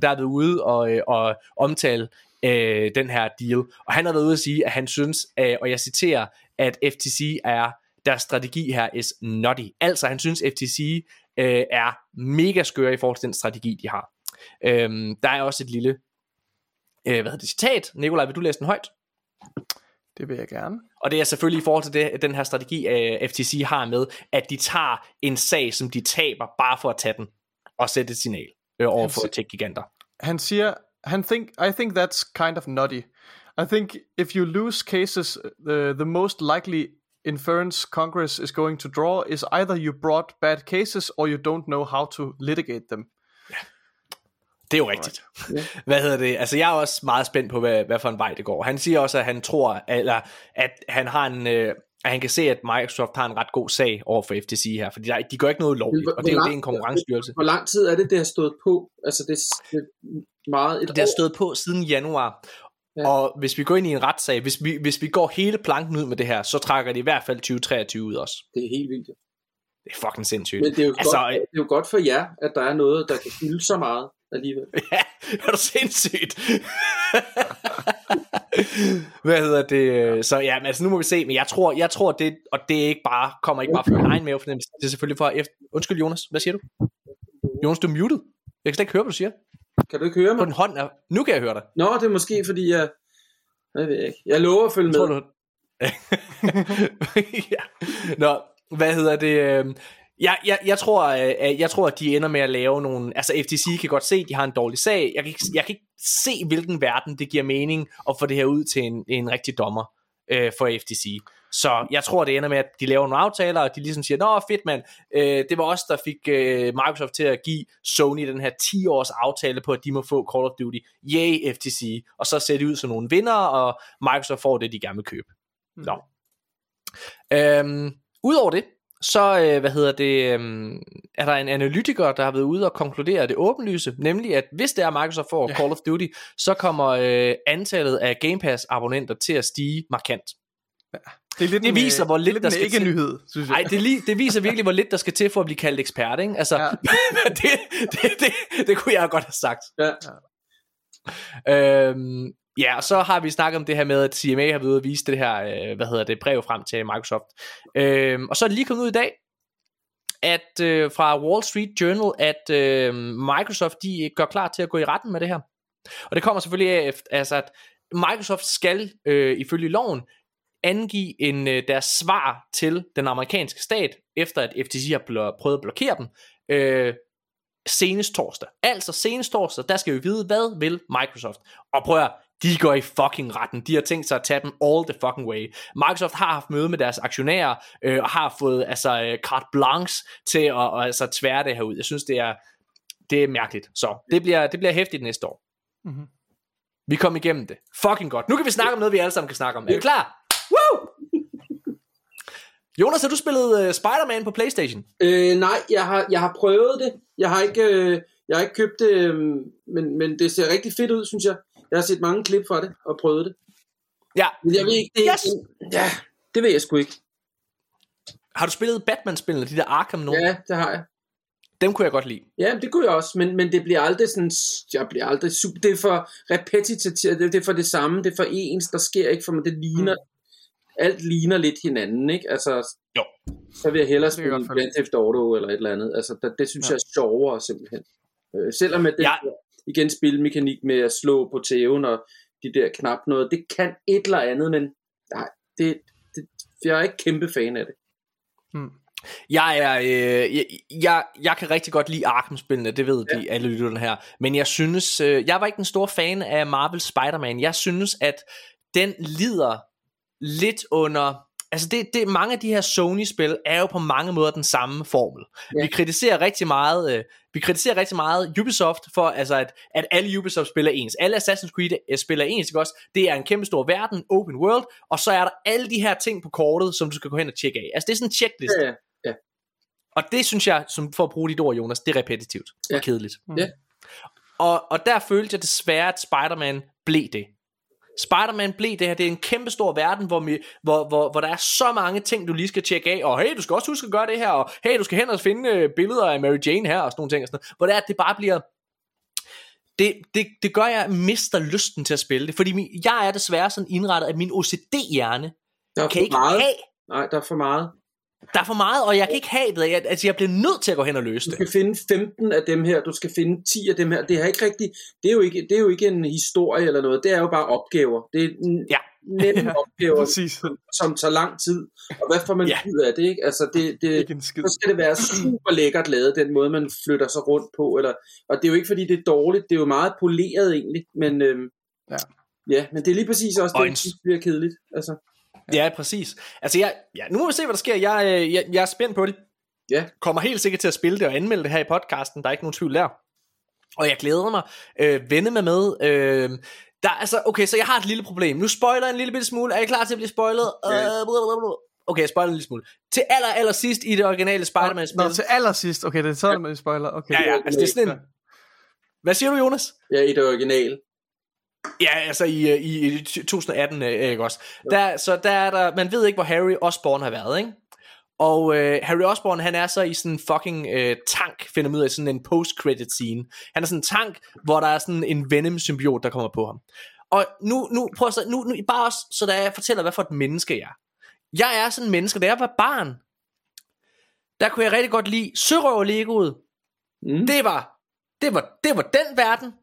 der er været ude og, øh, og omtale øh, den her deal, og han har været ude at sige, at han synes, øh, og jeg citerer, at FTC er deres strategi her is nutty. Altså, han synes, FTC øh, er mega skøre i forhold til den strategi, de har. Øhm, der er også et lille øh, hvad hedder det, citat. Nikolaj, vil du læse den højt? Det vil jeg gerne. Og det er selvfølgelig i forhold til det, den her strategi, øh, FTC har med, at de tager en sag, som de taber, bare for at tage den, og sætte et signal øh, over for tech-giganter. Han siger, han think, I think that's kind of nutty. I think if you lose cases, the, the most likely inference Congress is going to draw is either you brought bad cases, or you don't know how to litigate them. Det er jo rigtigt. Yeah. Hvad hedder det? Altså jeg er også meget spændt på, hvad, hvad for en vej det går. Han siger også, at han tror, eller at han har en, øh, at han kan se, at Microsoft har en ret god sag over for FTC her, fordi de gør ikke noget lovligt, hvor, og det er jo det en konkurrencestyrelse. Hvor lang tid er det, det har stået på? Altså det, det er meget et Det har stået på siden januar, Ja. Og hvis vi går ind i en retssag, hvis vi, hvis vi går hele planken ud med det her, så trækker de i hvert fald 2023 ud også. Det er helt vildt. Det er fucking sindssygt. Men det er, jo altså, godt, det er jo godt for jer, at der er noget, der kan fylde så meget alligevel. Ja, er du sindssygt. Hvad hedder det? Så ja, men altså nu må vi se, men jeg tror, jeg tror det, og det er ikke bare, kommer ikke bare fra min egen mavefornemmelse, det er selvfølgelig for, efter, undskyld Jonas, hvad siger du? Jonas, du er muted. Jeg kan slet ikke høre, hvad du siger. Kan du ikke høre mig? På den hånd er... Nu kan jeg høre dig. Nå, det er måske fordi jeg... Jeg ved ikke. Jeg lover at følge med. Tror du... ja. Nå, hvad hedder det? Jeg, jeg, jeg, tror, øh, jeg tror, at de ender med at lave nogle... Altså, FTC kan godt se, at de har en dårlig sag. Jeg kan, ikke, jeg kan ikke se, hvilken verden det giver mening at få det her ud til en, en rigtig dommer øh, for FTC. Så jeg tror, det ender med, at de laver nogle aftaler, og de ligesom siger, Nå, fedt mand, øh, det var os, der fik øh, Microsoft til at give Sony den her 10-års aftale på, at de må få Call of Duty. Yay, FTC. Og så ser det ud som nogle vinder, og Microsoft får det, de gerne vil købe. Mm. Nå. Øhm, Udover det, så øh, hvad hedder det, øh, er der en analytiker, der har været ude og konkludere det åbenlyse, nemlig at hvis det er Microsoft får ja. Call of Duty, så kommer øh, antallet af Game Pass abonnenter til at stige markant. Ja. Det, er lidt det viser, hvor lidt, lidt der skal ikke til. nyhed, synes jeg. Ej, det, li- det viser virkelig, hvor lidt der skal til for at blive kaldt ekspert, ikke? Altså, ja. det, det, det, det kunne jeg godt have sagt. Ja. Øhm, Ja, og så har vi snakket om det her med, at CMA har været ude og vise det her, øh, hvad hedder det, brev frem til Microsoft. Øh, og så er det lige kommet ud i dag, at øh, fra Wall Street Journal, at øh, Microsoft de gør klar til at gå i retten med det her. Og det kommer selvfølgelig af, altså at Microsoft skal øh, ifølge loven angive en, øh, deres svar til den amerikanske stat, efter at FTC har prøvet at blokere dem, øh, senest torsdag. Altså senest torsdag, der skal vi vide, hvad vil Microsoft. Og prøv at de går i fucking retten. De har tænkt sig at tage dem all the fucking way. Microsoft har haft møde med deres aktionærer, øh, og har fået altså øh, carte blanche til at og, altså, tvære det her ud. Jeg synes, det er, det er mærkeligt. Så det bliver, det bliver hæftigt næste år. Mm-hmm. Vi kom igennem det. Fucking godt. Nu kan vi snakke om noget, vi alle sammen kan snakke om. Er I klar? Woo! Jonas, har du spillet uh, Spider-Man på Playstation? Øh, nej, jeg har, jeg har prøvet det. Jeg har ikke, øh, jeg har ikke købt det, øh, men, men det ser rigtig fedt ud, synes jeg. Jeg har set mange klip fra det og prøvet det. Ja. Men jeg ved ikke, det, yes. ja, det ved jeg sgu ikke. Har du spillet Batman-spillene, de der Arkham nogen? Ja, det har jeg. Dem kunne jeg godt lide. Ja, det kunne jeg også, men, men det bliver aldrig sådan, jeg bliver aldrig super, det er for repetitivt, det er for det samme, det er for ens, der sker ikke for mig, det ligner, mm. alt ligner lidt hinanden, ikke? Altså, jo. så vil jeg hellere spille Grand Theft Auto eller et eller andet, altså, det, det synes ja. jeg er sjovere simpelthen. Øh, selvom med det ja. Igen spilmekanik med at slå på tæven og de der knap noget, det kan et eller andet, men nej, det, det, jeg er ikke kæmpe fan af det. Hmm. Jeg er, øh, jeg, jeg, jeg kan rigtig godt lide Arkham-spillene, det ved ja. de alle lytterne her. Men jeg synes, øh, jeg var ikke en stor fan af Marvel Spider-Man. Jeg synes, at den lider lidt under altså det, det, mange af de her Sony-spil er jo på mange måder den samme formel. Ja. Vi kritiserer rigtig meget, øh, vi kritiserer rigtig meget Ubisoft for, altså at, at alle Ubisoft-spil er ens. Alle Assassin's Creed spiller ens, ikke også? Det er en kæmpe stor verden, open world, og så er der alle de her ting på kortet, som du skal gå hen og tjekke af. Altså det er sådan en checklist. Ja, ja. ja. Og det synes jeg, som for at bruge dit ord, Jonas, det er repetitivt ja. og kedeligt. Ja. Og, og der følte jeg desværre, at Spider-Man blev det. Spider-Man blev det her, det er en kæmpe stor verden, hvor, vi, hvor, hvor, hvor der er så mange ting, du lige skal tjekke af, og hey, du skal også huske at gøre det her, og hey, du skal hen og finde øh, billeder af Mary Jane her, og sådan nogle ting, og sådan noget, hvor det er, at det bare bliver, det, det, det gør, at jeg mister lysten til at spille det, fordi min, jeg er desværre sådan indrettet, at min OCD-hjerne kan ikke meget. have... Nej, der er for meget. Der er for meget, og jeg kan ikke have det. Jeg, altså, jeg bliver nødt til at gå hen og løse det. Du skal finde 15 af dem her, du skal finde 10 af dem her. Det er ikke rigtigt, det er jo ikke, det er jo ikke en historie eller noget, det er jo bare opgaver. Det er ja. nemme opgaver, som, som tager lang tid. Og hvad får man ja. ud af det, ikke? Altså, det, det, så skal det være super lækkert lavet, den måde, man flytter sig rundt på. Eller, og det er jo ikke, fordi det er dårligt, det er jo meget poleret egentlig, men, øhm, ja. ja, men det er lige præcis også det, der bliver kedeligt. Altså. Ja, præcis. Altså, jeg, ja, nu må vi se, hvad der sker. Jeg, øh, jeg, jeg er spændt på det. Ja. Kommer helt sikkert til at spille det og anmelde det her i podcasten. Der er ikke nogen tvivl der. Og jeg glæder mig. Øh, vende mig med. Øh, der, altså, okay, så jeg har et lille problem. Nu spoiler jeg en lille bitte smule. Er I klar til at blive spoilet? Okay, uh, okay jeg spoiler en lille smule. Til aller, aller sidst i det originale Spider-Man-spil. Nå, til aller sidst. Okay, det er sådan, man spoiler. Okay. Ja, ja, altså det er sådan en... Hvad siger du, Jonas? Ja, i det originale. Ja, altså i, øh, i, i 2018, øh, ikke også? Der, så der er der, man ved ikke, hvor Harry Osborn har været, ikke? Og øh, Harry Osborn, han er så i sådan en fucking øh, tank, finder man ud af sådan en post-credit scene. Han er sådan en tank, hvor der er sådan en Venom-symbiot, der kommer på ham. Og nu, nu prøv at nu, nu bare også, så da jeg fortæller, hvad for et menneske jeg er. Jeg er sådan en menneske, da jeg var barn, der kunne jeg rigtig godt lide sørøver Legoet. Mm. Det var, det var, det var den verden,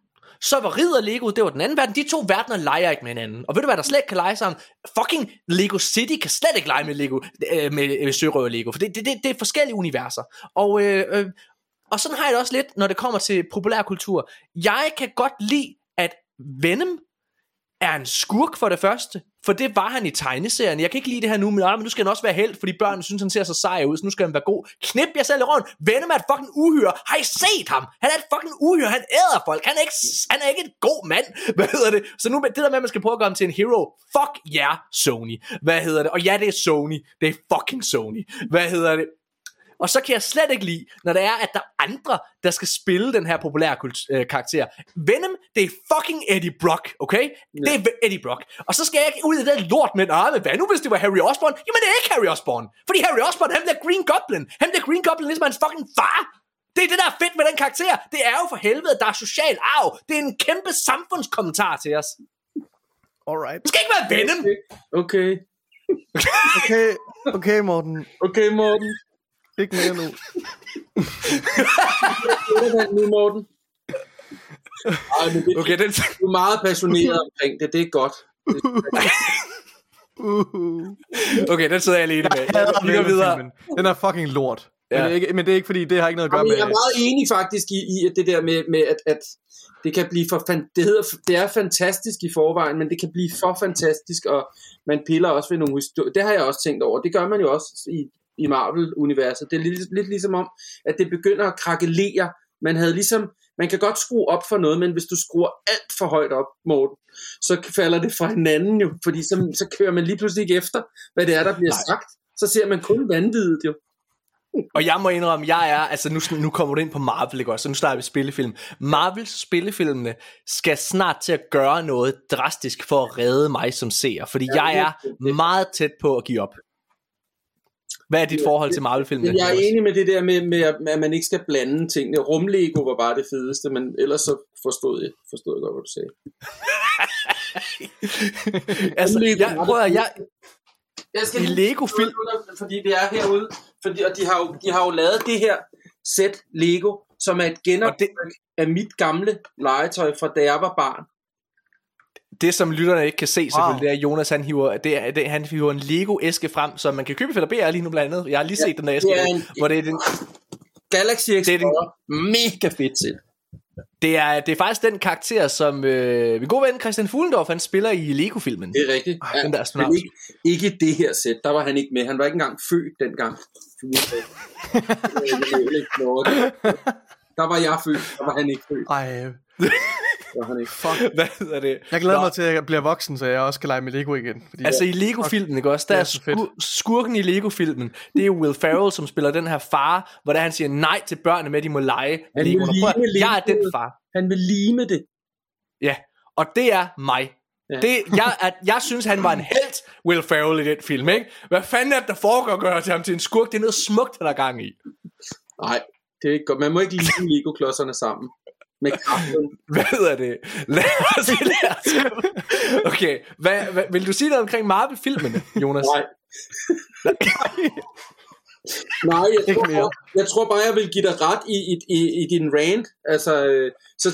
så var Ridder Lego, det var den anden verden. De to verdener leger ikke med hinanden. Og ved du hvad, der slet ikke kan lege sammen? Fucking Lego City kan slet ikke lege med Lego, øh, med med Sørøver Lego. For det, det, det, det er forskellige universer. Og, øh, øh, og sådan har jeg det også lidt, når det kommer til populærkultur. Jeg kan godt lide, at Venom er en skurk for det første, for det var han i tegneserien. Jeg kan ikke lide det her nu, men, men nu skal han også være held, fordi børnene synes, han ser så sej ud, så nu skal han være god. Knip jer selv i røven. Venom er et fucking uhyre. Har I set ham? Han er et fucking uhyre. Han æder folk. Han er ikke, han er ikke en god mand. Hvad hedder det? Så nu det der med, at man skal prøve at gøre ham til en hero. Fuck jer, yeah, Sony. Hvad hedder det? Og ja, det er Sony. Det er fucking Sony. Hvad hedder det? Og så kan jeg slet ikke lide, når det er, at der er andre, der skal spille den her populære øh, karakter. Venom, det er fucking Eddie Brock, okay? Ja. Det er Eddie Brock. Og så skal jeg ikke ud i den lort med, ah, men hvad nu hvis det var Harry Osborn? Jamen det er ikke Harry Osborn. Fordi Harry Osborn, han bliver Green Goblin. Han bliver Green Goblin ligesom hans fucking far. Det er det, der er fedt med den karakter. Det er jo for helvede, der er social arv. Det er en kæmpe samfundskommentar til os. Alright. Det skal ikke være Venom. Okay. Okay, okay Morten. Okay, Morten. Ikke mere nu. nu, Morten. Ej, men det, okay, den... Du er meget passioneret omkring det, det er godt. Okay, den sidder jeg alene med. Jeg vi går videre. Den er fucking lort. Ja. Men, det er ikke, men det er ikke fordi, det har ikke noget at gøre Jamen, med... Jeg er meget enig faktisk i, i det der med, med at, at det kan blive for fan, det, hedder, det er fantastisk i forvejen, men det kan blive for fantastisk, og man piller også ved nogle historier. Det har jeg også tænkt over. Det gør man jo også i, i Marvel-universet. Det er lidt, lidt ligesom om, at det begynder at krakelere. Man havde ligesom, man kan godt skrue op for noget, men hvis du skruer alt for højt op, Morten, så falder det fra hinanden jo, fordi så, så kører man lige pludselig ikke efter, hvad det er, der bliver Nej. sagt. Så ser man kun vanvittigt jo. Og jeg må indrømme, jeg er, altså nu, nu kommer du ind på Marvel, ikke også? Så nu starter vi spillefilm. Marvels spillefilmene skal snart til at gøre noget drastisk for at redde mig som seer, fordi jeg er meget tæt på at give op. Hvad er dit forhold til Marvel-filmene? Jeg er enig med det der med, med, at man ikke skal blande tingene. Rumlego var bare det fedeste, men ellers så forstod jeg, forstod jeg godt, hvad du sagde. altså, jeg, prøv at, jeg, jeg skal I Lego-film... Fordi det er herude, fordi, og de har, jo, de har jo lavet det her sæt Lego, som er et genoptryk af mit gamle legetøj fra da jeg var barn det som lytterne ikke kan se selvfølgelig, wow. det er, Jonas han hiver, det er, det, han hiver en Lego-æske frem, som man kan købe i Fælder BR lige nu blandt andet. Jeg har lige ja, set den der æske, det er en, hvor det er den... Galaxy Explorer, det er den, mega fedt til. Det er, det er faktisk den karakter, som øh, min gode ven Christian Fuglendorf, han spiller i Lego-filmen. Det er rigtigt. Ej, den der Men ikke, ikke det her sæt, der var han ikke med. Han var ikke engang født dengang. der var jeg født, der var han ikke født. Ej, han ikke. Fuck. Hvad er det? Jeg glæder Nå. mig til, at jeg bliver voksen, så jeg også kan lege med Lego igen. Fordi altså jeg... i Lego-filmen, ikke også? Der er, skur- skurken i Lego-filmen. Det er Will Ferrell, som spiller den her far, hvor der han siger nej til børnene med, at de må lege han Lego. Vil jeg er den far. Han vil lime det. Ja, og det er mig. Ja. Det, jeg, at, jeg synes, han var en helt Will Ferrell i den film, ikke? Hvad fanden er det, der foregår at gøre til ham til en skurk? Det er noget smukt, han er gang i. Nej, det er ikke godt. Man må ikke lide Lego-klodserne sammen med kraften. Hvad er det? Lad os, lad os. Okay, hvad, hvad, vil du sige noget omkring Marvel-filmene, Jonas? Nej. Nej, jeg tror, bare, jeg tror bare, jeg vil give dig ret i, i, i, i din rant. Altså, så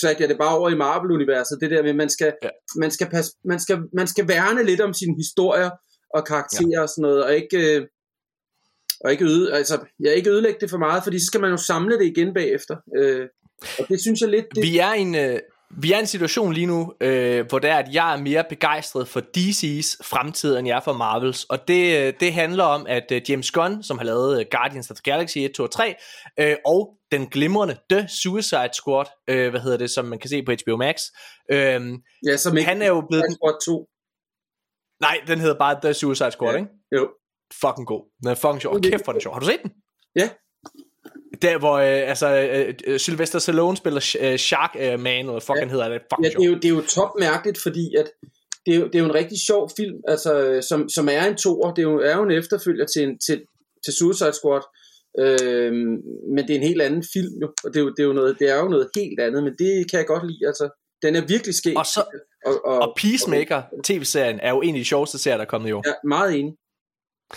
satte jeg det bare over i Marvel-universet. Det der med, man skal, ja. man, skal passe, man, skal, man skal værne lidt om sine historier og karakterer ja. og sådan noget, og ikke, øh, og ikke, øde, altså, jeg ikke ødelægge det for meget, fordi så skal man jo samle det igen bagefter. Øh, og det synes jeg lidt... Det... Vi er en... Øh, vi er i en situation lige nu, øh, hvor det er, at jeg er mere begejstret for DC's fremtid, end jeg er for Marvels. Og det, øh, det handler om, at øh, James Gunn, som har lavet Guardians of the Galaxy 1, 2 og 3, øh, og den glimrende The Suicide Squad, øh, hvad hedder det, som man kan se på HBO Max. Øh, ja, som ikke han er jo blevet... Squad 2. Nej, den hedder bare The Suicide Squad, ja. ikke? Jo. Fucking god. Den er fucking sjov. Kæft, for den sjov. Har du set den? Ja. Der hvor øh, altså øh, øh, Sylvester Stallone spiller øh, Shark øh, Man eller fucking ja. hedder det. Fucking ja, det er jo det er jo top mærkeligt fordi at det er, jo, det er jo en rigtig sjov film, altså, som, som er en toer. Det er jo, er jo en efterfølger til, en, til, til Suicide Squad. Øh, men det er en helt anden film jo, og det er jo, det er jo noget, det er jo noget helt andet, men det kan jeg godt lide, altså. Den er virkelig skæg. Og, så, og, og, og Peacemaker, tv-serien, er jo en af de sjoveste serier, der er kommet i år. Ja, meget enig.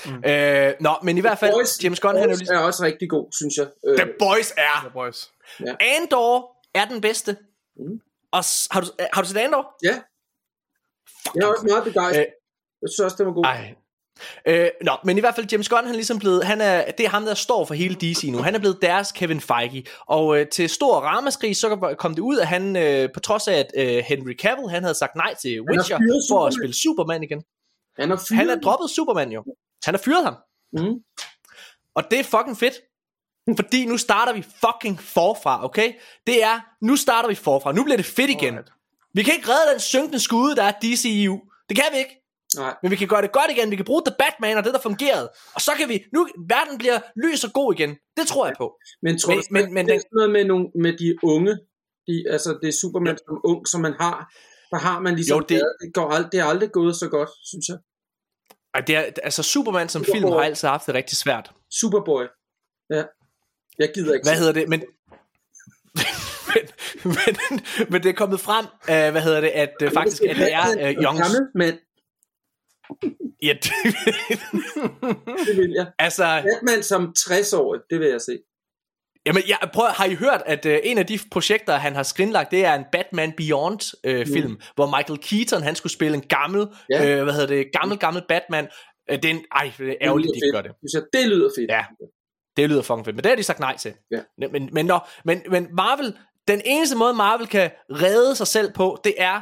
Mm. Øh, nå, men i hvert fald, Boys, James Gunn han er, lige... er også rigtig god, synes jeg. Øh, The Boys er. The Boys. Ja. Andor er den bedste. Mm. Og har du, har du set Andor? Ja. Fuck. Jeg er også meget begejstret. Øh, jeg synes også, det var god. Ej. Øh, nå, men i hvert fald James Gunn, han er ligesom blevet, han er, det er ham, der står for hele DC nu. Han er blevet deres Kevin Feige. Og øh, til stor ramaskrig, så kom det ud, at han, øh, på trods af, at øh, Henry Cavill, han havde sagt nej til Witcher for at spille Superman igen. Han er, han er droppet Superman jo. Han har fyret ham. Mm. Og det er fucking fedt. Fordi nu starter vi fucking forfra, okay? Det er, nu starter vi forfra. Nu bliver det fedt igen. Alright. Vi kan ikke redde den synkende skude, der er DCU. Det kan vi ikke. Nej. Men vi kan gøre det godt igen. Vi kan bruge The Batman og det, der fungerede. Og så kan vi... Nu, verden bliver lys og god igen. Det tror jeg på. Men tror men, du, men, men, det er sådan noget med, nogle, med de unge, de, altså det er Superman ja. som ung, som man har, der har man ligesom... Jo, det, det, går ald- det er aldrig gået så godt, synes jeg. Ej, det er, altså Superman som Superboy. film har altid haft det rigtig svært. Superboy. Ja. Jeg gider ikke. Hvad hedder det? Men, men, men, men det er kommet frem, uh, hvad hedder det, at uh, faktisk at det er uh, Youngs... Men Ja, det, det vil jeg. Altså, Batman som 60-årig, det vil jeg se. Jamen, jeg prøv, har I hørt, at uh, en af de projekter, han har skrinlagt, det er en Batman Beyond-film, uh, mm. hvor Michael Keaton, han skulle spille en gammel, ja. uh, hvad hedder det, gammel, gammel Batman. Uh, det er en, ej, det er ærgerligt, at de gør det. Synes, det lyder fedt. Ja, det lyder fucking fedt, men det har de sagt nej til. Ja. Men, men, når, men, men Marvel, den eneste måde Marvel kan redde sig selv på, det er,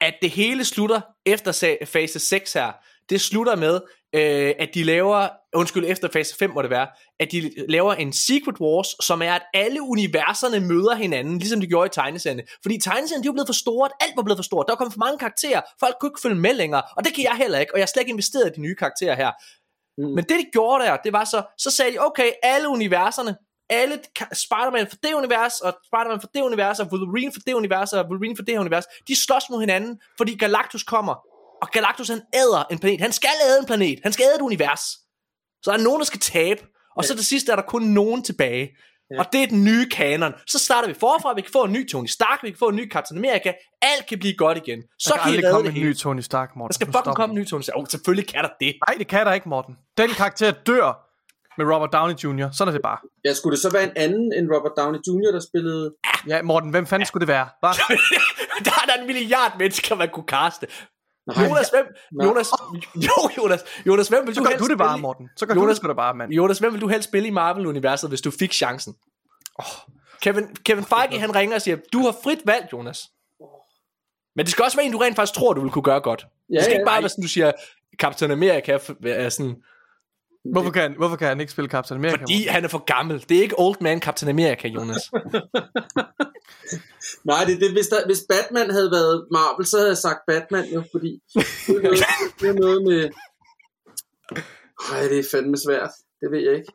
at det hele slutter efter fase 6 her. Det slutter med, øh, at de laver, undskyld, efter fase 5 må det være, at de laver en Secret Wars, som er, at alle universerne møder hinanden, ligesom de gjorde i tegneserierne. Fordi tegneserierne, de er blevet for store, alt var blevet for stort. Der kom for mange karakterer, folk kunne ikke følge med længere, og det kan jeg heller ikke, og jeg har slet ikke investeret i de nye karakterer her. Mm. Men det de gjorde der, det var så, så sagde de, okay, alle universerne, alle Spider-Man for det univers, og Spider-Man for det univers, og Wolverine for det univers, og Wolverine for det her univers, de slås mod hinanden, fordi Galactus kommer, og Galactus han æder en planet. Han skal æde en planet. Han skal æde et univers. Så er der nogen, der skal tabe. Og så til sidst er der kun nogen tilbage. Ja. Og det er den nye kanon. Så starter vi forfra, vi kan få en ny Tony Stark, vi kan få en ny Captain America, alt kan blive godt igen. Så der kan, kan komme en ny Tony Stark, Morten. Der skal fucking komme en ny Tony Stark. Oh, selvfølgelig kan der det. Nej, det kan der ikke, Morten. Den karakter dør med Robert Downey Jr. Sådan er det bare. Ja, skulle det så være en anden end Robert Downey Jr., der spillede... Ja, Morten, hvem fanden ja. skulle det være? Hva? der er der en milliard mennesker, man kunne kaste. Nej, Jonas, hvem, Jonas, jo, Jonas, Jonas, hvem vil så du helst du det bare, Morten. Så gør Jonas, du det bare, mand. Jonas, hvem vil du helst spille i Marvel-universet, hvis du fik chancen? Oh. Kevin, Kevin Feige, han ringer og siger, du har frit valg, Jonas. Men det skal også være en, du rent faktisk tror, du vil kunne gøre godt. Ja, det skal ja, ikke bare være sådan, du siger, Captain America er sådan, Hvorfor kan, han, hvorfor kan han ikke spille Captain America? Fordi han er for gammel. Det er ikke Old Man Captain America, Jonas. Nej, det, det, hvis, der, hvis Batman havde været Marvel, så havde jeg sagt Batman jo, fordi det er noget, det er noget med... Ej, det er fandme svært. Det ved jeg ikke.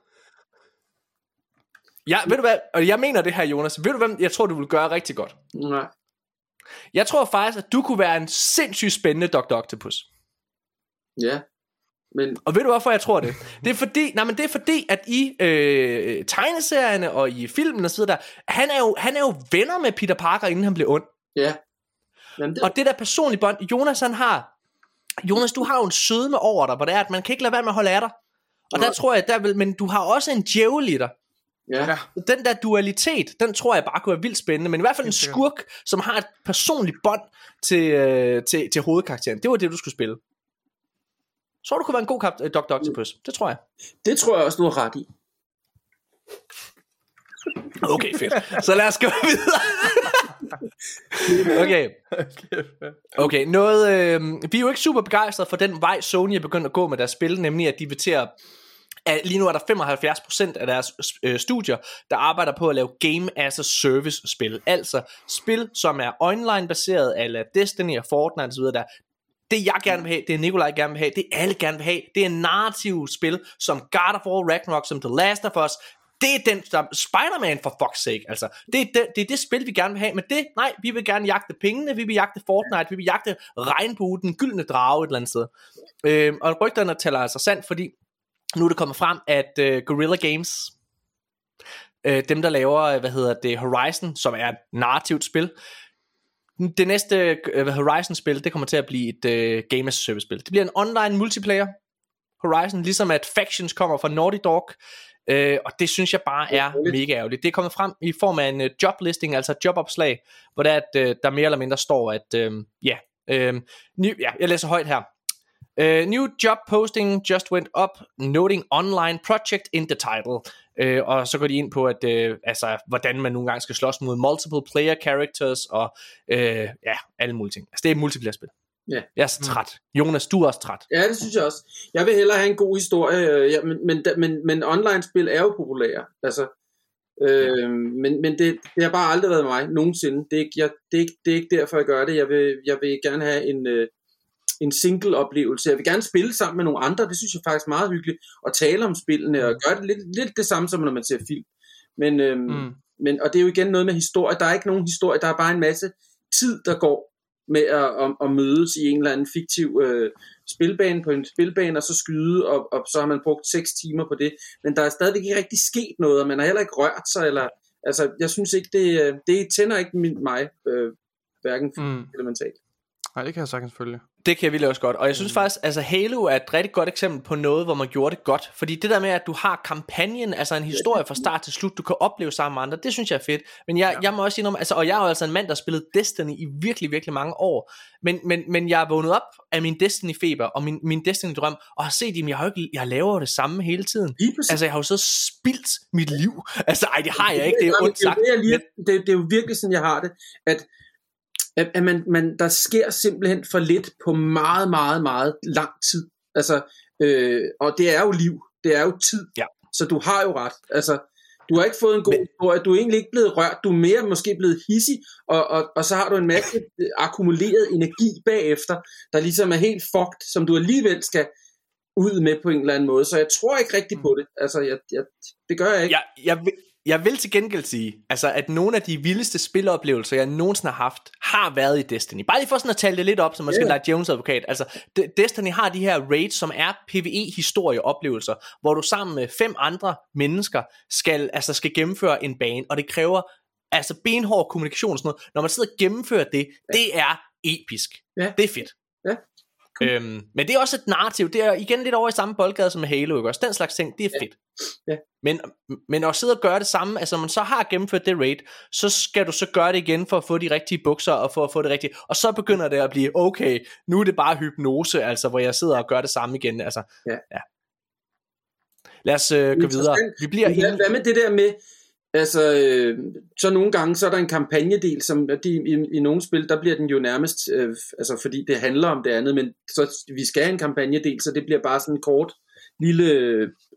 Ja, ved du hvad, og jeg mener det her, Jonas. Ved du hvem, jeg tror, du vil gøre rigtig godt? Nej. Jeg tror faktisk, at du kunne være en sindssygt spændende Dr. Octopus. Ja. Men... Og ved du hvorfor jeg tror det? Det er fordi, nej, men det er fordi at i øh, tegneserierne og i filmen og så videre, han er, jo, han er jo venner med Peter Parker, inden han blev ond. Ja. Jamen, det... Og det der personlige bånd, Jonas han har, Jonas, du har jo en sødme over dig, hvor det er, at man kan ikke lade være med at holde af dig. Og der tror jeg, der vil, men du har også en djævel i dig. Ja. Den der dualitet, den tror jeg bare kunne være vildt spændende, men i hvert fald en skurk, som har et personligt bånd til, øh, til, til hovedkarakteren. Det var det, du skulle spille. Så du kunne være en god kap- Dr. Octopus. Det tror jeg. Det tror jeg også, du har ret i. Okay, fedt. Så lad os gå videre. okay. Okay, noget, øh, vi er jo ikke super begejstrede for den vej Sony er begyndt at gå med deres spil, nemlig at de vil til at at lige nu er der 75% af deres øh, studier, der arbejder på at lave game as a service spil. Altså spil, som er online baseret, eller Destiny og Fortnite osv. Der, det jeg gerne vil have, det Nikolaj gerne vil have, det alle gerne vil have, det er narrative spil, som God of War, Ragnarok, som The Last of Us, det er den, der, Spider-Man for fuck's sake, altså. Det er, det, det er det spil, vi gerne vil have, men det, nej, vi vil gerne jagte pengene, vi vil jagte Fortnite, vi vil jagte regnbue, den gyldne drage et eller andet sted. Øhm, og rygterne taler altså sandt, fordi nu er det kommet frem, at uh, Guerrilla Games, uh, dem der laver, hvad hedder det, Horizon, som er et narrativt spil, det næste uh, Horizon-spil, det kommer til at blive et uh, Game as Service-spil. Det bliver en online multiplayer Horizon, ligesom at Factions kommer fra Naughty Dog, uh, og det synes jeg bare er mega ærgerligt. Det er kommet frem i form af en uh, joblisting, altså jobopslag, hvor der, at, uh, der mere eller mindre står, at uh, ja, uh, ny, ja, jeg læser højt her. Uh, new job posting just went up, noting online project in the title. Uh, og så går de ind på, at uh, altså, hvordan man nogle gange skal slås mod multiple player characters, og uh, ja, alle mulige ting. Altså, det er et multiplayer-spil. Ja. Jeg er så træt. Jonas, du er også træt. Ja, det synes jeg også. Jeg vil hellere have en god historie, ja, men, men, men, men online-spil er jo populære. Altså, øh, ja. Men, men det, det har bare aldrig været mig, nogensinde. Det er, ikke, jeg, det, er ikke, det er ikke derfor, jeg gør det. Jeg vil, jeg vil gerne have en, øh, en single oplevelse. Jeg vil gerne spille sammen med nogle andre, det synes jeg faktisk er meget hyggeligt, og tale om spillene, og gøre det lidt, lidt det samme som når man ser film. Men, øhm, mm. men, og det er jo igen noget med historie, der er ikke nogen historie, der er bare en masse tid, der går med at, at, at mødes i en eller anden fiktiv øh, spilbane på en spilbane, og så skyde, og, og så har man brugt 6 timer på det. Men der er stadigvæk ikke rigtig sket noget, og man har heller ikke rørt sig, eller, altså, jeg synes ikke, det, det tænder ikke min, mig, øh, hverken mm. eller mentalt. Nej, det kan jeg sagtens følge. Det kan jeg virkelig også godt. Og jeg synes mm. faktisk, altså Halo er et rigtig godt eksempel på noget, hvor man gjorde det godt. Fordi det der med, at du har kampagnen, altså en historie fra start til slut, du kan opleve sammen med andre, det synes jeg er fedt. Men jeg, ja. jeg må også sige noget, altså, og jeg er jo altså en mand, der spillet Destiny i virkelig, virkelig mange år. Men, men, men jeg er vågnet op af min Destiny-feber og min, min Destiny-drøm, og har set, at jeg, har ikke, jeg laver det samme hele tiden. Altså jeg har jo så spildt mit liv. Altså ej, det har jeg ikke, det er ondt sagt. Er, det er jo virkelig sådan, jeg har det, at at, at man, man, der sker simpelthen for lidt på meget, meget, meget lang tid. Altså, øh, og det er jo liv, det er jo tid, ja. så du har jo ret. Altså, du har ikke fået en god Men... historie, du er egentlig ikke blevet rørt, du er mere måske blevet hissig, og, og, og så har du en masse akkumuleret energi bagefter, der ligesom er helt fucked, som du alligevel skal ud med på en eller anden måde. Så jeg tror ikke rigtigt på det. Altså, jeg, jeg, det gør jeg ikke. Jeg, jeg, vil, jeg vil til gengæld sige, altså, at nogle af de vildeste spiloplevelser, jeg nogensinde har haft, har været i Destiny. Bare lige for sådan at tale det lidt op, så man skal yeah. lade Jones advokat. Altså, Destiny har de her raids, som er PvE-historieoplevelser, hvor du sammen med fem andre mennesker skal, altså, skal gennemføre en bane, og det kræver altså benhård kommunikation og sådan noget. Når man sidder og gennemfører det, det er episk. Ja. Det er fedt. Ja. Øhm, men det er også et narrativ. Det er igen lidt over i samme boldgade som Halo, ikke også? Den slags ting, det er fedt. Ja. Men, men at sidde og gøre det samme, altså man så har gennemført det raid, så skal du så gøre det igen for at få de rigtige bukser og for at få det rigtige. Og så begynder det at blive, okay, nu er det bare hypnose, altså hvor jeg sidder og gør det samme igen. Altså, ja. ja. Lad os øh, gå videre. Vi bliver hvad med det der med, Altså, øh, så nogle gange, så er der en kampagnedel, som de, i, i nogle spil, der bliver den jo nærmest, øh, altså fordi det handler om det andet, men så vi skal have en kampagnedel, så det bliver bare sådan en kort lille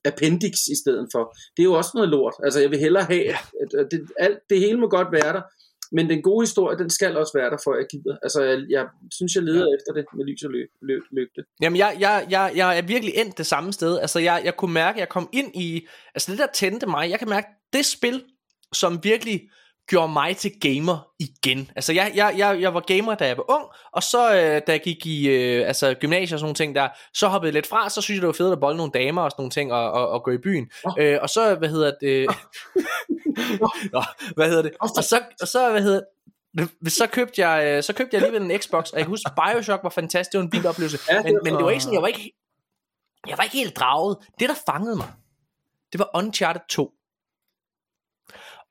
appendix i stedet for. Det er jo også noget lort. Altså, jeg vil hellere have, at, at det, alt, det hele må godt være der, men den gode historie, den skal også være der, for jeg gider. Altså, jeg, jeg synes, jeg leder ja. efter det med lys og lø, lø, lygte. Jamen, jeg, jeg, jeg, jeg er virkelig endt det samme sted. Altså, jeg, jeg kunne mærke, at jeg kom ind i... Altså, det der tændte mig, jeg kan mærke, det spil, som virkelig gjorde mig til gamer igen. Altså jeg, jeg, jeg, jeg var gamer, da jeg var ung, og så øh, da jeg gik i øh, altså, gymnasiet og sådan nogle ting der, så hoppede jeg lidt fra, så synes jeg det var fedt at bolle nogle damer og sådan nogle ting, og, og, og gå i byen. Oh. Øh, og så, hvad hedder det... Nå, hvad hedder det? Og så, og så hvad hedder så købte jeg øh, så købte jeg alligevel en Xbox, og jeg kan huske BioShock var fantastisk, det var en vild oplevelse. Ja, men, men det var ikke sådan, jeg var ikke jeg var ikke helt draget. Det der fangede mig, det var Uncharted 2.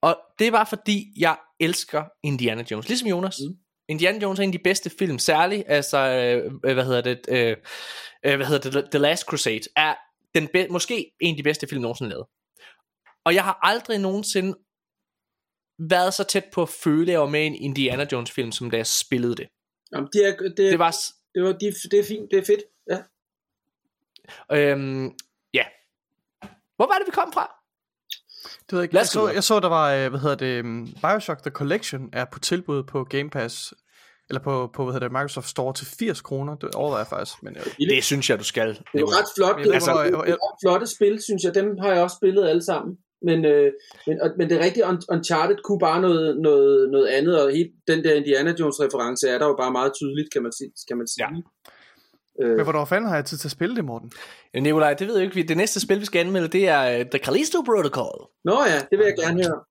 Og det var fordi, jeg elsker Indiana Jones. Ligesom Jonas. Mm. Indiana Jones er en af de bedste film, særligt, altså, øh, hvad hedder det, øh, øh, hvad hedder det, The Last Crusade, er den be- måske en af de bedste film nogensinde lavet. Og jeg har aldrig nogensinde været så tæt på at føle, at jeg var med i en Indiana Jones film, som da jeg spillede det. Jamen, det, er, det, det var, det, var, det, det er fint, det er fedt, ja. Øhm, ja. Hvor var det, vi kom fra? Det ved jeg, ikke. jeg, så, jeg så, der var, øh, hvad hedder det, um, Bioshock The Collection er på tilbud på Game Pass, eller på, på hvad hedder det, Microsoft Store til 80 kroner. Det overvejer jeg faktisk. Men, jeg... Det synes jeg, du skal. Det er jo ret flot. Det, altså, det, det, det er flotte spil, synes jeg. Dem har jeg også spillet alle sammen. Men, øh, men, og, men det er rigtigt, Uncharted kunne bare noget, noget, noget andet, og helt den der Indiana Jones reference er der jo bare meget tydeligt, kan man sige. Kan man sige. Ja. Øh. Men hvornår fanden har jeg tid til at spille det, Morten? Ja, Nikolaj, det ved jeg ikke. Det næste spil, vi skal anmelde, det er uh, The Callisto Protocol. Nå ja, det vil jeg gerne høre.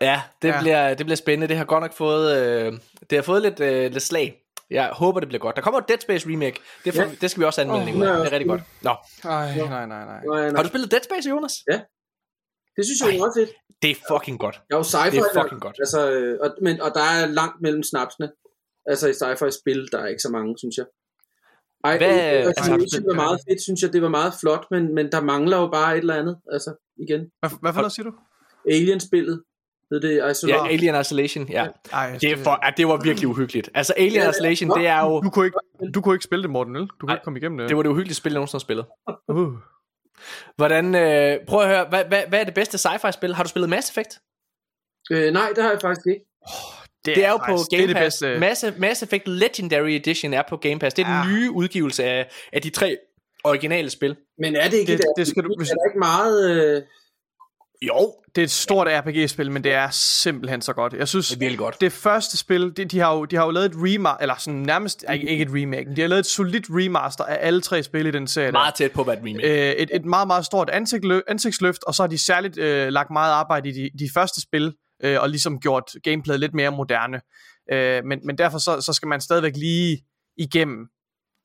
Ja, det, ja. Bliver, det bliver spændende. Det har godt nok fået, øh, det har fået lidt, øh, lidt slag. Jeg håber, det bliver godt. Der kommer et Dead Space remake. Det, for, ja. det skal vi også anmelde, oh, Nikolaj. Det er rigtig godt. Nå. Ej, nej, nej, nej. nej, nej. Har du spillet Dead Space, Jonas? Ja. Det synes jeg er meget fedt. Det er fucking godt. Jeg er jo sci-fi. Det er fucking godt. Altså, øh, og, men, og der er langt mellem snapsene. Altså i sci-fi spil, der er ikke så mange, synes jeg. Ej, Hvad, det, altså, altså, det var meget fedt, synes jeg, det var meget flot, men, men der mangler jo bare et eller andet, altså, igen. Hvad, hvad for noget siger du? Alien-spillet. Det det Isolation. Ja, Alien Isolation, ja. Ej, det, for, ja, det var virkelig uhyggeligt. Altså, Alien ja, Isolation, det er jo... Du kunne ikke, du kunne ikke spille det, Morten, vel? Du kunne ikke komme igennem det. Det var det uhyggeligt spil, jeg nogensinde har spillet. Uh. Hvordan, øh, prøv at høre, hvad, hvad, hvad er det bedste sci-fi spil? Har du spillet Mass Effect? Øh, nej, det har jeg faktisk ikke. Oh, det, det er, er jo på Game det Pass. Det Mass, Mass Effect Legendary Edition er på Game Pass. Det er ja. den nye udgivelse af, af de tre originale spil. Men er det ikke, det, det, det skal du, er der ikke meget... Øh... Jo. Det er et stort RPG-spil, men det er simpelthen så godt. Jeg synes, det er virkelig godt. Det første spil, de, de, har, jo, de har jo lavet et remaster, eller sådan nærmest, ikke et remake, de har lavet et solidt remaster af alle tre spil i den serie. Meget tæt på at et remake. Øh, et, et meget, meget stort ansigtsløft, og så har de særligt øh, lagt meget arbejde i de, de første spil, øh, og ligesom gjort gameplayet lidt mere moderne. Øh, men, men derfor så, så skal man stadigvæk lige igennem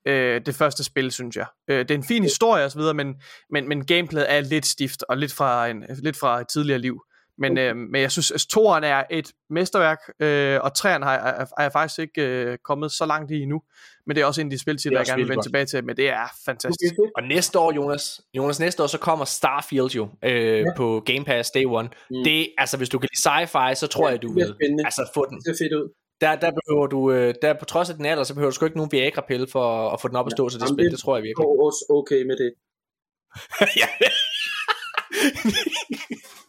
øh, det første spil, synes jeg. Øh, det er en fin historie osv., men, men, men gameplayet er lidt stift, og lidt fra, en, lidt fra et tidligere liv. Men, okay. øh, men jeg synes, at toeren er et mesterværk, øh, og træerne har, er, er jeg faktisk ikke øh, kommet så langt i endnu. Men det er også en af de spiltitler, jeg gerne vil vende tilbage til, men det er fantastisk. Okay. Og næste år, Jonas, Jonas, næste år, så kommer Starfield jo øh, ja. på Game Pass Day One. Mm. Det, altså, hvis du kan lide sci-fi, så tror ja, jeg, du vil altså, få den. Det ser fedt ud. Der, der behøver du, øh, der på trods af din alder, så behøver du sgu ikke nogen Viagra-pille for at få den op at stå til det Jamen, spil. Det, det tror jeg virkelig. Det er også okay med det. ja.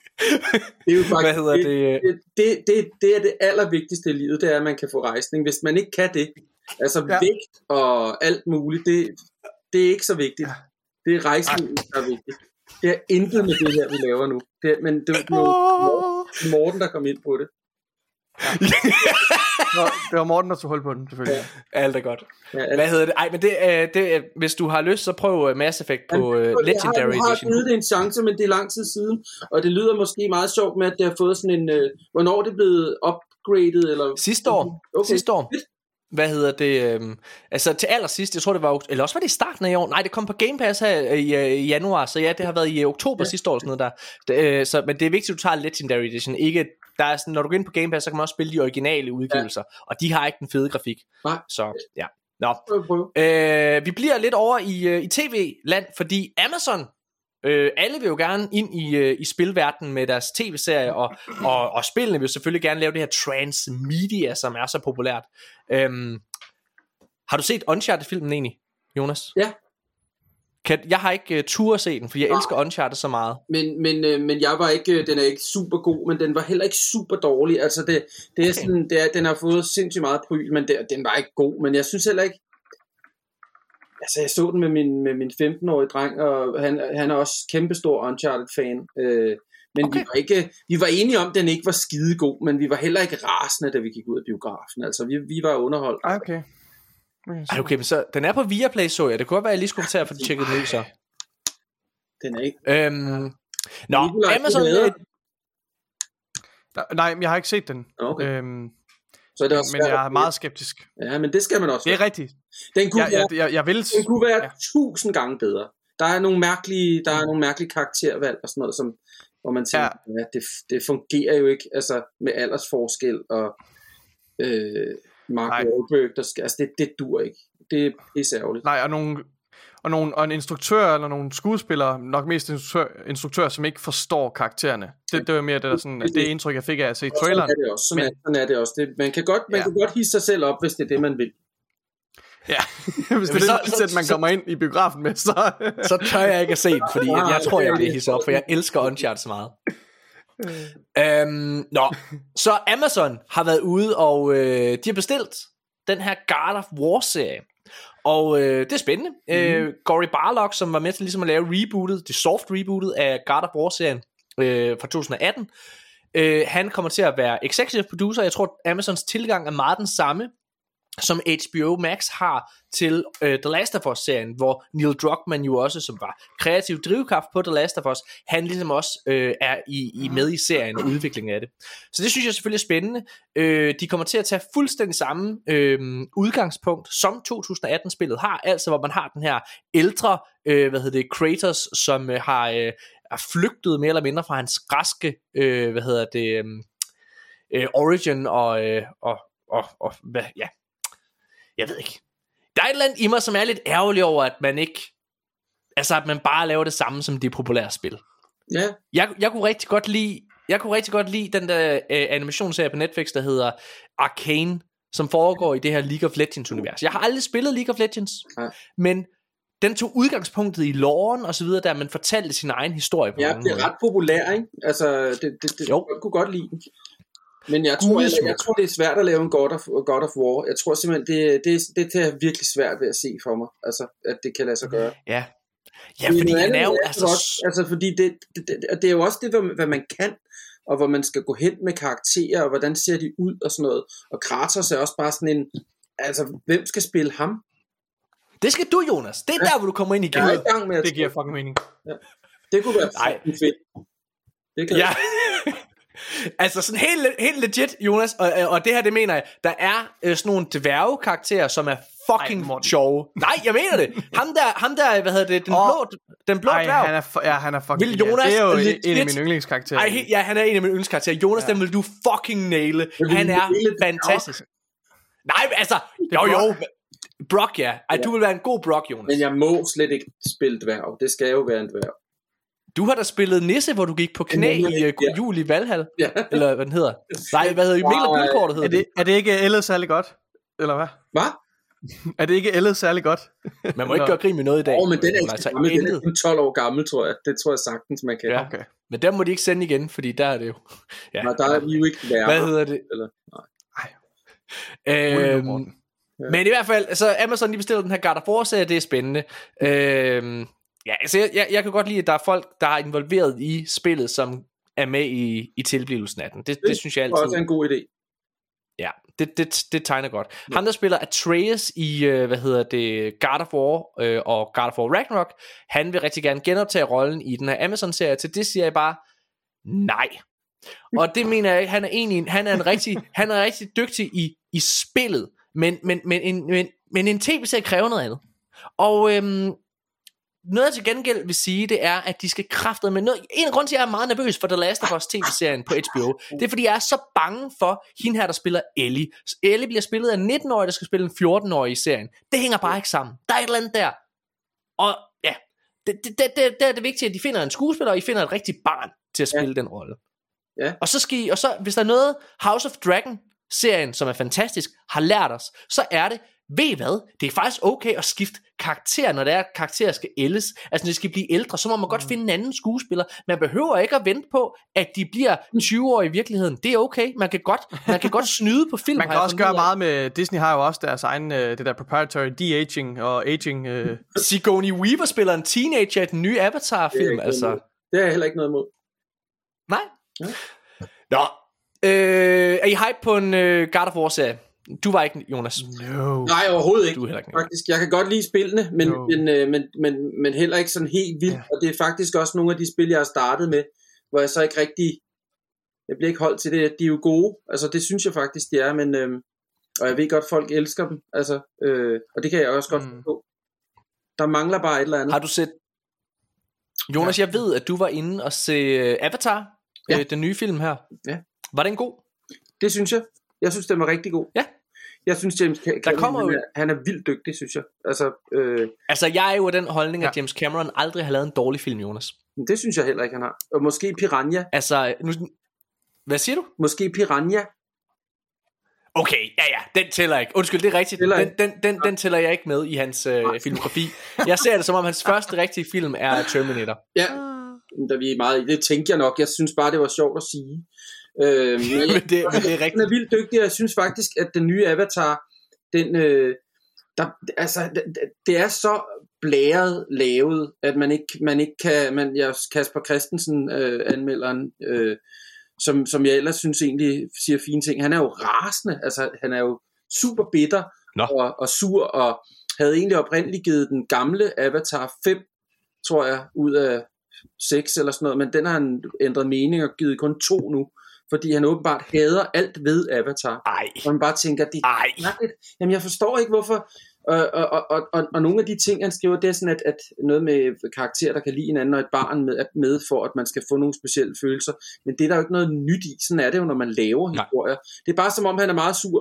det er jo faktisk, Hvad hedder det? Det, det, det, det er det allervigtigste i livet, det er, at man kan få rejsning. Hvis man ikke kan det, altså ja. vægt og alt muligt, det, det er ikke så vigtigt. Det er rejsning, der er vigtigt. Det er intet med det her, vi laver nu. Det er, men det var Morten, der kom ind på det. Ja. Nå, det var Morten, der tog hold på den, selvfølgelig. Ja. Alt er godt. Ja. Hvad hedder det? Ej, men det, uh, det, hvis du har lyst, så prøv uh, Mass Effect på uh, Legendary Edition. Jeg har givet det en chance, men det er lang tid siden. Og det lyder måske meget sjovt med, at det har fået sådan en... Uh, hvornår er det blevet upgraded? Eller... Sidste år. Okay. Sidste år. Hvad hedder det? Øhm, altså til allersidst, jeg tror det var, eller også var det i starten af år. Nej, det kom på Game Pass her i, i januar, så ja, det har været i oktober ja. sidste år. Sådan noget der. Det, øh, så, men det er vigtigt, at du tager Legendary Edition, ikke der er sådan, når du går ind på Game Pass, så kan man også spille de originale udgivelser, ja. og de har ikke den fede grafik. Nej. Så ja. Nå. Øh, vi bliver lidt over i, øh, i tv-land, fordi Amazon Øh, alle vil jo gerne ind i, øh, i spilverdenen med deres tv-serie, og, og, og spillene vil selvfølgelig gerne lave det her transmedia, som er så populært. Øhm, har du set Uncharted-filmen egentlig, Jonas? Ja, kan, jeg har ikke uh, tur at se den, fordi jeg elsker Uncharted så meget. Men, men, uh, men jeg var ikke, øh, den er ikke super god, men den var heller ikke super dårlig. Altså det, det er okay. sådan, det er, den har fået sindssygt meget pryl, men det, den var ikke god. Men jeg synes heller ikke, altså jeg så den med min, med min 15-årige dreng, og han, han er også kæmpestor Uncharted-fan. Uh, men okay. vi, var ikke, vi var enige om, at den ikke var skide god, men vi var heller ikke rasende, da vi gik ud af biografen. Altså vi, vi var underholdt. Okay. Ej, okay, men så, den er på Viaplay, så jeg. Det kunne godt være, at jeg lige skulle til at få tjekket den ud, så. Den er ikke. Øhm, nå, Amazon... Er... Nej, jeg har ikke set den. Okay. Øhm, så er det også men jeg er meget skeptisk. Ja, men det skal man også. Det er rigtigt. Den kunne, jeg, jeg, jeg, jeg vil... den kunne være ja. tusind gange bedre. Der er nogle mærkelige, der er nogle mærkelige karaktervalg og sådan noget, som, hvor man tænker, ja. ja det, det fungerer jo ikke altså, med aldersforskel og øh, Mark Wahlberg, der skal, altså det, det dur ikke. Det er pisseærgerligt. Nej, og nogle, og, nogle, og en instruktør eller nogle skuespillere, nok mest instruktør, instruktør som ikke forstår karaktererne. Det, det var mere det, der sådan, det, det indtryk, jeg fik af at se traileren. Sådan er det også. Sådan, Men, er, sådan er det også. Det, man kan godt, man ja. kan godt hisse sig selv op, hvis det er det, man vil. Ja, hvis det er det sæt, man kommer ind i biografen med, så... så tør jeg ikke at se den, fordi jeg, jeg tror, jeg bliver hisset op, for jeg elsker Uncharted så meget. Øhm, nå, så Amazon har været ude, og øh, de har bestilt den her God of War-serie. Og øh, det er spændende. Mm. Øh, Gory Barlog, som var med til ligesom at lave rebootet, det soft rebootet af God of War-serien øh, fra 2018, øh, han kommer til at være executive producer. Jeg tror, Amazons tilgang er meget den samme som HBO Max har til uh, The Last of Us-serien, hvor Neil Druckmann jo også, som var kreativ drivkraft på The Last of Us, han ligesom også uh, er i, i med i serien og udviklingen af det. Så det synes jeg selvfølgelig er spændende. Uh, de kommer til at tage fuldstændig samme uh, udgangspunkt, som 2018-spillet har, altså hvor man har den her ældre, uh, hvad hedder det, Kratos, som uh, har, uh, er flygtet mere eller mindre fra hans græske, uh, hvad hedder det, uh, origin og, uh, og, og, og hvad, ja, jeg ved ikke. Der er et eller andet i mig, som er lidt ærgerlig over, at man ikke, altså at man bare laver det samme som de populære spil. Ja. Jeg, jeg kunne rigtig godt lide, jeg kunne rigtig godt lide den der øh, animationsserie på Netflix, der hedder Arcane, som foregår i det her League of Legends univers. Jeg har aldrig spillet League of Legends, ja. men den tog udgangspunktet i loven og så videre, der man fortalte sin egen historie på Ja, det er ret populær, ikke? Altså, det, det, det jo. kunne godt lide men jeg tror, jeg, jeg tror, det er svært at lave en God of, God of War. Jeg tror simpelthen, det, det, det, det er virkelig svært ved at se for mig, altså, at det kan lade sig gøre. Ja, ja fordi han er jo... Altså... Også, altså, fordi det, det, det, det er jo også det, hvad man kan, og hvor man skal gå hen med karakterer, og hvordan ser de ud og sådan noget. Og Kratos er også bare sådan en... Altså, hvem skal spille ham? Det skal du, Jonas. Det er ja. der, hvor du kommer ind i gang med Det giver fucking mening. Ja. Det kunne være fedt. Det kan ja. Altså sådan helt, helt legit, Jonas, og, og det her, det mener jeg, der er øh, sådan nogle dværge-karakterer, som er fucking ej, sjove. Nej, jeg mener det. Ham der, ham der hvad hedder det, den oh. blå, den blå ej, dværg. han er, ja, han er fucking vil Jonas, Det er jo legit. en af mine yndlingskarakterer. Ej, ja, han er en af mine yndlingskarakterer. Jonas, ja. den vil du fucking naile. Han er fantastisk. Nej, altså, jo jo, Brock, ja. Ej, ja. du vil være en god Brock, Jonas. Men jeg må slet ikke spille dværg. Det skal jo være en dværg. Du har da spillet Nisse, hvor du gik på knæ i uh, ja. jul i Valhall. Ja. Eller hvad den hedder. Nej, hvad hedder Mikkel og Guldkortet hedder er det, er det ikke ældet særlig godt? Eller hvad? Hvad? er det ikke ældet særlig godt? Man må ikke gøre grin med noget i dag. Åh, oh, men den er ikke altså, gammel. Den er 12 år gammel, tror jeg. Det tror jeg sagtens, man kan. Ja. Okay. Men der må de ikke sende igen, fordi der er det jo... Ja. Nej, der er vi jo ikke værre. Hvad hedder det? Eller, nej. Øhm, Ja. Men i hvert fald, så Amazon de bestiller den her God of War-serie, det er spændende. Øhm, ja, altså jeg, jeg, jeg kan godt lide, at der er folk, der er involveret i spillet, som er med i, i tilblivelsen af den. Det, det, det synes jeg altid. Det er også en god idé. Ja, det, det, det tegner godt. Ja. Han der spiller Atreus i, øh, hvad hedder det, God of War øh, og God of War Ragnarok, han vil rigtig gerne genoptage rollen i den her Amazon-serie. Til det siger jeg bare, nej. Og det mener jeg, han er egentlig, han er en rigtig, han er rigtig dygtig i, i spillet. Men, men, men, en, men, men en tv-serie kræver noget andet. Og øhm, noget jeg til gengæld vil sige, det er, at de skal kræfte med noget. En af grunden til, at jeg er meget nervøs for The Last of Us tv-serien på HBO, det er, fordi jeg er så bange for hende her, der spiller Ellie. Ellie bliver spillet af en 19-årig, der skal spille en 14-årig i serien. Det hænger bare ikke sammen. Der er et eller andet der. Og ja, det, det, det, det, det er det vigtige, at de finder en skuespiller, og I finder et rigtigt barn til at spille ja. den rolle. Ja. Og så skal I, og så, hvis der er noget House of Dragon, serien, som er fantastisk, har lært os, så er det, ved I hvad, det er faktisk okay at skifte karakter, når det er, at karakterer skal ældes. Altså, når de skal blive ældre, så må man godt mm. finde en anden skuespiller. Man behøver ikke at vente på, at de bliver 20 år i virkeligheden. Det er okay. Man kan godt, man kan godt snyde på film. Man kan også gøre meget med, Disney har jo også deres egen, øh, det der proprietary de-aging og aging. Uh... Sigourney Weaver spiller en teenager i den nye Avatar-film, altså. Det er heller ikke noget imod. Nej. Ja. Nå, Øh, er I hype på en uh, God of War-serie? Du var ikke, Jonas. No. Nej, overhovedet ikke. Du er ikke. Faktisk, jeg kan godt lide spillene, men, no. men, uh, men, men, men heller ikke sådan helt vildt. Yeah. Og det er faktisk også nogle af de spil, jeg har startet med, hvor jeg så ikke rigtig... Jeg bliver ikke holdt til det. De er jo gode. Altså, det synes jeg faktisk, de er, men... Øh, og jeg ved godt, folk elsker dem. Altså, øh, og det kan jeg også godt mm. forstå. Der mangler bare et eller andet. Har du set... Jonas, ja. jeg ved, at du var inde og se øh, Avatar, ja. øh, den nye film her. Ja. Var den god? Det synes jeg. Jeg synes, den var rigtig god. Ja. Jeg synes, James Cameron, der kommer han, er, han er vildt dygtig, synes jeg. Altså, øh, altså jeg er jo af den holdning, ja. at James Cameron aldrig har lavet en dårlig film, Jonas. Det synes jeg heller ikke, han har. Og måske Piranha. Altså, nu, hvad siger du? Måske Piranha. Okay, ja ja, den tæller ikke. Undskyld, det er rigtigt. Den, den, den, den, den tæller jeg ikke med i hans øh, filmografi. Jeg ser det som om, hans første rigtige film er Terminator. Ja, der vi er meget Det tænkte jeg nok. Jeg synes bare, det var sjovt at sige. Øh, men, men, det, men det er rigtigt. Den er vildt dygtig, og jeg synes faktisk, at den nye Avatar, den, øh, der, altså, det, det er så blæret lavet, at man ikke, man ikke kan, man, jeg, Kasper Christensen, øh, anmelderen, øh, som, som jeg ellers synes egentlig siger fine ting, han er jo rasende, altså han er jo super bitter og, og sur, og havde egentlig oprindeligt givet den gamle Avatar 5, tror jeg, ud af 6 eller sådan noget, men den har han ændret mening og givet kun to nu fordi han åbenbart hader alt ved Avatar. Ej. Og man bare tænker, det er mærkeligt. Jamen jeg forstår ikke, hvorfor... Og, og, og, og, og nogle af de ting, han skriver, det er sådan, at, at noget med karakterer, der kan lide hinanden, og et barn med, med for, at man skal få nogle specielle følelser. Men det er der jo ikke noget nyt i. Sådan er det jo, når man laver Nej. historier. Det er bare som om, han er meget sur.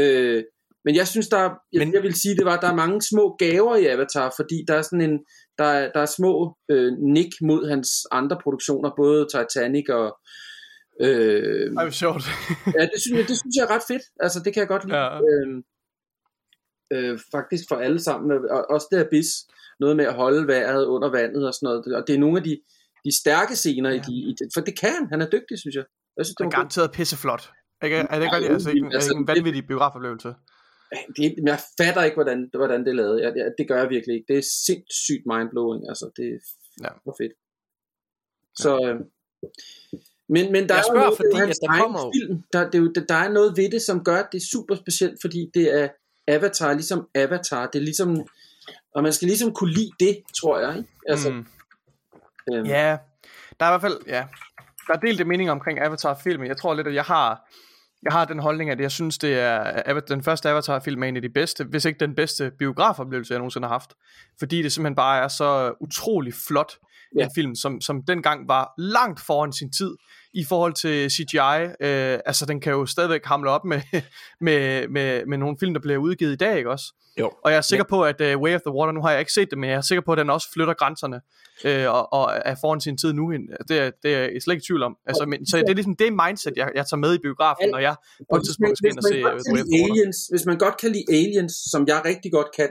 Øh, men jeg synes, der, jeg, men... jeg vil sige, det var, der er mange små gaver i Avatar, fordi der er sådan en, der, der er små øh, nik mod hans andre produktioner, både Titanic og, Øh, Ej, sjovt. ja, det synes, jeg, det synes jeg er ret fedt. Altså, det kan jeg godt lide. Ja. Øh, øh, faktisk for alle sammen. Og også det bis. Noget med at holde vejret under vandet og sådan noget. Og det er nogle af de, de stærke scener ja. i de, i for det kan han. Han er dygtig, synes jeg. jeg synes, det er garanteret pisseflot. Ikke, er det ikke, ja, altså, ikke, altså, en vanvittig biografoplevelse? Det, jeg fatter ikke, hvordan, hvordan det er lavet. Jeg, jeg, det gør jeg virkelig ikke. Det er sindssygt mindblowing. Altså, det er ja. fedt. Så. Øh, men, men der jeg spørger, er noget, fordi, at der kommer film. Der, det, der er noget ved det, som gør, at det er super specielt, fordi det er Avatar, ligesom Avatar. Det er ligesom, og man skal ligesom kunne lide det, tror jeg. Ikke? Altså, mm. øhm. Ja, der er i hvert fald, ja. der er delt mening omkring Avatar-filmen. Jeg tror lidt, at jeg har, jeg har den holdning, at jeg synes, det er den første Avatar-film er en af de bedste, hvis ikke den bedste biografoplevelse, jeg nogensinde har haft. Fordi det simpelthen bare er så utrolig flot ja. en film, som, som dengang var langt foran sin tid i forhold til CGI. Øh, altså, den kan jo stadigvæk hamle op med, med, med, med nogle film, der bliver udgivet i dag, ikke også? Jo. Og jeg er sikker ja. på, at uh, Way of the Water, nu har jeg ikke set det, men jeg er sikker på, at den også flytter grænserne øh, og, og er foran sin tid nu. Det er, det er jeg slet ikke i tvivl om. Altså, men, så det er ligesom det mindset, jeg, jeg tager med i biografen, når jeg på et tidspunkt skal ind og se uh, Way of the Water. Aliens, hvis man godt kan lide Aliens, som jeg rigtig godt kan,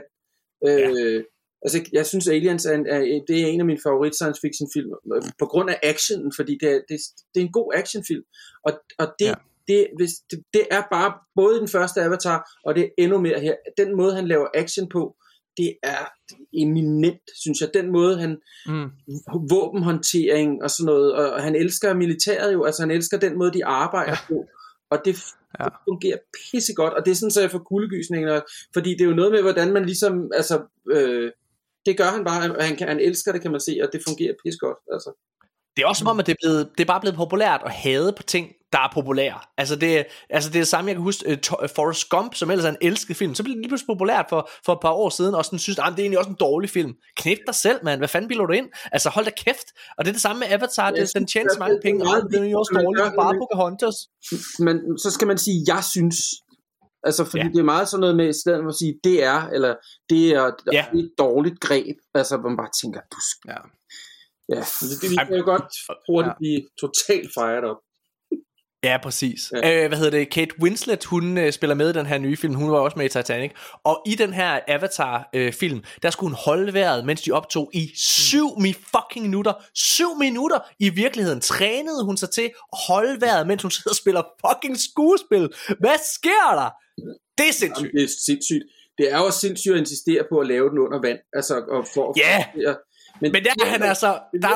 øh, ja. Altså, jeg synes Aliens er, en, er, det er en af mine favorit science fiction film, øh, på grund af actionen, fordi det er, det, det er en god actionfilm. Og, og det, ja. det, hvis, det, det er bare både den første Avatar, og det er endnu mere her. Den måde, han laver action på, det er eminent, synes jeg. Den måde, han mm. våbenhåndtering og sådan noget, og, og han elsker militæret jo, altså han elsker den måde, de arbejder ja. på. Og det, ja. det fungerer pissegodt, og det er sådan, så jeg får kuldegysninger, fordi det er jo noget med, hvordan man ligesom, altså, øh, det gør han bare, han, han elsker det, kan man se, og det fungerer pis godt. Altså. Det er også som om, at det er, blevet, det er bare blevet populært at hade på ting, der er populære. Altså det, altså det er det samme, jeg kan huske, uh, Forrest Gump, som ellers er en elsket film, så blev det lige pludselig populært for, for et par år siden, og sådan synes, at det er egentlig også en dårlig film. Knip dig selv, mand. Hvad fanden bilder du ind? Altså hold da kæft. Og det er det samme med Avatar, det, den tjener så mange penge, og det er jo også dårligt, bare Pocahontas. Men så skal man sige, jeg synes, Altså, fordi ja. det er meget sådan noget med, i stedet for at sige, det er, eller det er, ja. et dårligt greb. Altså, man bare tænker, du skal... Ja. Ja, det, det, det kan jo godt hurtigt ja. blive totalt fejret op. Ja, præcis. Ja. Øh, hvad hedder det? Kate Winslet, hun øh, spiller med i den her nye film. Hun var også med i Titanic. Og i den her Avatar-film, øh, der skulle hun holde vejret, mens de optog i syv mi fucking minutter. Syv minutter! I virkeligheden trænede hun sig til at holde vejret, mens hun sidder og spiller fucking skuespil. Hvad sker der? Det er sindssygt. Jamen, det er sindssygt. Det er jo sindssygt at insistere på at lave den under vand. Altså, og for, ja, yeah. men, men der er han altså... Der,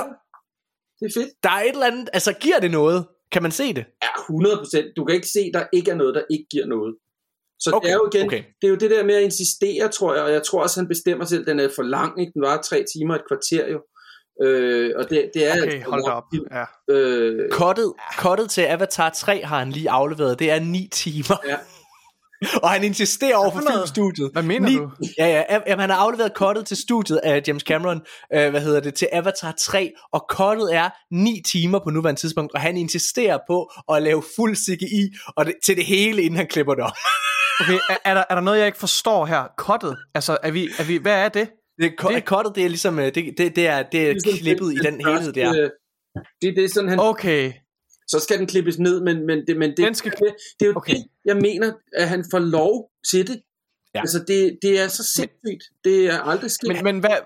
det er fedt. Der er et eller andet... Altså, giver det noget? Kan man se det? Ja, 100%. Du kan ikke se, der ikke er noget, der ikke giver noget. Så okay, det er jo igen, okay. det er jo det der med at insistere, tror jeg, og jeg tror også, han bestemmer selv, den er for lang, ikke? Den var tre timer et kvarter jo. Øh, og det, det er okay, hold op. Ja. Øh, kottet, kottet til Avatar 3 har han lige afleveret. Det er 9 timer. Ja. og han insisterer over for filmstudiet. Hvad mener Ni, du? Ja, ja, jamen, han har afleveret kortet til studiet af James Cameron, øh, hvad hedder det, til Avatar 3, og kortet er 9 timer på nuværende tidspunkt, og han insisterer på at lave fuld CGI og det, til det hele, inden han klipper det op. okay, er, er, der, er der noget, jeg ikke forstår her? Kortet? Altså, er vi, er vi, hvad er det? Det, det kortet, det er ligesom, øh, det, det, det er, det er klippet i den helhed, det er. Det, det er sådan, han, okay så skal den klippes ned, men, men, det, men det, den skal... det, det er jo okay. det, jeg mener, at han får lov til det. Ja. Altså, det, det er så sindssygt. Det er aldrig sket. Men, men hvad,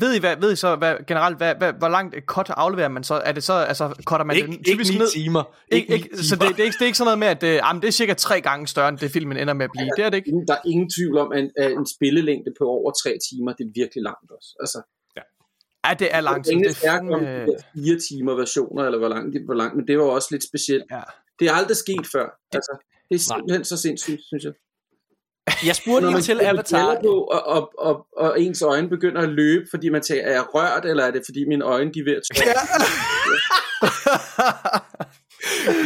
ved I, hvad, ved I så hvad, generelt, hvad, hvad, hvor langt et cut afleverer man så? Er det så, altså, cutter man ikke, den typisk ikke ned? timer. Ikke, ikke, timer. Så det, det, er ikke, det er ikke sådan noget med, at det, jamen, det er cirka tre gange større, end det filmen ender med at blive. Ja, det er det ikke? Der er ingen tvivl om, at, at en spillelængde på over tre timer, det er virkelig langt også. Altså, Ja, det er lang tid. Det er om de fire timer versioner, eller hvor langt, hvor langt, men det var også lidt specielt. Ja. Det er aldrig sket før. Altså, det er simpelthen så sindssygt, synes jeg. Jeg spurgte lige til Avatar. På, og, og, og, og ens øjne begynder at løbe, fordi man tænker, er jeg rørt, eller er det fordi mine øjne de er ved at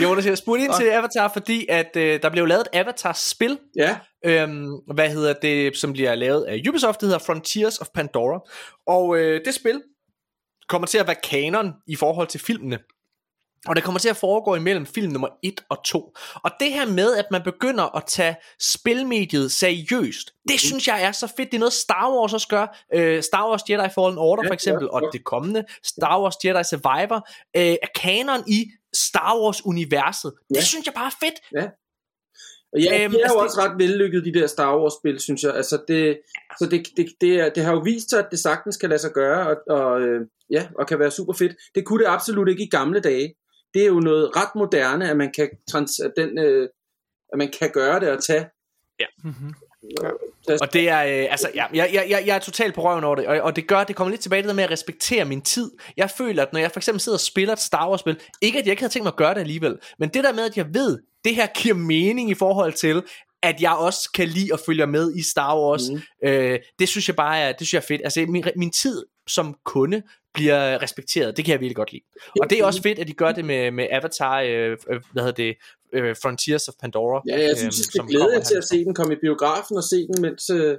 Jonas, jeg spurgte ind til Avatar, fordi at øh, der blev lavet et Avatar-spil, ja. øhm, hvad hedder det, som bliver lavet af Ubisoft, det hedder Frontiers of Pandora. Og øh, det spil kommer til at være kanon i forhold til filmene. Og det kommer til at foregå imellem film nummer 1 og 2. Og det her med, at man begynder at tage spilmediet seriøst, det mm. synes jeg er så fedt. Det er noget Star Wars også gør. Uh, Star Wars Jedi Fallen Order for eksempel, og det kommende Star Wars Jedi Survivor, uh, er kanon i Star Wars-universet. Det synes jeg bare er fedt. Ja. Og ja, øhm, det er jo altså, også ret vellykket, de der Star Wars-spil, synes jeg. Altså det, så det, det, det, er, det har jo vist sig, at det sagtens kan lade sig gøre, og, og, øh, ja, og kan være super fedt. Det kunne det absolut ikke i gamle dage det er jo noget ret moderne, at man kan, trans, at den, øh, at man kan gøre det og tage. Ja. Mm-hmm. Ja. Og det er, øh, altså, ja, jeg, jeg, jeg, jeg er totalt på røven over det, og, og det gør, det kommer lidt tilbage til det med at respektere min tid. Jeg føler, at når jeg for eksempel sidder og spiller et Star Wars spil, ikke at jeg ikke havde tænkt mig at gøre det alligevel, men det der med, at jeg ved, det her giver mening i forhold til, at jeg også kan lide at følge med i Star Wars, mm. øh, det synes jeg bare er, det synes jeg er fedt. Altså min, min tid som kunde bliver respekteret. Det kan jeg virkelig godt lide. Og det er også fedt, at de gør det med, med Avatar, øh, øh hvad hedder det, øh, Frontiers of Pandora. Ja, jeg synes, jeg skal glæde jer til at se den komme i biografen og se den, mens... Øh,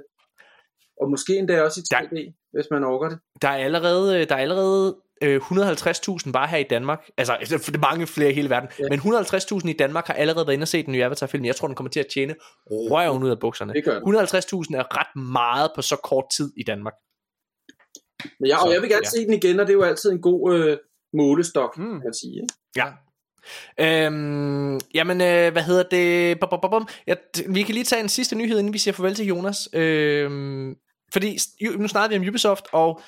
og måske endda også i 3D, der, hvis man overgår det. Der er allerede, der er allerede øh, 150.000 bare her i Danmark. Altså, det er mange flere i hele verden. Ja. Men 150.000 i Danmark har allerede været inde og set den nye Avatar-film. Jeg tror, den kommer til at tjene røven ud af bukserne. 150.000 er ret meget på så kort tid i Danmark. Men jeg, og jeg vil gerne ja. se den igen, og det er jo altid en god øh, målestok, mm. kan man sige. Ikke? Ja. Øhm, jamen, øh, hvad hedder det? Bum, bum, bum. Ja, vi kan lige tage en sidste nyhed, inden vi siger farvel til Jonas. Øhm, fordi nu snakker vi om Ubisoft, og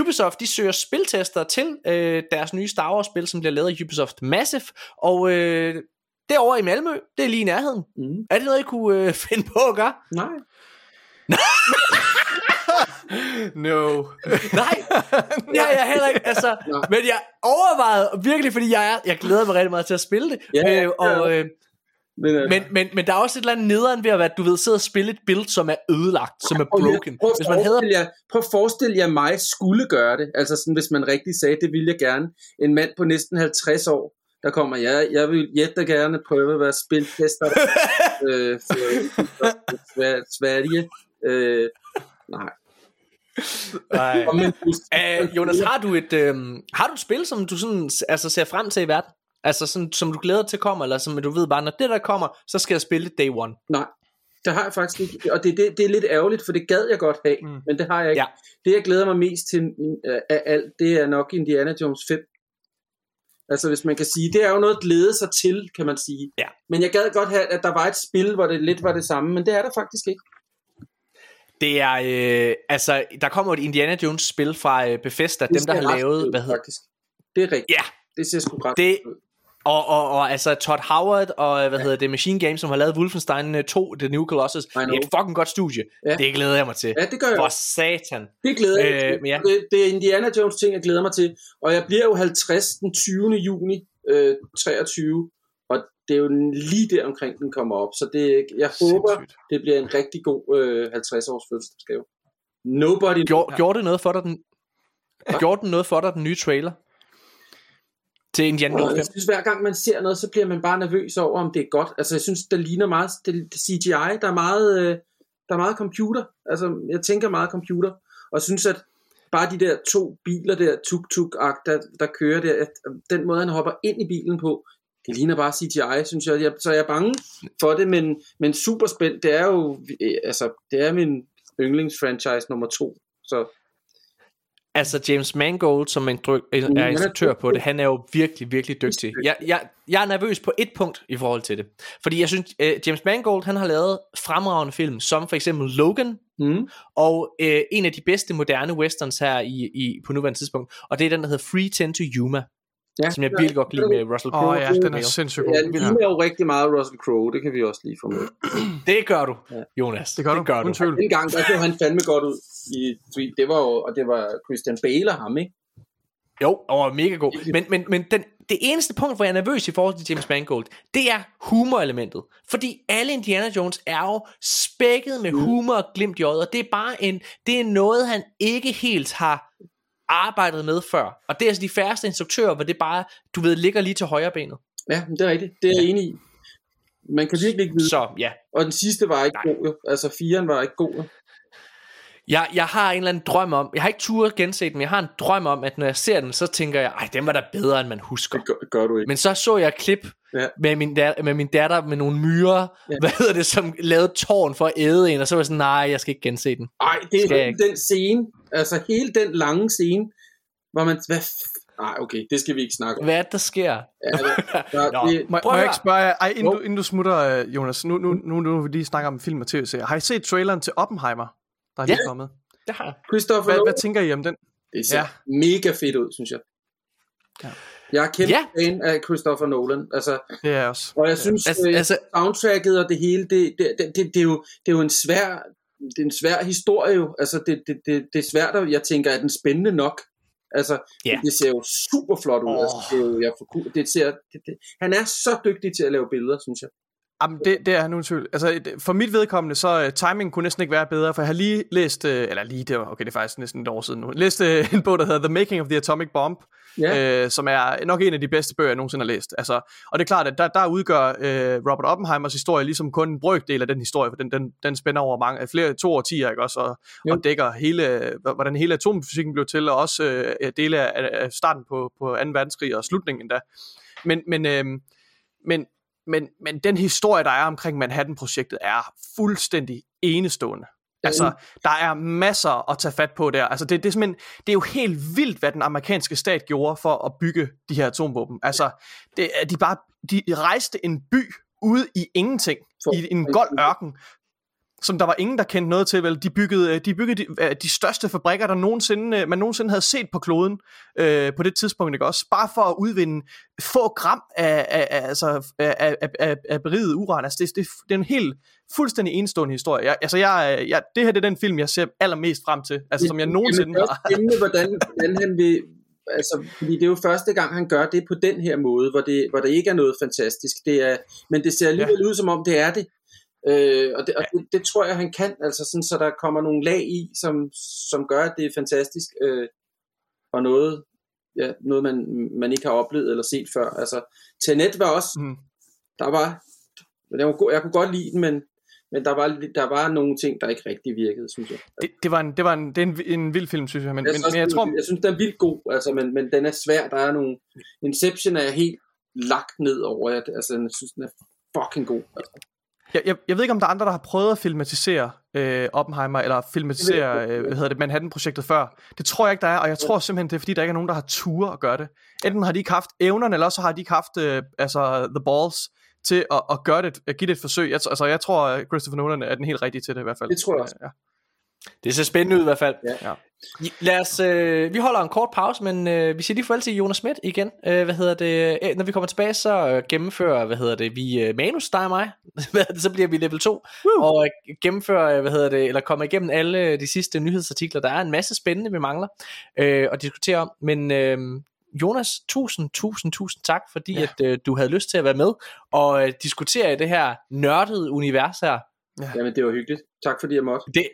Ubisoft de søger spiltester til øh, deres nye Star Wars spil, som bliver lavet af Ubisoft Massive, og øh, derovre i Malmø, det er lige i nærheden. Mm. Er det noget, I kunne øh, finde på at gøre? Nej. No. Nej, ja, jeg heller ikke. Altså. Men jeg overvejede virkelig, fordi jeg, er, jeg glæder mig rigtig meget til at spille det. Yeah, øh, og, øh, men, øh, men, men, men der er også et eller andet nederen ved at være, du ved, sidde og spille et build, som er ødelagt, som er broken. Prøv, hvis man hedder... jer, prøv at forestille jer mig skulle gøre det. Altså sådan, hvis man rigtig sagde, det vil jeg gerne. En mand på næsten 50 år, der kommer, jeg, jeg vil jætte gerne prøve at være spiltester øh, for, for Sverige. Øh, nej. Nej. uh, Jonas, har du et øh, har du et spil, som du sådan altså ser frem til i verden? Altså sådan, som du glæder til kommer, eller som du ved bare, når det der kommer, så skal jeg spille det day one. Nej, det har jeg faktisk ikke. Og det, det, det er lidt ærgerligt, for det gad jeg godt have, mm. men det har jeg ikke. Ja. Det jeg glæder mig mest til uh, af alt, det er nok Indiana Jones 5. Altså hvis man kan sige, det er jo noget at glæde sig til, kan man sige. Ja. Men jeg gad godt have, at der var et spil, hvor det lidt var det samme, men det er der faktisk ikke. Det er, øh, altså, der kommer et Indiana Jones spil fra øh, Bethesda, det dem der har lavet, hvad hedder faktisk. Det er rigtigt. Ja. Det ser sgu ret det, og, og, og altså Todd Howard og hvad ja. hedder det Machine Games som har lavet Wolfenstein 2 The New Colossus det er et fucking godt studie ja. det glæder jeg mig til ja, det gør jeg for satan det glæder jeg øh, ja. det, det er Indiana Jones ting jeg glæder mig til og jeg bliver jo 50 den 20. juni øh, 23 og det er jo lige der omkring den kommer op så det, jeg håber Sindssygt. det bliver en rigtig god øh, 50 års fødselsdagsgave Nobody Gjorde, gjorde det noget for dig den Gjorde den noget for dig den nye trailer til Jones 5. Jeg synes, hver gang man ser noget, så bliver man bare nervøs over, om det er godt. Altså, jeg synes, der ligner meget det, CGI. Der er meget, øh, der er meget computer. Altså, jeg tænker meget computer. Og jeg synes, at bare de der to biler der, tuk-tuk der, der kører der, at den måde, han hopper ind i bilen på, det ligner bare CGI, synes jeg. jeg så jeg er bange for det, men, men super spændt. Det er jo, øh, altså, det er min yndlingsfranchise nummer to. Så Altså James Mangold, som en dryg, er instruktør på det, han er jo virkelig, virkelig dygtig. Jeg, jeg, jeg er nervøs på et punkt i forhold til det. Fordi jeg synes, uh, James Mangold, han har lavet fremragende film, som for eksempel Logan, mm. og uh, en af de bedste moderne westerns her i, i, på nuværende tidspunkt, og det er den, der hedder Free Ten to Yuma. Ja, som jeg virkelig godt lide med Russell Crowe. Åh oh, ja, den er sindssygt god. Ja, den ligner jo rigtig meget Russell Crowe, det kan vi også lige få med. det gør du, Jonas. Det gør du, det gør du. Den gang, der så han fandme godt ud i det var jo, og det var Christian Bale og ham, ikke? Jo, og var mega god. Men, men, men den, det eneste punkt, hvor jeg er nervøs i forhold til James Mangold, det er humorelementet. Fordi alle Indiana Jones er jo spækket med mm. humor og glimt i øjet, og det er bare en, det er noget, han ikke helt har arbejdet med før. Og det er altså de færreste instruktører, hvor det bare, du ved, ligger lige til højre benet. Ja, det er rigtigt. Det er jeg ja. enig i. Man kan virkelig ikke vide. Så, ja. Og den sidste var ikke Nej. god, jo. Altså, firen var ikke god, jo. Jeg, jeg har en eller anden drøm om, jeg har ikke turet gense den, men jeg har en drøm om, at når jeg ser den, så tænker jeg, ej, den var da bedre, end man husker. Det gør, gør du ikke. Men så så jeg et klip ja. med, min datter, med min datter med nogle myrer, ja. hvad hedder det, som lavede tårn for at æde en, og så var jeg sådan, nej, jeg skal ikke gense den. Nej, det er den scene, altså hele den lange scene, hvor man, hvad Nej, okay, det skal vi ikke snakke om. Hvad der sker? Ja, der, Nå, det, må, må jeg ikke spørge jer, ej, inden, du, inden du smutter, øh, Jonas, nu, nu, nu, nu, nu vi lige snakker om film og tv-serier. Har I set traileren til Oppenheimer, der er lige ja. kommet? det har Christopher hvad, hvad tænker I om den? Det ser ja. mega fedt ud, synes jeg. Ja. Jeg er kæmpe ja. fan af Christopher Nolan. Altså, det er også. Og jeg synes, altså, øh, altså, soundtracket og det hele, det, det, det, det, det, er jo, det er jo en svær, det er en svær historie jo. Altså, det, det, det, det er svært, at jeg tænker, er den spændende nok? Altså, yeah. det ser jo super flot ud. Oh. Altså, det er jo, jeg det ser, det, det, han er så dygtig til at lave billeder, synes jeg. Jamen, det, det er nu tvivl. Altså, for mit vedkommende, så uh, timing kunne næsten ikke være bedre, for jeg har lige læst, uh, eller lige, det var, okay, det er faktisk næsten et år siden nu, læst uh, en bog, der hedder The Making of the Atomic Bomb, yeah. uh, som er nok en af de bedste bøger, jeg nogensinde har læst. Altså, og det er klart, at der, der udgør uh, Robert Oppenheimers historie ligesom kun en brøkdel af den historie, for den, den, den spænder over mange, flere, to årtier, ikke også, og, og dækker hele, hvordan hele atomfysikken blev til, og også uh, dele af, af starten på, på 2. verdenskrig og slutningen endda. Men, men, uh, men men, men den historie, der er omkring Manhattan-projektet, er fuldstændig enestående. Altså, der er masser at tage fat på der. Altså, det, det, er det er jo helt vildt, hvad den amerikanske stat gjorde for at bygge de her atomvåben. Altså, det, de bare de rejste en by ude i ingenting, for, i en gold ørken, som der var ingen, der kendte noget til. Vel? De byggede, øh, de, byggede de, øh, de største fabrikker, der nogensinde, øh, man nogensinde havde set på kloden øh, på det tidspunkt. Ikke? Også bare for at udvinde få gram af, af, af, altså, af, af, af, af beriget uran. Altså, det, det, det er en helt fuldstændig enestående historie. Jeg, altså, jeg, jeg, det her det er den film, jeg ser allermest frem til, altså, som jeg nogensinde har. Det hvordan, hvordan han vil, altså, fordi det er jo første gang, han gør det på den her måde, hvor det, hvor det ikke er noget fantastisk. Det er, men det ser alligevel ja. ud, som om det er det. Øh, og det, og det, det tror jeg, han kan, altså sådan, så der kommer nogle lag i, som, som gør, at det er fantastisk, øh, og noget, ja, noget man, man ikke har oplevet eller set før. Altså, Tenet var også, mm. der var, det var god, jeg kunne godt lide den, men, men der var, der var nogle ting, der ikke rigtig virkede, synes jeg. Det, det var, en, det var en, det er en, en vild film, synes jeg. Men, jeg, men, men jeg, tror, jeg synes, den er vildt god, altså, men, men den er svær. Der er nogle... Inception er helt lagt ned over. Jeg, altså, jeg synes, den er fucking god. Altså. Jeg, jeg, jeg ved ikke, om der er andre, der har prøvet at filmatisere øh, Oppenheimer, eller filmatisere øh, hvad hedder det, Manhattan-projektet før. Det tror jeg ikke, der er, og jeg tror simpelthen, det er, fordi der ikke er nogen, der har tur at gøre det. Enten har de ikke haft evnerne, eller så har de ikke haft øh, altså, the balls til at, at gøre det, at give det et forsøg. Jeg, altså, jeg tror, Christopher Nolan er den helt rigtige til det i hvert fald. Det tror jeg også. Ja. Det ser spændende ud i hvert fald. Ja. ja. Lad os, øh, vi holder en kort pause, men øh, vi siger lige farvel til Jonas Schmidt igen. Øh, hvad hedder det? Øh, når vi kommer tilbage, så øh, gennemfører, hvad hedder det, vi øh, manus, dig og mig. så bliver vi level 2. Woo! Og øh, gennemfører, øh, hvad hedder det, eller kommer igennem alle de sidste nyhedsartikler. Der er en masse spændende, vi mangler øh, at diskutere om. Men øh, Jonas, tusind, tusind, tusind tak, fordi ja. at øh, du havde lyst til at være med og øh, diskutere i det her nørdede univers her. Ja. Jamen, det var hyggeligt. Tak fordi jeg måtte. Det,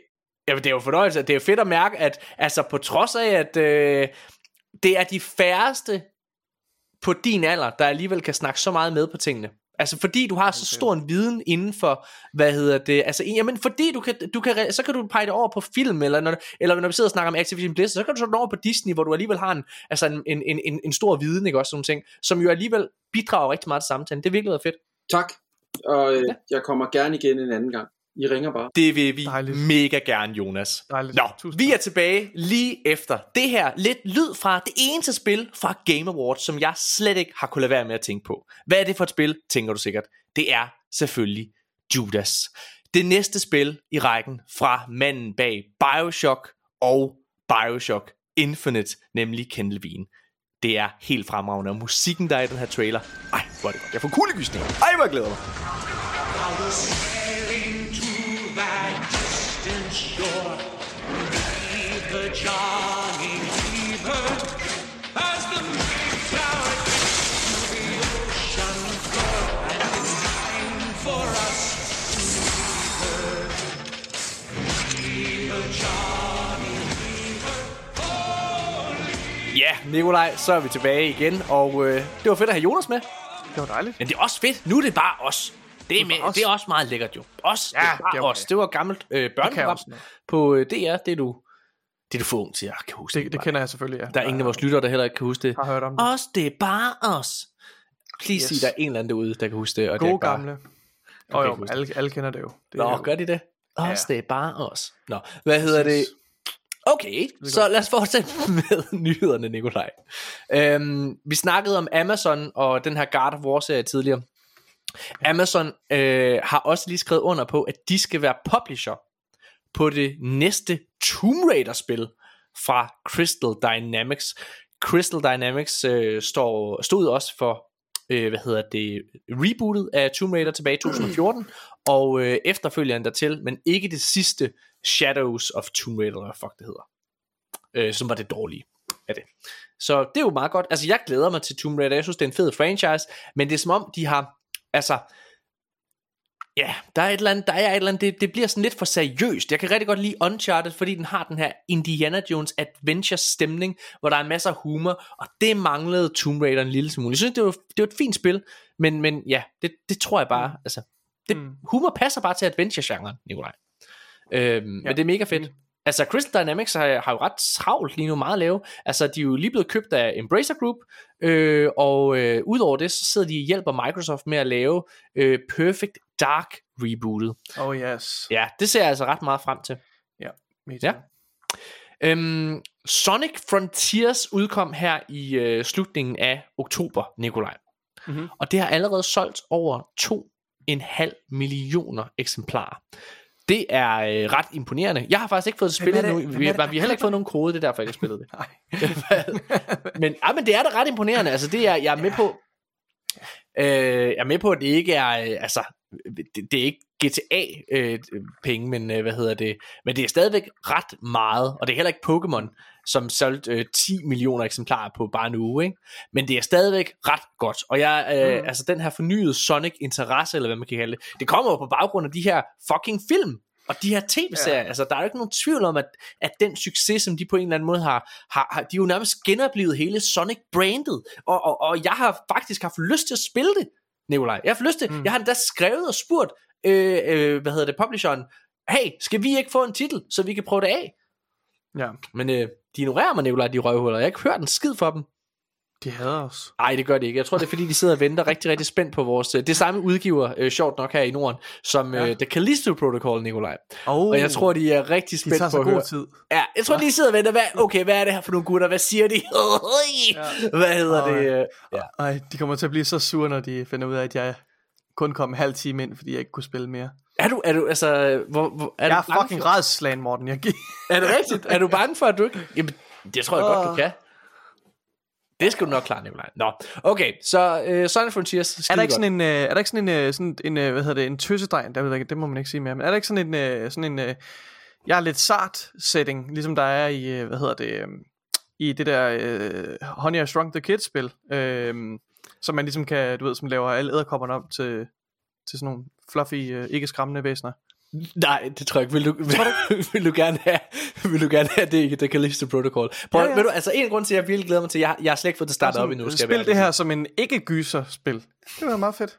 Jamen, det er jo fornøjelse. Det er jo fedt at mærke, at altså, på trods af, at øh, det er de færreste på din alder, der alligevel kan snakke så meget med på tingene. Altså fordi du har så stor en viden inden for, hvad hedder det, altså jamen fordi du kan, du kan, så kan du pege det over på film, eller når, eller når vi sidder og snakker om Activision Blizzard, så kan du så over på Disney, hvor du alligevel har en, altså en, en, en, en stor viden, ikke også, sådan ting, som jo alligevel bidrager rigtig meget til samtalen. Det er virkelig fedt. Tak, og øh, ja. jeg kommer gerne igen en anden gang. I ringer bare. Det vil vi Dejligt. mega gerne, Jonas. Dejligt. Nå, Tusind vi er tilbage lige efter det her lidt lyd fra det eneste spil fra Game Awards, som jeg slet ikke har kunnet lade være med at tænke på. Hvad er det for et spil, tænker du sikkert? Det er selvfølgelig Judas. Det næste spil i rækken fra manden bag Bioshock og Bioshock Infinite, nemlig Ken Levine. Det er helt fremragende, og musikken der er i den her trailer, ej, hvor er det godt. Jeg får kuldegysninger. Ej, hvor jeg glæder mig. Ja, Nikolaj, så er vi tilbage igen, og øh, det var fedt at have Jonas med. Det var dejligt. Men det er også fedt. Nu er det bare os. Det er, med, det er også meget lækkert jo. Os, ja, det er bare os. Det var gammelt øh, børneprogram på øh, DR. Det er du det er du for ung til at kan huske. Det, det kender jeg selvfølgelig, ja. Der er ingen af vores lyttere, der heller ikke kan huske det. Har hørt om det. Os, det er bare os. Please yes. sige, der er en eller anden derude, der kan huske det. Og Gode det er bare... gamle. Okay, jo, alle, alle kender det jo. Det Nå, jo. gør de det? Os, ja. det er bare os. Nå, hvad hedder det? Okay, så lad os fortsætte med nyhederne, Nikolaj. Øhm, vi snakkede om Amazon og den her God of War-serie tidligere. Amazon øh, har også lige skrevet under på, at de skal være publisher på det næste Tomb Raider-spil fra Crystal Dynamics. Crystal Dynamics øh, står, stod også for øh, hvad hedder det, rebootet af Tomb Raider tilbage i 2014, og øh, efterfølgeren dertil, men ikke det sidste Shadows of Tomb Raider, eller fuck det hedder, øh, som var det dårlige af det. Så det er jo meget godt. Altså jeg glæder mig til Tomb Raider, jeg synes det er en fed franchise, men det er som om de har, altså Ja, der er et eller andet, der er et eller andet det, det bliver sådan lidt for seriøst. Jeg kan rigtig godt lide Uncharted, fordi den har den her Indiana Jones adventure stemning, hvor der er masser af humor, og det manglede Tomb Raider en lille smule. Jeg synes, det var, det var et fint spil, men, men ja, det, det tror jeg bare, mm. altså, det, mm. humor passer bare til adventure-genren, Nikolaj. Øhm, ja. Men det er mega fedt. Mm. Altså Crystal Dynamics har, har jo ret travlt lige nu, meget lave. Altså de er jo lige blevet købt af Embracer Group, øh, og øh, udover det, så sidder de og hjælper Microsoft med at lave øh, Perfect Dark rebootet. Oh yes. Ja, det ser jeg altså ret meget frem til. Ja, me ja. Øhm, Sonic Frontiers udkom her i øh, slutningen af oktober, Nikolaj. Mm-hmm. Og det har allerede solgt over 2,5 millioner eksemplarer. Det er øh, ret imponerende. Jeg har faktisk ikke fået det spillet nu. Vi, vi, har heller ikke fået nogen kode, det er derfor, jeg ikke spillet det. Men, ja, men det er da ret imponerende. Altså, det er, jeg er med på, øh, jeg er med på, at det ikke er, øh, altså, det, det er ikke GTA-penge, øh, men øh, hvad hedder det, men det er stadigvæk ret meget, og det er heller ikke Pokémon, som solgte øh, 10 millioner eksemplarer på bare en uge, ikke? men det er stadigvæk ret godt, og jeg, øh, mm. altså den her fornyede Sonic-interesse, eller hvad man kan kalde det, det kommer jo på baggrund af de her fucking film, og de her tv-serier, ja. altså der er jo ikke nogen tvivl om, at, at den succes, som de på en eller anden måde har, har, har de er jo nærmest genoplevet hele Sonic-brandet, og, og, og jeg har faktisk haft lyst til at spille det, Nikolaj. Jeg har lyst til, mm. jeg har endda skrevet og spurgt, øh, øh, hvad hedder det, publisheren, hey, skal vi ikke få en titel, så vi kan prøve det af? Ja. Men øh, de ignorerer mig, Nikolaj, de røvhuller. Jeg har ikke hørt en skid for dem. De hader os. Nej, det gør de ikke. Jeg tror, det er fordi, de sidder og venter rigtig, rigtig spændt på vores... Øh, det samme udgiver, øh, sjovt nok her i Norden, som ja. øh, The Callisto Protocol, Nikolaj. Oh, og jeg tror, de er rigtig spændt på at høre. tid. Ja, jeg tror, ja. de sidder og venter. Hvad, okay, hvad er det her for nogle gutter? Hvad siger de? ja. Hvad hedder Ej. det? Øh, ja. Ej, de kommer til at blive så sure, når de finder ud af, at jeg kun kom en halv time ind, fordi jeg ikke kunne spille mere. Er du, er du, altså, hvor, hvor, er jeg du er fucking redslagen, Morten. Jeg er det rigtigt? Er du bange for, at du ikke... Jamen, det tror jeg oh. godt, du kan. Det skal du nok klare, Nikolaj. Nå, okay, så uh, Sonic Frontiers er der ikke sådan en, uh, er der ikke sådan en, uh, sådan en uh, hvad hedder det, en tøsedej, der, ved det må man ikke sige mere, men er der ikke sådan en, uh, sådan en, uh, jeg er lidt sart setting, ligesom der er i, uh, hvad hedder det, um, i det der uh, Honey, I Shrunk the Kids spil, uh, som man ligesom kan, du ved, som laver alle æderkopperne om til, til sådan nogle fluffy, uh, ikke skræmmende væsener. Nej, det tror jeg ikke. Vil du, vil, vil du gerne have, vil du gerne have det, det Callisto Protocol? Prøv, ja, ja. Ved du, altså en grund til, at jeg virkelig glæder mig til, jeg, jeg har slet ikke fået det startet op endnu. Skal spil det her som en ikke-gyser-spil. Det var meget fedt.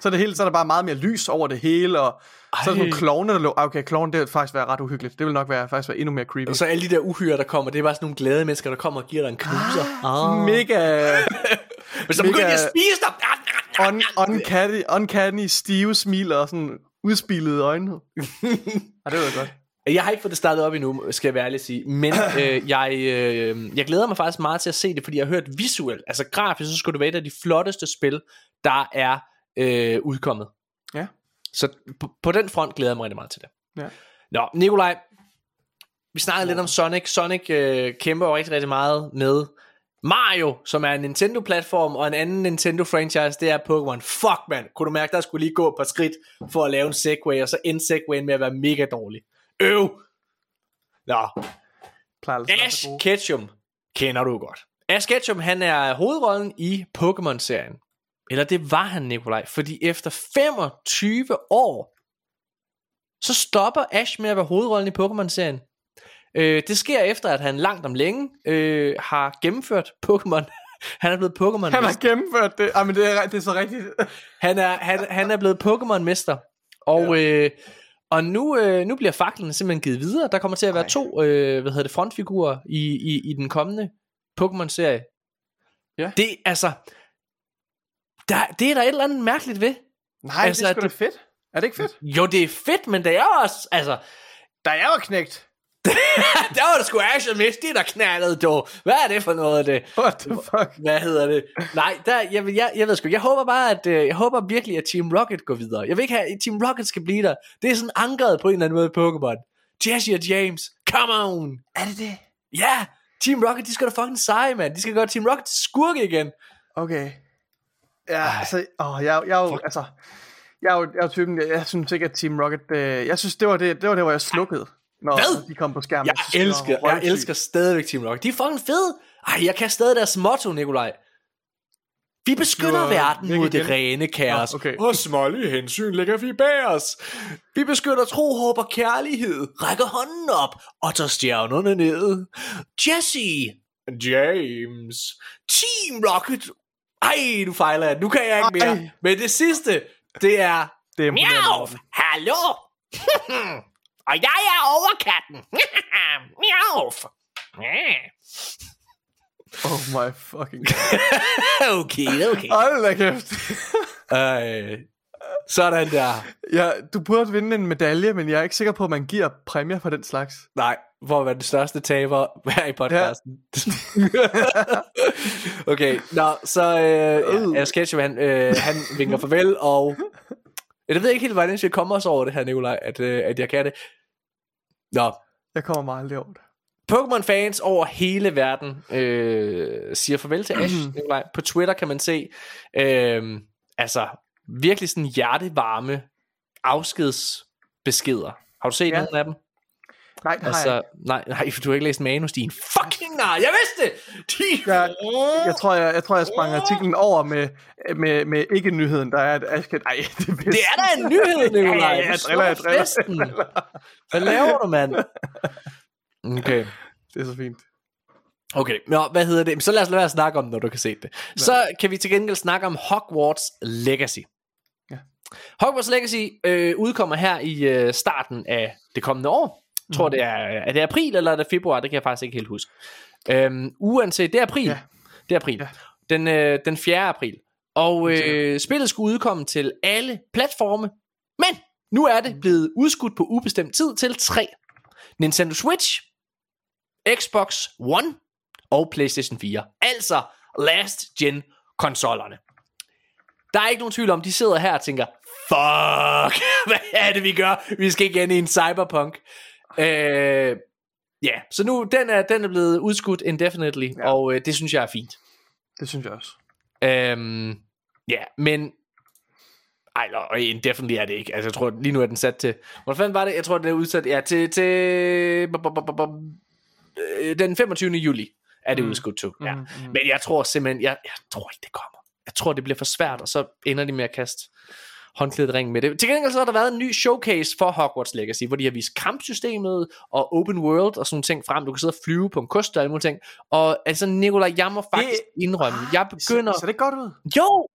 Så, det hele, så er der bare meget mere lys over det hele, og Ej. så er der nogle klovne, der lå. Ah, okay, klovne, det vil faktisk være ret uhyggeligt. Det vil nok være, faktisk være endnu mere creepy. Og så alle de der uhyre, der kommer, det er bare sådan nogle glade mennesker, der kommer og giver dig en knuser. Ah, ah. Mega... Men så begynder de at spise dig. Un, uncanny, uncanny, stive smil og sådan udspilede øjne. ja, det var godt. Jeg har ikke fået det startet op endnu, skal jeg være ærlig at sige. Men øh, jeg, øh, jeg glæder mig faktisk meget til at se det, fordi jeg har hørt visuelt, altså grafisk, så skulle det være et af de flotteste spil, der er øh, udkommet. Ja. Så på, på den front glæder jeg mig rigtig meget til det. Ja. Nå, Nikolaj, vi snakkede ja. lidt om Sonic. Sonic øh, kæmper jo rigtig, rigtig meget med Mario, som er en Nintendo-platform, og en anden Nintendo-franchise, det er Pokémon. Fuck, man. Kunne du mærke, der skulle lige gå et par skridt for at lave en Segway, og så endte Segwayen med at være mega dårlig. Øv! Nå. Ash Ketchum kender du godt. Ash Ketchum, han er hovedrollen i Pokémon-serien. Eller det var han, Nikolaj. Fordi efter 25 år, så stopper Ash med at være hovedrollen i Pokémon-serien. Øh, det sker efter, at han langt om længe øh, har gennemført Pokémon. han er blevet Pokémon Han har gennemført det. Ej, men det er, det er så rigtigt. han, er, han, han er blevet Pokémon-mester. Og, ja. øh, og nu, øh, nu bliver faklen simpelthen givet videre. Der kommer til at være Ej. to øh, hvad hedder det, frontfigurer i, i, i den kommende Pokémon-serie. Ja. Det altså... Der, det er der et eller andet mærkeligt ved. Nej, altså, det er sgu da fedt. Er det ikke fedt? Jo, det er fedt, men det er også... Altså, der er jo knægt. der var det sgu Asher Misty, der knaldede, du. Hvad er det for noget af det? What the fuck? Hvad hedder det? Nej, der, jeg, jeg, jeg ved sgu Jeg håber bare, at øh, jeg håber virkelig, at Team Rocket går videre. Jeg vil ikke have, at Team Rocket skal blive der. Det er sådan ankret på en eller anden måde i Pokémon. Jesse og James, come on. Er det det? Ja, Team Rocket, de skal da fucking seje, mand. De skal gøre Team Rocket til skurke igen. Okay. Ja, Ej. altså, åh, jeg, jeg, jeg, altså, jeg er jo, jeg er typen, jeg, jeg synes ikke, at Team Rocket, øh, jeg synes, det var det, det var det, hvor jeg slukkede når Hvad? de kom på skærmen. Jeg elsker, jeg elsker stadigvæk Team Rocket. De er fucking fede. Ej, jeg kan stadig deres motto, Nikolaj. Vi beskytter verden mod det rene kaos. Nå, okay. Og smålige hensyn lægger vi bag os. Vi beskytter tro, håb og kærlighed. Rækker hånden op og tager stjernerne ned. Jesse. James. Team Rocket. Ej, du fejler jeg. Nu kan jeg ikke mere. Ej. Men det sidste, det er... Det er Miau! Hallo! og jeg er overkatten. Miau! Oh my fucking god. okay, okay. Hold da kæft. øh, sådan der. Ja, du burde vinde en medalje, men jeg er ikke sikker på, at man giver præmier for den slags. Nej, hvor var den største taber her i podcasten. Ja. okay, nå, så øh, ja, Sketchman, øh, han vinker farvel, og jeg ved ikke helt, hvordan jeg skal komme os over det her, Nikolaj, at, øh, at jeg kan det. Nå. Jeg kommer meget aldrig over det. Pokémon-fans over hele verden øh, siger farvel til Ash. Nikolaj. På Twitter kan man se, øh, altså virkelig sådan hjertevarme afskedsbeskeder. Har du set ja. nogen af dem? Nej, det altså, jeg Nej, nej, for du har ikke læst manus, din fucking nej, jeg vidste det! De... Jeg, jeg, tror, jeg, jeg tror, jeg sprang artiklen over med, med, med ikke-nyheden, der er, at Ash kan... Ej, det, det er da en nyhed, Nikolaj! ja, ja, jeg driller, jeg driller. Hvad laver du, mand? Okay. Det er så fint. Okay, Nå, hvad hedder det? Så lad os lade være at snakke om når du kan se det. Ja. Så kan vi til gengæld snakke om Hogwarts Legacy. Ja. Hogwarts Legacy øh, udkommer her i øh, starten af det kommende år. Jeg tror, mm. det er, er det april eller er det februar? Det kan jeg faktisk ikke helt huske. Øhm, uanset, det er april. Ja. Det er april. Ja. Den, øh, den 4. april. Og øh, spillet skulle udkomme til alle platforme. Men nu er det blevet udskudt på ubestemt tid til tre. Nintendo Switch, Xbox One og PlayStation 4. Altså last gen konsollerne. Der er ikke nogen tvivl om, de sidder her og tænker, fuck, hvad er det vi gør? Vi skal igen i en cyberpunk. Øh, ja, så nu, den er, den er blevet udskudt indefinitely, ja. og øh, det synes jeg er fint. Det synes jeg også. Øhm, ja, men ej, og indefinitely er det ikke. Altså, jeg tror, lige nu er den sat til... Hvor fanden var det? Jeg tror, den er udsat... Ja, til... til øh, den 25. juli er det mm. udskudt til. Ja. Mm, mm. Men jeg tror simpelthen... Jeg, jeg tror ikke, det kommer. Jeg tror, det bliver for svært, og så ender de med at kaste håndklædet ring med det. Til gengæld så har der været en ny showcase for Hogwarts Legacy, hvor de har vist kampsystemet og open world og sådan ting frem. Du kan sidde og flyve på en kost og alle ting. Og altså, Nikolaj, jeg må faktisk det... indrømme, jeg begynder... Så, så det godt ud? Jo!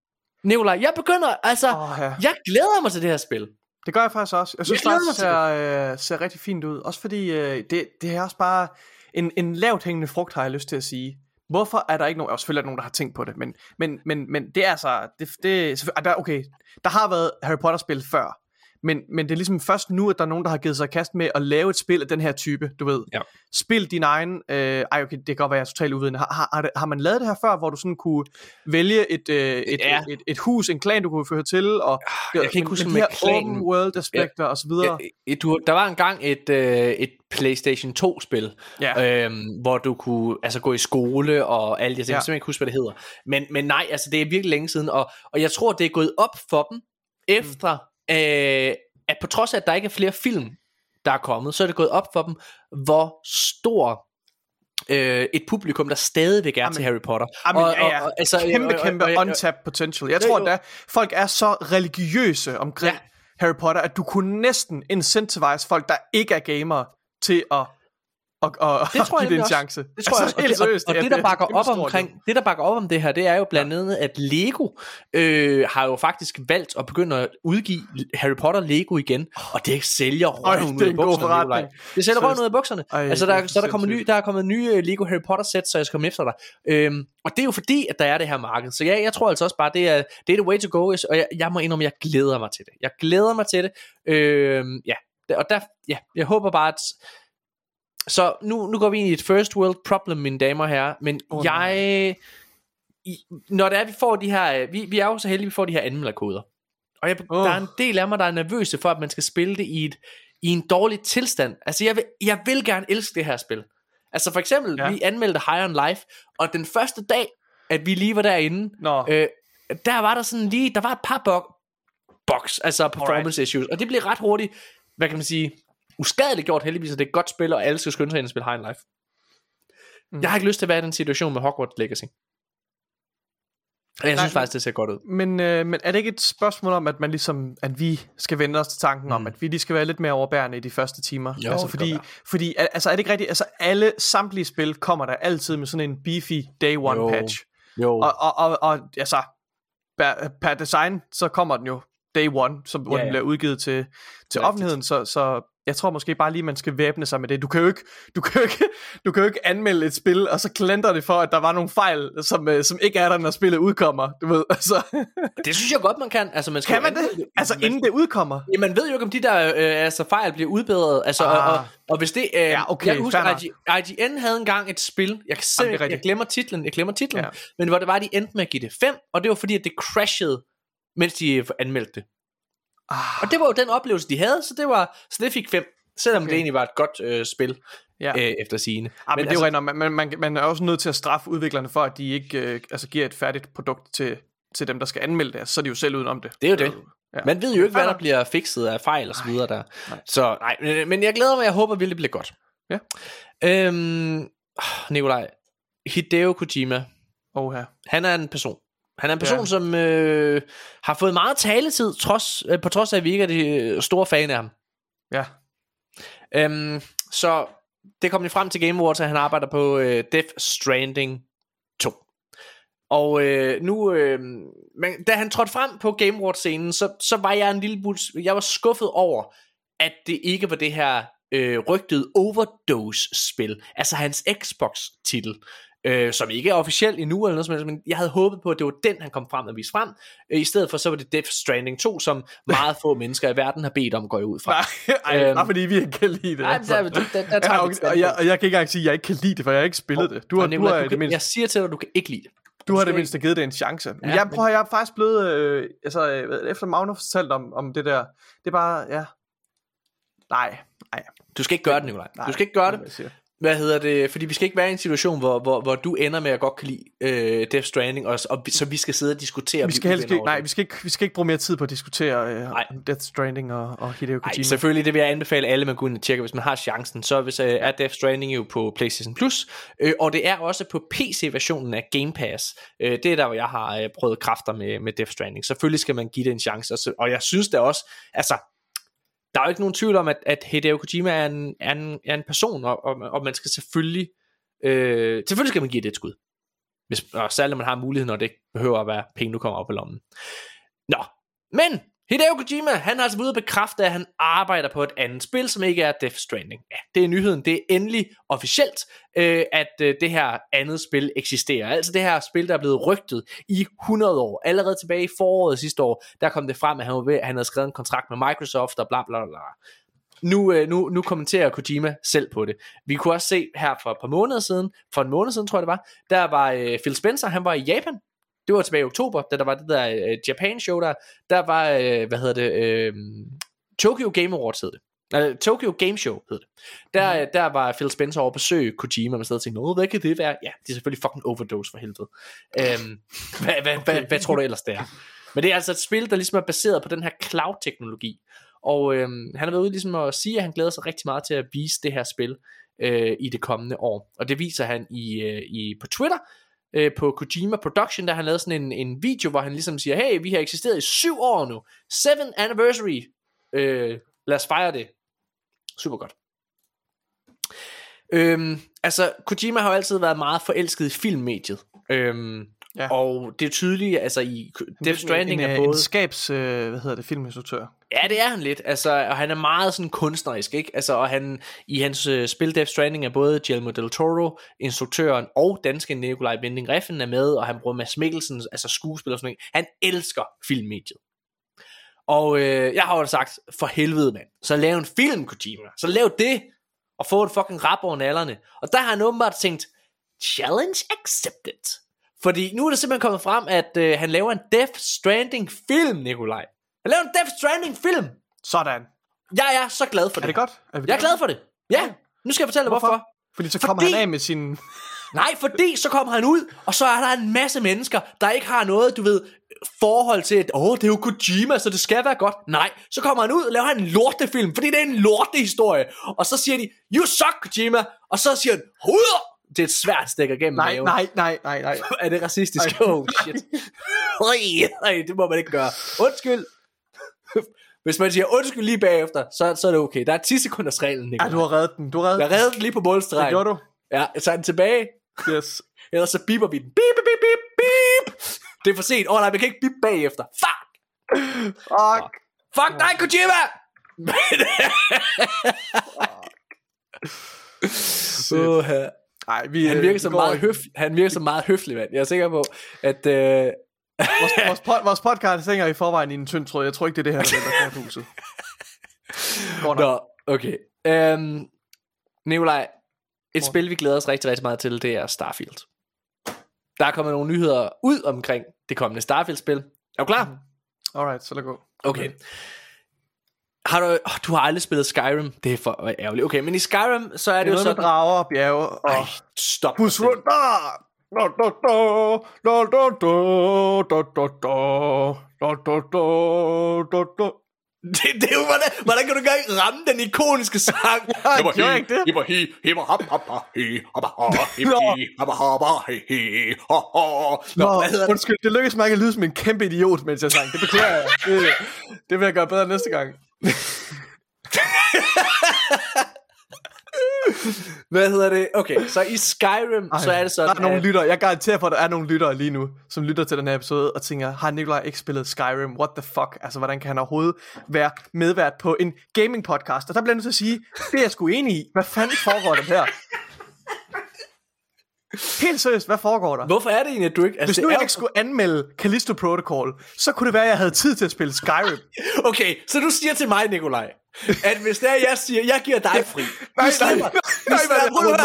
Nikolaj, jeg begynder, altså, oh, ja. jeg glæder mig til det her spil. Det gør jeg faktisk også. Jeg synes jeg faktisk, det ser, øh, ser rigtig fint ud. Også fordi, øh, det, det er også bare en, en lavt hængende frugt, har jeg lyst til at sige. Hvorfor er der ikke nogen, og selvfølgelig er der nogen, der har tænkt på det, men, men, men, men det er altså, det, det, der, okay, der har været Harry Potter-spil før, men, men det er ligesom først nu, at der er nogen, der har givet sig kast med at lave et spil af den her type, du ved. Ja. Spil din egen, øh, ej okay, det kan godt være, jeg er totalt uvidende. Har, har, har, man lavet det her før, hvor du sådan kunne vælge et, øh, et, ja. et, et, et hus, en klan, du kunne føre til, og jeg kan ikke huske med open world aspekter ja. og så videre. Ja, du, der var engang et, øh, et PlayStation 2 spil, ja. øhm, hvor du kunne altså gå i skole og alt det. Jeg kan ja. simpelthen ikke huske, hvad det hedder. Men, men nej, altså det er virkelig længe siden, og, og jeg tror, det er gået op for dem, efter øh, at på trods af, at der ikke er flere film, der er kommet, så er det gået op for dem, hvor stor øh, et publikum, der stadigvæk er amen, til Harry Potter. Amen, og, ja, ja. Og, altså, kæmpe, kæmpe og, og, untapped potential. Jeg tror, at folk er så religiøse omkring ja. Harry Potter, at du kunne næsten incentivize folk, der ikke er gamere, til at og, og, det tror jeg give det en chance. Det tror altså, jeg også. Og, det, og, og, det, der bakker op omkring, det, der bakker op om det her, det er jo blandt andet, at Lego øh, har jo faktisk valgt at begynde at udgive Harry Potter Lego igen, og det sælger røven ud af bukserne. Det sælger røven ud af bukserne. Ej, altså, der, så der, kommer ny, der er kommet nye øh, Lego Harry Potter sæt, så jeg skal komme efter dig. Øhm, og det er jo fordi, at der er det her marked. Så ja, jeg tror altså også bare, det er, det er the way to go, og jeg, jeg må indrømme, jeg glæder mig til det. Jeg glæder mig til det. Øhm, ja, og der, ja, jeg håber bare, at så nu, nu går vi ind i et first world problem, mine damer og herrer, men oh, jeg, i, når det er, vi får de her, vi, vi er jo så heldige, vi får de her anmelderkoder. Og jeg, oh. der er en del af mig, der er nervøse for, at man skal spille det i, et, i en dårlig tilstand. Altså, jeg vil, jeg vil gerne elske det her spil. Altså, for eksempel, ja. vi anmeldte High on Life, og den første dag, at vi lige var derinde, Nå. øh, der var der sådan lige, der var et par bug, box, altså performance Alright. issues, og det blev ret hurtigt, hvad kan man sige, uskadeligt gjort heldigvis, at det er et godt spil, og alle skal skynde sig ind og spille High Life. Mm. Jeg har ikke lyst til at være i den situation med Hogwarts Legacy. Jeg synes faktisk, det ser godt ud. Men, øh, men er det ikke et spørgsmål om, at man ligesom, at vi skal vende os til tanken mm. om, at vi lige skal være lidt mere overbærende i de første timer? Jo, altså, fordi, fordi, altså er det ikke rigtigt, altså alle samtlige spil kommer der altid med sådan en beefy day one jo. patch. Jo. Og, og, og, og altså, per, per design, så kommer den jo day one, som, hvor ja, ja. den bliver udgivet til, til offentligheden, så, så jeg tror måske bare lige, man skal væbne sig med det. Du kan jo ikke, du kan jo ikke, du kan jo ikke anmelde et spil, og så klandre det for, at der var nogle fejl, som, øh, som ikke er der, når spillet udkommer. Du ved, altså. Det synes jeg godt, man kan. Altså, man skal kan man det? det? Altså, man, inden det udkommer? Ja, man ved jo ikke, om de der øh, altså, fejl bliver udbedret. Altså, ah. og, og, og, hvis det... Øh, ja, okay, jeg husker, at IGN havde engang et spil, jeg, kan se, Jamen, jeg glemmer titlen, jeg glemmer titlen, ja. men hvor det var, de endte med at give det 5, og det var fordi, at det crashede, mens de anmeldte det. Ah. Og det var jo den oplevelse, de havde, så det, var, så det fik fem. Selvom okay. det egentlig var et godt øh, spil ja. øh, efter sigende. Ah, men, men det er jo altså, man, man, man er også nødt til at straffe udviklerne for, at de ikke øh, altså giver et færdigt produkt til, til dem, der skal anmelde det. Så er de jo selv udenom det. Det er jo det. Ja. Man ved jo ikke, hvad der bliver fikset af fejl og så videre der. Nej. Så nej, men jeg glæder mig, jeg håber virkelig, det bliver godt. Ja. Øhm, Nikolaj, Hideo Kojima. Oh, ja. Han er en person. Han er en person, ja. som øh, har fået meget taletid, trods, øh, på trods af, at vi ikke er de øh, store fan af ham. Ja. Øhm, så det kom lige frem til Game Awards, at han arbejder på øh, Death Stranding 2. Og øh, nu, øh, men, da han trådte frem på Game Awards scenen, så, så var jeg en lille bus, jeg var skuffet over, at det ikke var det her øh, rygtede Overdose-spil, altså hans Xbox-titel øh, som ikke er officielt endnu eller noget som helst, men jeg havde håbet på, at det var den, han kom frem og viste frem. Øh, I stedet for, så var det Death Stranding 2, som meget få mennesker i verden har bedt om, går jeg ud fra. Nej, øhm, fordi vi ikke kan lide det. Nej, altså. der, der, der, der tager ja, okay, og, jeg, og jeg kan ikke engang sige, at jeg ikke kan lide det, for jeg har ikke spillet oh, det. Du har, du har du kan, mindst... Jeg siger til dig, at du kan ikke lide det. Du, har det mindste givet det en chance. Men ja, jeg, prøver, jeg er faktisk blevet, øh, altså, øh, efter Magnus fortalt om, om det der, det er bare, ja, nej, nej. Du skal ikke gøre det, Nikolaj. Du skal ikke gøre det. Hvad hedder det? Fordi vi skal ikke være i en situation, hvor, hvor, hvor du ender med at godt kan lide øh, Death Stranding, og, og så vi skal sidde og diskutere. Vi skal helst ikke, nej, vi skal, ikke, vi skal ikke bruge mere tid på at diskutere øh, Death Stranding og, og Hideo Kojima. Nej, selvfølgelig, det vil jeg anbefale alle, man går ind og tjekker, hvis man har chancen. Så hvis, øh, er Death Stranding jo på PlayStation Plus, øh, og det er også på PC-versionen af Game Pass. Øh, det er der, hvor jeg har øh, prøvet kræfter med, med Death Stranding. Selvfølgelig skal man give det en chance, og, så, og jeg synes det også, altså der er jo ikke nogen tvivl om, at, at Hideo Kojima er en, er en, er en person, og, og, og man skal selvfølgelig, øh, selvfølgelig skal man give det et skud. Hvis, og særligt når man har muligheden, når det ikke behøver at være penge, du kommer op i lommen. Nå, men Hideo Kojima, han har altså ude at bekræfte, at han arbejder på et andet spil, som ikke er Death Stranding. Ja, det er nyheden. Det er endelig officielt, øh, at øh, det her andet spil eksisterer. Altså det her spil, der er blevet rygtet i 100 år. Allerede tilbage i foråret sidste år, der kom det frem, at han, var ved, at han havde skrevet en kontrakt med Microsoft og bla bla bla. Nu, øh, nu, nu kommenterer Kojima selv på det. Vi kunne også se her for et par måneder siden, for en måned siden tror jeg det var, der var øh, Phil Spencer, han var i Japan det var tilbage i oktober, da der var det der uh, Japan show der, der var, uh, hvad hedder det, uh, Tokyo Game Awards hed det. Uh, Tokyo Game Show hed det. Der, mm. der var Phil Spencer over besøg Kojima, og man sad og tænkte, hvad kan det være? Ja, det er selvfølgelig fucking overdose for helvede. Um, hvad, hvad, okay. hvad, hvad tror du ellers det er? Men det er altså et spil, der ligesom er baseret på den her cloud-teknologi. Og øhm, han har været ude ligesom at sige, at han glæder sig rigtig meget til at vise det her spil øh, i det kommende år. Og det viser han i, øh, i på Twitter, øh, på Kojima Production, der han lavede sådan en, en video, hvor han ligesom siger, hey, vi har eksisteret i syv år nu. Seven anniversary. Øh, lad os fejre det. Super godt. Øhm, altså, Kojima har jo altid været meget forelsket i filmmediet. Øhm, Ja. Og det er tydeligt, altså i Death Stranding en, er både... En skabs, øh, hvad hedder det, filminstruktør. Ja, det er han lidt, altså, og han er meget sådan kunstnerisk, ikke? Altså, og han, i hans øh, spil Death Stranding er både Guillermo del Toro, instruktøren, og danske Nikolaj Binding Reffen er med, og han bruger Mads Mikkelsen, altså skuespiller og sådan noget. Han elsker filmmediet. Og øh, jeg har jo sagt, for helvede mand, så lav en film, Kojima. Så lav det, og få et fucking rap over nallerne. Og der har han åbenbart tænkt, challenge accepted. Fordi nu er det simpelthen kommet frem, at øh, han laver en Death Stranding film, Nikolaj. Han laver en Death Stranding film. Sådan. Jeg er så glad for det. Er det godt? Er jeg er glad for det. Ja, nu skal jeg fortælle dig hvorfor. hvorfor. Fordi så kommer fordi... han af med sin... Nej, fordi så kommer han ud, og så er der en masse mennesker, der ikke har noget, du ved, forhold til, at åh, det er jo Kojima, så det skal være godt. Nej, så kommer han ud og laver han en lortefilm, fordi det er en lortehistorie. Og så siger de, you suck, Kojima. Og så siger han, Huder! Det er et svært stikker gennem nej, maven. Nej, nej, nej, nej. er det racistisk? Nej. Oh, shit. nej, det må man ikke gøre. Undskyld. Hvis man siger undskyld lige bagefter, så, så er det okay. Der er 10 sekunders reglen. Ja, du har reddet den. Du har reddet jeg reddet den lige på målstregen. Det gjorde du. Ja, jeg tager den tilbage. Yes. Ellers så biber vi den. Beep, beep, beep, beep. Det er for sent. Åh oh, nej, vi kan ikke bippe bagefter. Fuck! Fuck! Fuck dig, Kojima! uh, Ej, vi, han virker så meget høflig, han virker så meget høflig, mand. Jeg er sikker på, at... Uh... vores, vores, pod, vores podcast hænger i forvejen i en tynd tråd. Jeg tror ikke, det er det her, der vender huset. Nå, okay. Um, Nikolaj, et spil, vi glæder os rigtig, rigtig meget til, det er Starfield. Der er kommet nogle nyheder ud omkring det kommende Starfield-spil. Er du klar? Mm. Alright, så lad gå. Okay. Har du, oh, du har aldrig spillet Skyrim. Det er for ærgerligt. Okay, men i Skyrim, så er det, det er jo sådan... drager og bjerge og... Ej, stop. Busrunder! Da, da, da, da, da, da, da, da, da, da, da, da, det, det er jo, hvordan, hvordan kan du ikke ramme den ikoniske sang? Jeg var ikke det. Hipper hi, hipper hop hop hop hi, hopper hopper hipper hi, hopper hopper hi hi, ho ho. Nå, undskyld, det lykkedes mig ikke at lyde som en kæmpe idiot, mens jeg sang. Det beklager jeg. Det, det vil jeg gøre bedre næste gang. Hvad hedder det? Okay, så i Skyrim, Ej, så er det sådan... Der er nogle at... lytter, jeg garanterer for, at der er nogle lyttere lige nu, som lytter til den her episode, og tænker, har Nikolaj ikke spillet Skyrim? What the fuck? Altså, hvordan kan han overhovedet være medvært på en gaming podcast? Og der bliver jeg nødt til at sige, det er jeg sgu enig i. Hvad fanden foregår det her? Helt seriøst, hvad foregår der? Hvorfor er det egentlig, at du ikke... Altså, Hvis nu jeg ikke skulle anmelde Callisto Protocol, så kunne det være, at jeg havde tid til at spille Skyrim. okay, så du siger til mig, Nikolaj, at hvis det er, jeg siger, jeg giver dig fri. nej, nej, nej,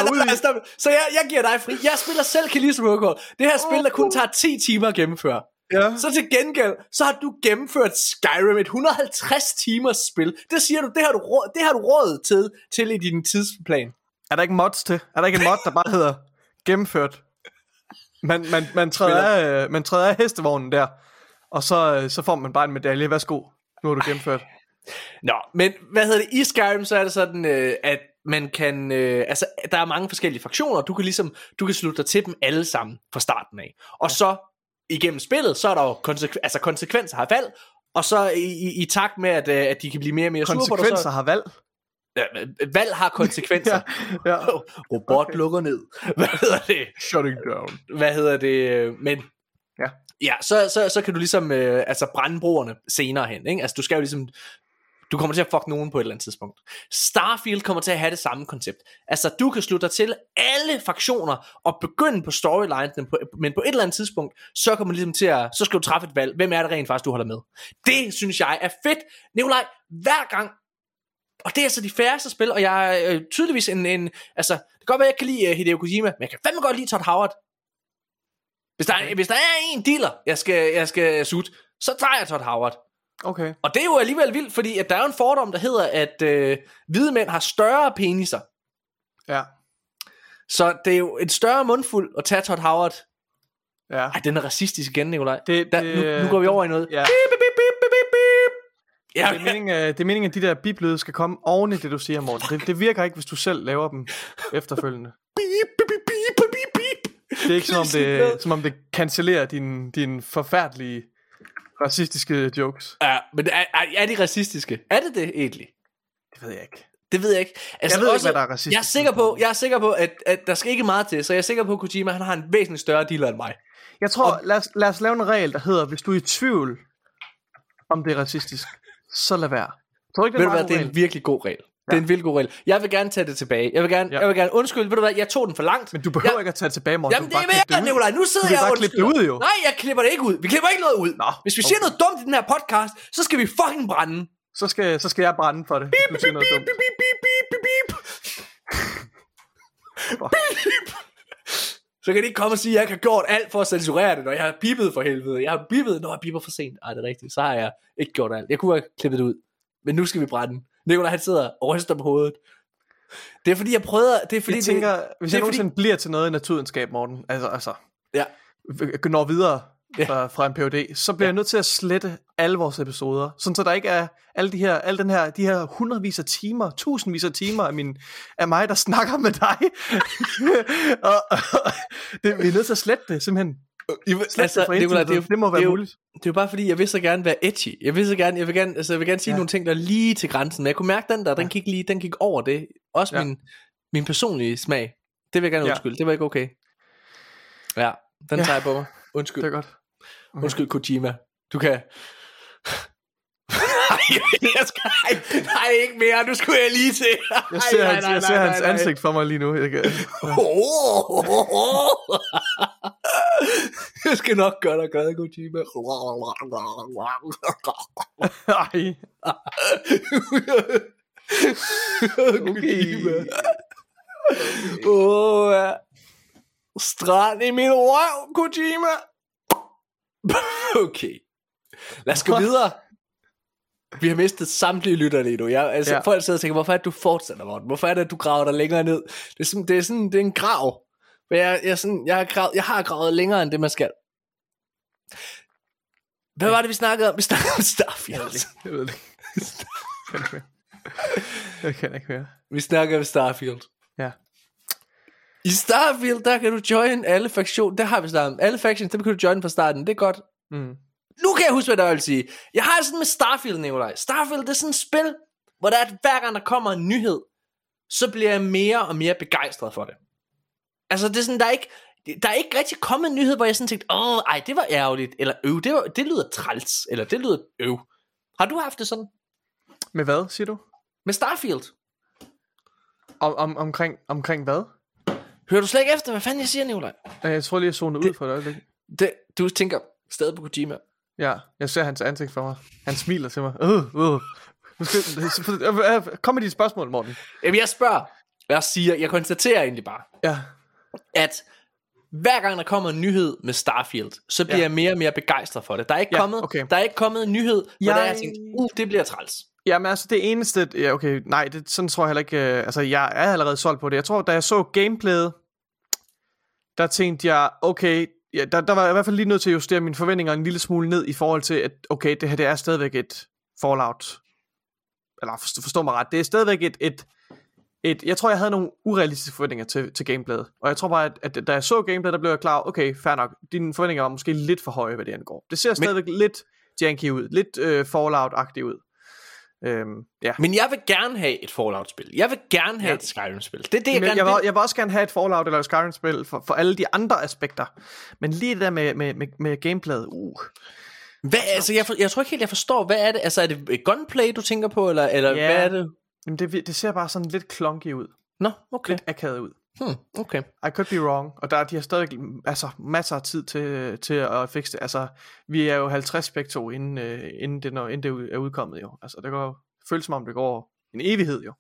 nej, nej, Så jeg, jeg giver dig fri. Jeg spiller selv Callisto Protocol. Det her spil, der kun tager 10 timer at gennemføre. Ja. Så til gengæld, så har du gennemført Skyrim, et 150 timers spil. Det siger du, det har du, råd, det har du råd til, til i din tidsplan. Er der ikke mods til? Er der ikke en mod, der bare hedder gennemført? Man, man, man, træder af, man træder af hestevognen der, og så, så får man bare en medalje. Værsgo, nu har du gennemført. Nå, men hvad hedder det? I Skyrim, så er det sådan, øh, at man kan, øh, altså der er mange forskellige fraktioner, du kan ligesom, du kan slutte dig til dem alle sammen fra starten af. Og ja. så igennem spillet, så er der jo konsekvenser, altså konsekvenser har valg, og så i, i, i takt med, at, øh, at de kan blive mere og mere sure på dig. Konsekvenser har valg? Ja, valg har konsekvenser. ja, ja. Robot okay. lukker ned. Hvad hedder det? Shutting down. Hvad hedder det? Men ja, ja så, så, så kan du ligesom øh, altså brænde broerne senere hen. Ikke? Altså du skal jo ligesom du kommer til at fuck nogen på et eller andet tidspunkt. Starfield kommer til at have det samme koncept. Altså, du kan slutte dig til alle fraktioner og begynde på storylinen, men på et eller andet tidspunkt, så kommer ligesom til at, så skal du træffe et valg. Hvem er det rent faktisk, du holder med? Det synes jeg er fedt. Nikolaj, hver gang og det er altså de færreste spil, og jeg er øh, tydeligvis en, en, altså, det kan godt være, jeg kan lide uh, Hideo Kojima, men jeg kan fandme godt lide Todd Howard. Hvis der, okay. hvis der er en dealer, jeg skal, jeg skal suit, så tager jeg Todd Howard. Okay. Og det er jo alligevel vildt, fordi at der er en fordom, der hedder, at øh, hvide mænd har større peniser. Ja. Så det er jo en større mundfuld at tage Todd Howard. Ja. Ej, den er racistisk igen, Nikolaj. Det, der, det, nu, nu går vi over i noget. Ja. Beep, beep, beep, beep, beep, beep. Ja, det, er meningen, det er meningen, at de der biplyde skal komme oven i det, du siger, Morten. Det, det virker ikke, hvis du selv laver dem efterfølgende. Beep, beep, beep, beep, beep. Det er ikke som om det, som om det cancellerer din, din forfærdelige racistiske jokes. Ja, men er, er, er de racistiske? Er det det egentlig? Det ved jeg ikke. Det ved jeg ikke. Altså, jeg ved også, ikke, hvad der er racistisk. Jeg er sikker på, jeg er sikker på at, at der skal ikke meget til, så jeg er sikker på, at Kojima han har en væsentlig større dealer end mig. Jeg tror, og, lad, os, lad os lave en regel, der hedder, hvis du er i tvivl, om det er racistisk, så lad være. Tror ikke, det er, ved du hvad, det er en virkelig god regel. Det er en vildt god regel. Jeg vil gerne tage det tilbage. Jeg vil gerne, ja. jeg vil gerne undskylde, ved du hvad, jeg tog den for langt. Men du behøver jeg, ikke at tage det tilbage, Morten. Jamen det er jeg, Nicolaj. Nu sidder jeg og bare klippe det ud, jo. Nej, jeg klipper det ikke ud. Vi klipper ikke noget ud. Nå, Hvis vi okay. siger noget dumt i den her podcast, så skal vi fucking brænde. Så skal, så skal jeg brænde for det. Beep, beep, beep, beep, beep, beep, beep, beep, beep. Så kan de ikke komme og sige, at jeg har gjort alt for at censurere det, når jeg har bippet for helvede. Jeg har bippet, når jeg bipper for sent. Ej, det er rigtigt. Så har jeg ikke gjort alt. Jeg kunne have klippet det ud. Men nu skal vi brænde. Nikolaj han sidder og ryster på hovedet. Det er fordi, jeg prøvede... Det er fordi, jeg tænker, det, hvis det jeg nogensinde fordi... bliver til noget i naturvidenskab, Morten, altså, altså ja. når videre, fra, fra en PhD, så bliver ja. jeg nødt til at slette alle vores episoder, sådan så der ikke er alle de her, alle den her, de her hundredvis af timer, tusindvis af timer af, min, af mig, der snakker med dig. og, og, det, vi er nødt til at slette det, simpelthen. I, altså, det, det, det, det, det må være det, muligt. Det er jo bare fordi, jeg vil så gerne være edgy. Jeg vil så gerne, jeg vil gerne, altså, jeg vil gerne sige ja. nogle ting, der er lige til grænsen. Men jeg kunne mærke den der, den gik lige, den gik over det. Også ja. min, min personlige smag. Det vil jeg gerne undskylde. Ja. Det var ikke okay. Ja, den ja. tager jeg på mig. Undskyld. Det er godt. Okay. Undskyld, Kojima. Du kan... jeg skal, nej, nej, ikke mere, nu skulle jeg lige til. Jeg ser, nej, hans, nej, jeg ser nej, hans nej, ansigt for mig lige nu. Jeg, kan, jeg skal nok gøre dig glad, Kojima. Nej. Kojima. Åh, ja. Strand i min røv, Kojima. okay. Lad os gå videre. Vi har mistet samtlige lytter lige nu. Jeg, altså, ja. Folk sidder og tænker, hvorfor er det, du fortsætter, Morten? Hvorfor er det, at du graver dig længere ned? Det er sådan, det er, sådan, det er en grav. Jeg, jeg, sådan, jeg, har gravet, jeg har gravet længere, end det man skal. Hvad var det, vi snakkede om? Vi snakkede om Starfield. Jeg ved det. Jeg kan ikke høre. Vi snakker om Starfield. Ja. I Starfield, der kan du join alle fraktioner. Det har vi snakket om. Alle factions, dem kan du join fra starten. Det er godt. Mm. Nu kan jeg huske, hvad der vil sige. Jeg har sådan med Starfield, Nikolaj. Starfield, det er sådan et spil, hvor der er, at hver gang der kommer en nyhed, så bliver jeg mere og mere begejstret for det. Altså, det er sådan, der er ikke, der er ikke rigtig kommet en nyhed, hvor jeg sådan tænkte, åh, ej, det var ærgerligt, eller øv, det, var, det lyder træls, eller det lyder øv. Har du haft det sådan? Med hvad, siger du? Med Starfield. Om, om, omkring, omkring hvad? Hører du slet ikke efter, hvad fanden jeg siger, Nikolaj? Jeg tror lige, jeg zonede ud for et øjeblik. Det, du tænker stadig på Kojima. Ja, jeg ser hans ansigt for mig. Han smiler til mig. Uh, uh. Kom med de spørgsmål, Morten. Jamen, jeg spørger. Jeg siger, jeg konstaterer egentlig bare, ja. at hver gang der kommer en nyhed med Starfield, så bliver ja. jeg mere og mere begejstret for det. Der er ikke, ja, kommet, okay. der er ikke kommet en nyhed, hvor jeg... der er tænkt, uh, det bliver træls. Jamen altså det eneste, ja okay, nej, det, sådan tror jeg heller ikke, øh, altså jeg er allerede solgt på det. Jeg tror, da jeg så gameplayet, der tænkte jeg, okay, ja, der, der var jeg i hvert fald lige nødt til at justere mine forventninger en lille smule ned i forhold til, at okay, det her det er stadigvæk et Fallout, eller forstå, forstå mig ret, det er stadigvæk et, et, et, jeg tror jeg havde nogle urealistiske forventninger til, til gameplayet, og jeg tror bare, at, at da jeg så gameplayet, der blev jeg klar, okay, fair nok, dine forventninger var måske lidt for høje, hvad det angår. Det ser stadigvæk Men... lidt janky ud, lidt øh, Fallout-agtigt ud. Øhm, ja. Men jeg vil gerne have et Fallout-spil. Jeg vil gerne have ja. et Skyrim-spil. Det er det, jeg Men gerne jeg vil. Jeg vil også gerne have et Fallout eller et Skyrim-spil for, for alle de andre aspekter. Men lige det der med, med, med, med gameplayet, uh. Hvad, altså, jeg, for, jeg tror ikke helt, jeg forstår, hvad er det? Altså, er det gunplay, du tænker på, eller, eller ja. hvad er det? Jamen, det, det ser bare sådan lidt klonky ud. Nå, okay. Lidt akavet ud. Hmm, okay. I could be wrong. Og der, de har stadig altså, masser af tid til, til at fikse det. Altså, vi er jo 50 spektor, inden, uh, inden, det, når, inden det er udkommet jo. Altså, det går føles som om det går en evighed jo.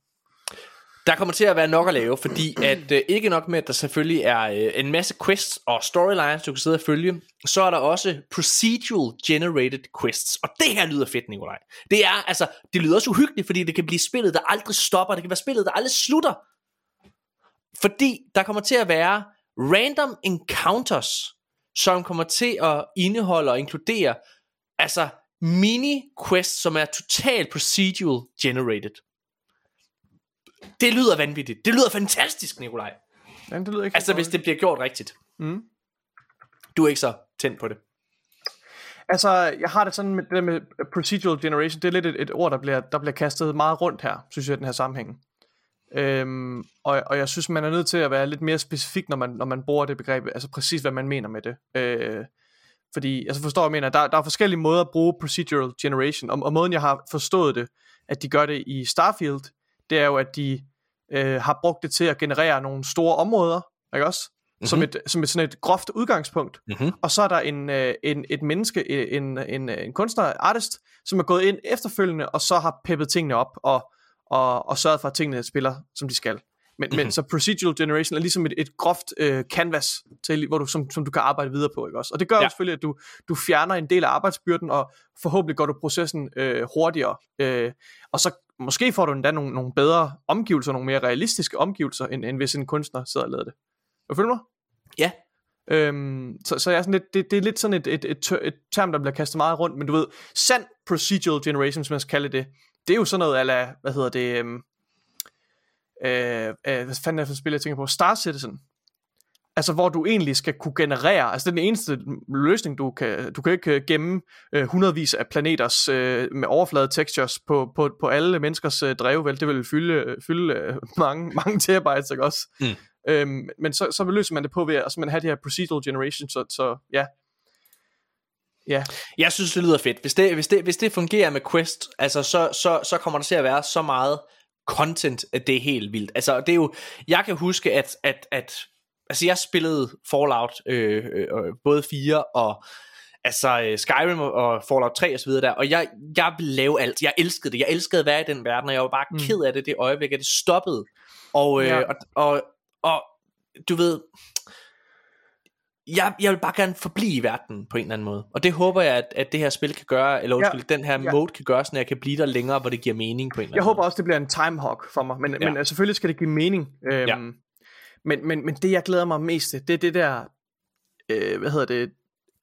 Der kommer til at være nok at lave, fordi at øh, ikke nok med, at der selvfølgelig er øh, en masse quests og storylines, du kan sidde og følge, så er der også procedural generated quests. Og det her lyder fedt, Nikolaj. Det er, altså, det lyder også uhyggeligt, fordi det kan blive spillet, der aldrig stopper. Det kan være spillet, der aldrig slutter. Fordi der kommer til at være random encounters, som kommer til at indeholde og inkludere, altså mini-quest, som er totalt procedural generated. Det lyder vanvittigt. Det lyder fantastisk, Nikolaj. Jamen, det lyder ikke altså, hvis det bliver gjort rigtigt. Mm. Du er ikke så tændt på det. Altså, jeg har det sådan med det der med procedural generation, det er lidt et, et ord, der bliver, der bliver kastet meget rundt her, synes jeg, i den her sammenhæng. Øhm, og, og jeg synes, man er nødt til at være lidt mere specifik, når man, når man bruger det begreb, altså præcis, hvad man mener med det. Øh, fordi, altså forstår jeg mener, der, der er forskellige måder at bruge procedural generation, og, og måden jeg har forstået det, at de gør det i Starfield, det er jo, at de øh, har brugt det til at generere nogle store områder, ikke også? Mm-hmm. Som, et, som et sådan et groft udgangspunkt. Mm-hmm. Og så er der en, øh, en, et menneske, en, en, en kunstner, artist, som er gået ind efterfølgende, og så har peppet tingene op, og, og, og sørget for, at tingene spiller, som de skal. Men, mm-hmm. men så procedural generation er ligesom et, et groft øh, canvas, til, hvor du, som, som du kan arbejde videre på. Ikke også? Og det gør ja. jo selvfølgelig, at du, du fjerner en del af arbejdsbyrden, og forhåbentlig går du processen øh, hurtigere. Øh, og så måske får du endda nogle, nogle bedre omgivelser, nogle mere realistiske omgivelser, end, end hvis en kunstner sidder og lavede det. Vil du følge mig? Ja. Øhm, så, så jeg er sådan lidt, det, det er lidt sådan et, et, et, et, et term, der bliver kastet meget rundt, men du ved, sand procedural generation, som man skal kalde det, det er jo sådan noget, ala, hvad hedder det, øhm, øh, øh, hvad fanden er det for spil, jeg tænker på, Star Citizen, altså hvor du egentlig skal kunne generere, altså den eneste løsning, du kan, du kan ikke øh, gemme øh, hundredvis af planeters øh, med overflade textures på, på, på alle menneskers øh, drev, vel, det vil fylde, fylde øh, mange, mange terabytes, ikke også? Mm. Øhm, men så, så løser man det på ved at man have de her procedural generation, så, så ja. Ja. Jeg synes, det lyder fedt. Hvis det, hvis det, hvis det fungerer med Quest, altså, så, så, så kommer der til at være så meget content, at det er helt vildt. Altså, det er jo, jeg kan huske, at, at, at altså, jeg spillede Fallout, øh, øh, både 4 og altså øh, Skyrim og Fallout 3 og så videre der, og jeg, jeg ville lave alt. Jeg elskede det. Jeg elskede at være i den verden, og jeg var bare mm. ked af det det øjeblik, at det stoppede. Og, øh, ja. og, og og du ved, jeg, jeg vil bare gerne forblive i verden på en eller anden måde. Og det håber jeg, at, at det her spil kan gøre, eller undskyld, ja, den her ja. mode kan gøre, så jeg kan blive der længere, hvor det giver mening på en eller anden Jeg håber måde. også, det bliver en timehawk for mig, men, ja. men selvfølgelig skal det give mening. Øhm, ja. men, men, men det, jeg glæder mig mest til, det er det der, øh, hvad hedder det,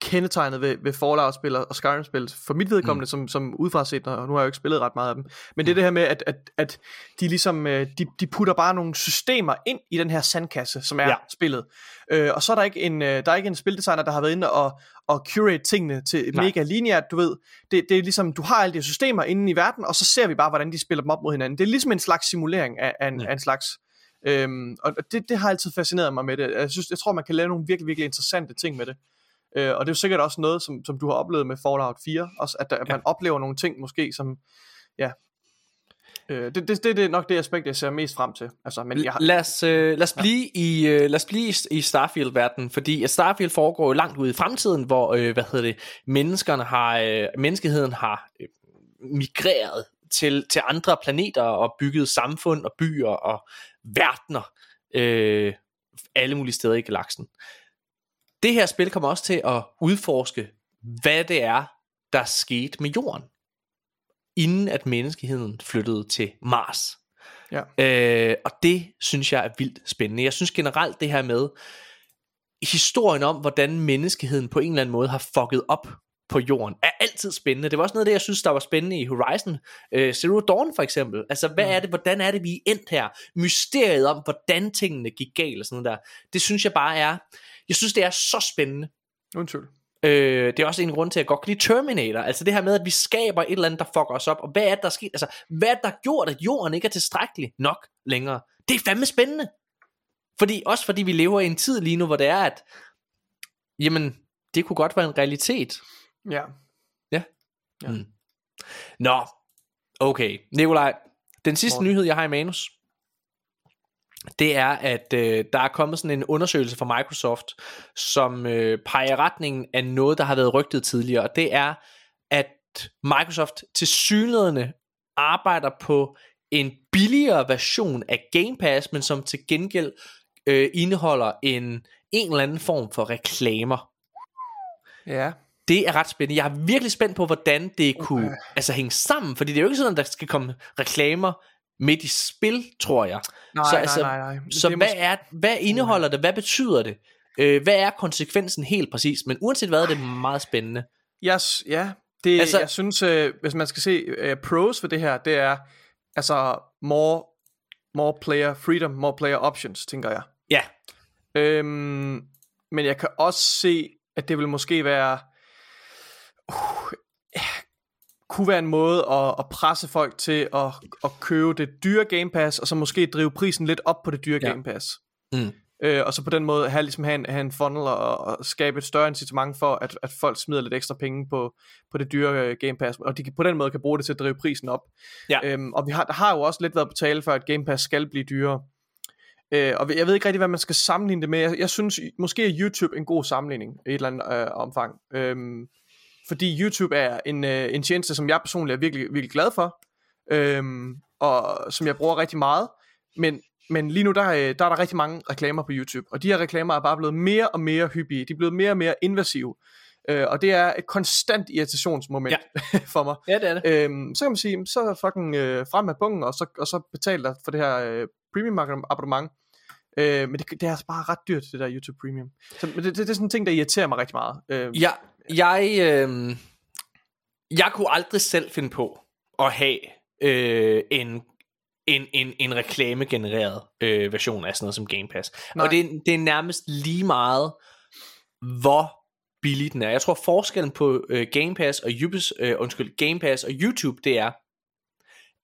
kendetegnet ved, ved Fallout-spil og Skyrim-spil, for mit vedkommende, mm. som, som udefra set, og nu har jeg jo ikke spillet ret meget af dem, men det er det her med, at, at, at de ligesom, øh, de, de putter bare nogle systemer ind i den her sandkasse, som er ja. spillet. Øh, og så er der ikke en, øh, der er ikke en spildesigner, der har været inde og, og curate tingene til Nej. mega lineært, du ved. Det, det er ligesom, du har alle de systemer inde i verden, og så ser vi bare, hvordan de spiller dem op mod hinanden. Det er ligesom en slags simulering af, af, en, ja. af en slags Øhm, og det, det har altid fascineret mig med det. Jeg, synes, jeg tror, man kan lave nogle virkelig, virkelig interessante ting med det. Øh, og det er jo sikkert også noget, som, som du har oplevet med Fallout 4, også at, der, at man ja. oplever nogle ting måske, som, ja, Øh, det, det, det, det er nok det aspekt, jeg ser mest frem til. Altså, men jeg har... lad, os, øh, lad os blive, ja. i, øh, lad os blive i, Starfield-verdenen, fordi Starfield foregår jo langt ude i fremtiden, hvor øh, hvad hedder det, menneskerne har, øh, menneskeheden har øh, migreret til, til andre planeter og bygget samfund og byer og verdener øh, alle mulige steder i galaksen. Det her spil kommer også til at udforske, hvad det er, der skete med jorden, inden at menneskeheden flyttede til Mars. Ja. Øh, og det synes jeg er vildt spændende. Jeg synes generelt det her med historien om, hvordan menneskeheden på en eller anden måde har fucket op på jorden, er altid spændende. Det var også noget af det, jeg synes, der var spændende i Horizon øh, Zero Dawn for eksempel. Altså, hvad mm. er det, hvordan er det, vi er endt her? Mysteriet om, hvordan tingene gik galt og sådan noget der. Det synes jeg bare er, jeg synes, det er så spændende. Undskyld. Øh, det er også en grund til, at jeg godt kan lide Terminator. Altså det her med, at vi skaber et eller andet, der fucker os op. Og hvad er det, der sker? Altså, hvad er det, der har gjort, at jorden ikke er tilstrækkelig nok længere? Det er fandme spændende. Fordi, også fordi vi lever i en tid lige nu, hvor det er, at jamen, det kunne godt være en realitet. Ja. Ja. ja. Mm. Nå, okay. Nikolaj, den sidste Morten. nyhed, jeg har i manus, det er, at øh, der er kommet sådan en undersøgelse fra Microsoft, som øh, peger retningen af noget, der har været rygtet tidligere, og det er, at Microsoft til synligheden arbejder på en billigere version af Game Pass, men som til gengæld øh, indeholder en, en eller anden form for reklamer. Ja. Det er ret spændende. Jeg er virkelig spændt på, hvordan det kunne okay. altså, hænge sammen, fordi det er jo ikke sådan, at der skal komme reklamer midt i spil, tror jeg. Nej, så, altså, nej, nej, nej. Så hvad, måske... er, hvad indeholder det? Hvad betyder det? Øh, hvad er konsekvensen helt præcis? Men uanset hvad, er det meget spændende. Yes, ja, det, altså, jeg synes, øh, hvis man skal se uh, pros for det her, det er altså more, more player freedom, more player options, tænker jeg. Ja. Øhm, men jeg kan også se, at det vil måske være... Uh, kunne være en måde at, at presse folk til at, at købe det dyre Game Pass, og så måske drive prisen lidt op på det dyre ja. Game Pass. Mm. Øh, og så på den måde have, ligesom have, en, have en funnel og, og skabe et større incitament for, at, at folk smider lidt ekstra penge på, på det dyre uh, Game Pass, og de på den måde kan bruge det til at drive prisen op. Ja. Øhm, og vi har, der har jo også lidt været på tale for, at Game Pass skal blive dyrere. Øh, og jeg ved ikke rigtig, hvad man skal sammenligne det med. Jeg, jeg synes, måske er YouTube en god sammenligning i et eller andet øh, omfang. Øhm, fordi YouTube er en, øh, en tjeneste, som jeg personligt er virkelig, virkelig glad for, øhm, og som jeg bruger rigtig meget, men, men lige nu der, er, der er der rigtig mange reklamer på YouTube, og de her reklamer er bare blevet mere og mere hyppige, de er blevet mere og mere invasive, øh, og det er et konstant irritationsmoment ja. for mig. Ja, det er det. Øhm, så kan man sige, så fucking øh, frem med bungen, og så, og så betal dig for det her øh, premium abonnement, Øh, men det, det er altså bare ret dyrt, det der YouTube Premium. Så, men det, det, det er sådan en ting, der irriterer mig rigtig meget. Øh, ja, jeg, øh, jeg kunne aldrig selv finde på at have øh, en en, en, en reklamegenereret øh, version af sådan noget som Game Pass. Nej. Og det, det er nærmest lige meget, hvor billig den er. Jeg tror forskellen på øh, Game Pass og Ubis, øh, undskyld, Game Pass og YouTube, det er,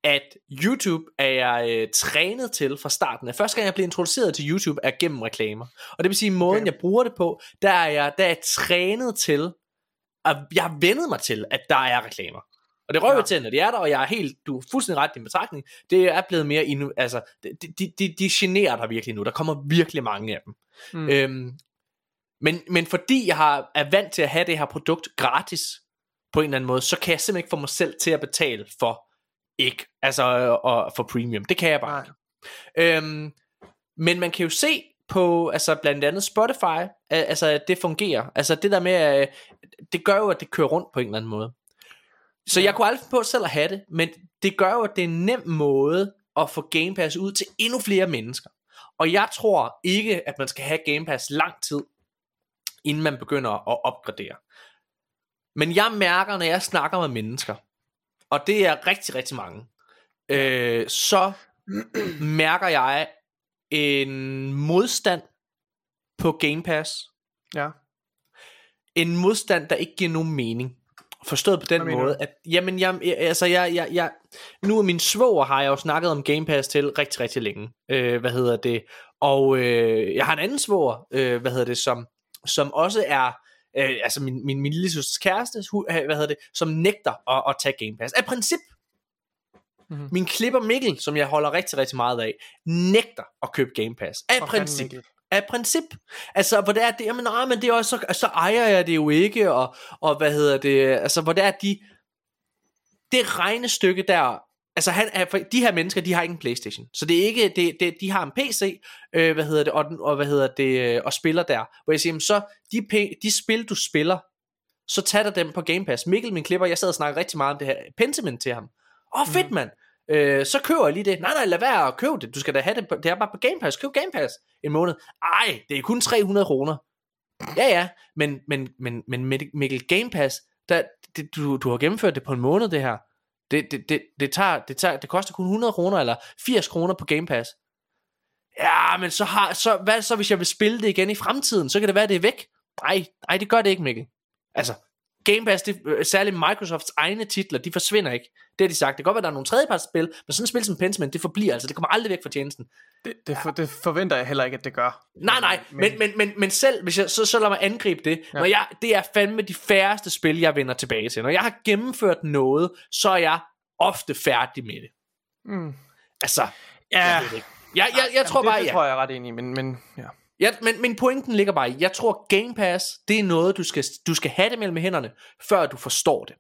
at YouTube er jeg øh, trænet til fra starten af. Første gang jeg blev introduceret til YouTube er gennem reklamer. Og det vil sige, måden okay. jeg bruger det på, der er jeg, der er jeg trænet til, at jeg har vendet mig til, at der er reklamer. Og det røver til, når de er der, og jeg er helt, du er fuldstændig ret i din betragtning, det er blevet mere, inu, altså, de, de, de, de generer dig virkelig nu, der kommer virkelig mange af dem. Mm. Øhm, men, men fordi jeg har, er vant til at have det her produkt gratis, på en eller anden måde, så kan jeg simpelthen ikke få mig selv til at betale for ikke, altså og for premium. Det kan jeg bare ikke. Øhm, men man kan jo se på, altså blandt andet Spotify, altså at det fungerer. Altså det der med, det gør jo, at det kører rundt på en eller anden måde. Så jeg kunne aldrig på selv at have det, men det gør jo, at det er en nem måde at få Game Pass ud til endnu flere mennesker. Og jeg tror ikke, at man skal have Game Pass lang tid, inden man begynder at opgradere. Men jeg mærker, når jeg snakker med mennesker, og det er rigtig, rigtig mange, øh, så mærker jeg en modstand på Game Pass. Ja. En modstand, der ikke giver nogen mening. Forstået på den måde, at jamen, jeg, altså, jeg, jeg, jeg, nu er min svoger har jeg jo snakket om Game Pass til rigtig, rigtig længe. Øh, hvad hedder det? Og øh, jeg har en anden svoger, øh, hvad hedder det, som, som også er, øh, altså min, min, min lille søsters kæreste, hvad hedder det, som nægter at, at tage Game Pass. Af princip. Mm-hmm. Min klipper Mikkel, som jeg holder rigtig, rigtig meget af, nægter at købe Game Pass. Af princip af princip. Altså, hvor det er det, jamen, nej, men det er også, så, så ejer jeg det jo ikke, og, og hvad hedder det, altså, hvor det er de, det regnestykke der, altså han, er, de her mennesker, de har ikke en Playstation, så det er ikke, det, det, de har en PC, øh, hvad hedder det, og, og hvad hedder det, øh, og spiller der, hvor jeg siger, jamen, så de, de spil, du spiller, så tager dem på Game Pass. Mikkel, min klipper, jeg sad og snakkede rigtig meget om det her Pentiment til ham. Åh, oh, fedt, mm. mand øh, så køber jeg lige det. Nej, nej, lad være at købe det. Du skal da have det, på, det er bare på Game Pass. Køb Game Pass en måned. Ej, det er kun 300 kroner. Ja, ja, men, men, men, men Mikkel Game Pass, der, det, du, du har gennemført det på en måned, det her. Det, det, det, det, tager, det, tager, det koster kun 100 kroner, eller 80 kroner på Game Pass. Ja, men så har, så, hvad så hvis jeg vil spille det igen i fremtiden? Så kan det være, det er væk. Nej, nej, det gør det ikke, Mikkel. Altså, Game Pass, det, øh, særligt Microsofts egne titler, de forsvinder ikke. Det har de sagt. Det kan godt være, der er nogle tredjepartsspil, men sådan et spil som Pentiment, det forbliver altså. Det kommer aldrig væk fra tjenesten. Det, det, for, det forventer jeg heller ikke, at det gør. Nej, nej, men, men, men, men selv, hvis jeg, så, så lad mig angribe det. Ja. Når jeg, det er fandme de færreste spil, jeg vender tilbage til. Når jeg har gennemført noget, så er jeg ofte færdig med det. Mm. Altså, ja. jeg ved det ikke. Jeg, jeg, jeg, jeg tror det, bare, det, det tror jeg er ret enig i, men, men ja. Ja, men, men pointen ligger bare i, jeg tror Game Pass, det er noget, du skal, du skal have det mellem hænderne, før du forstår det.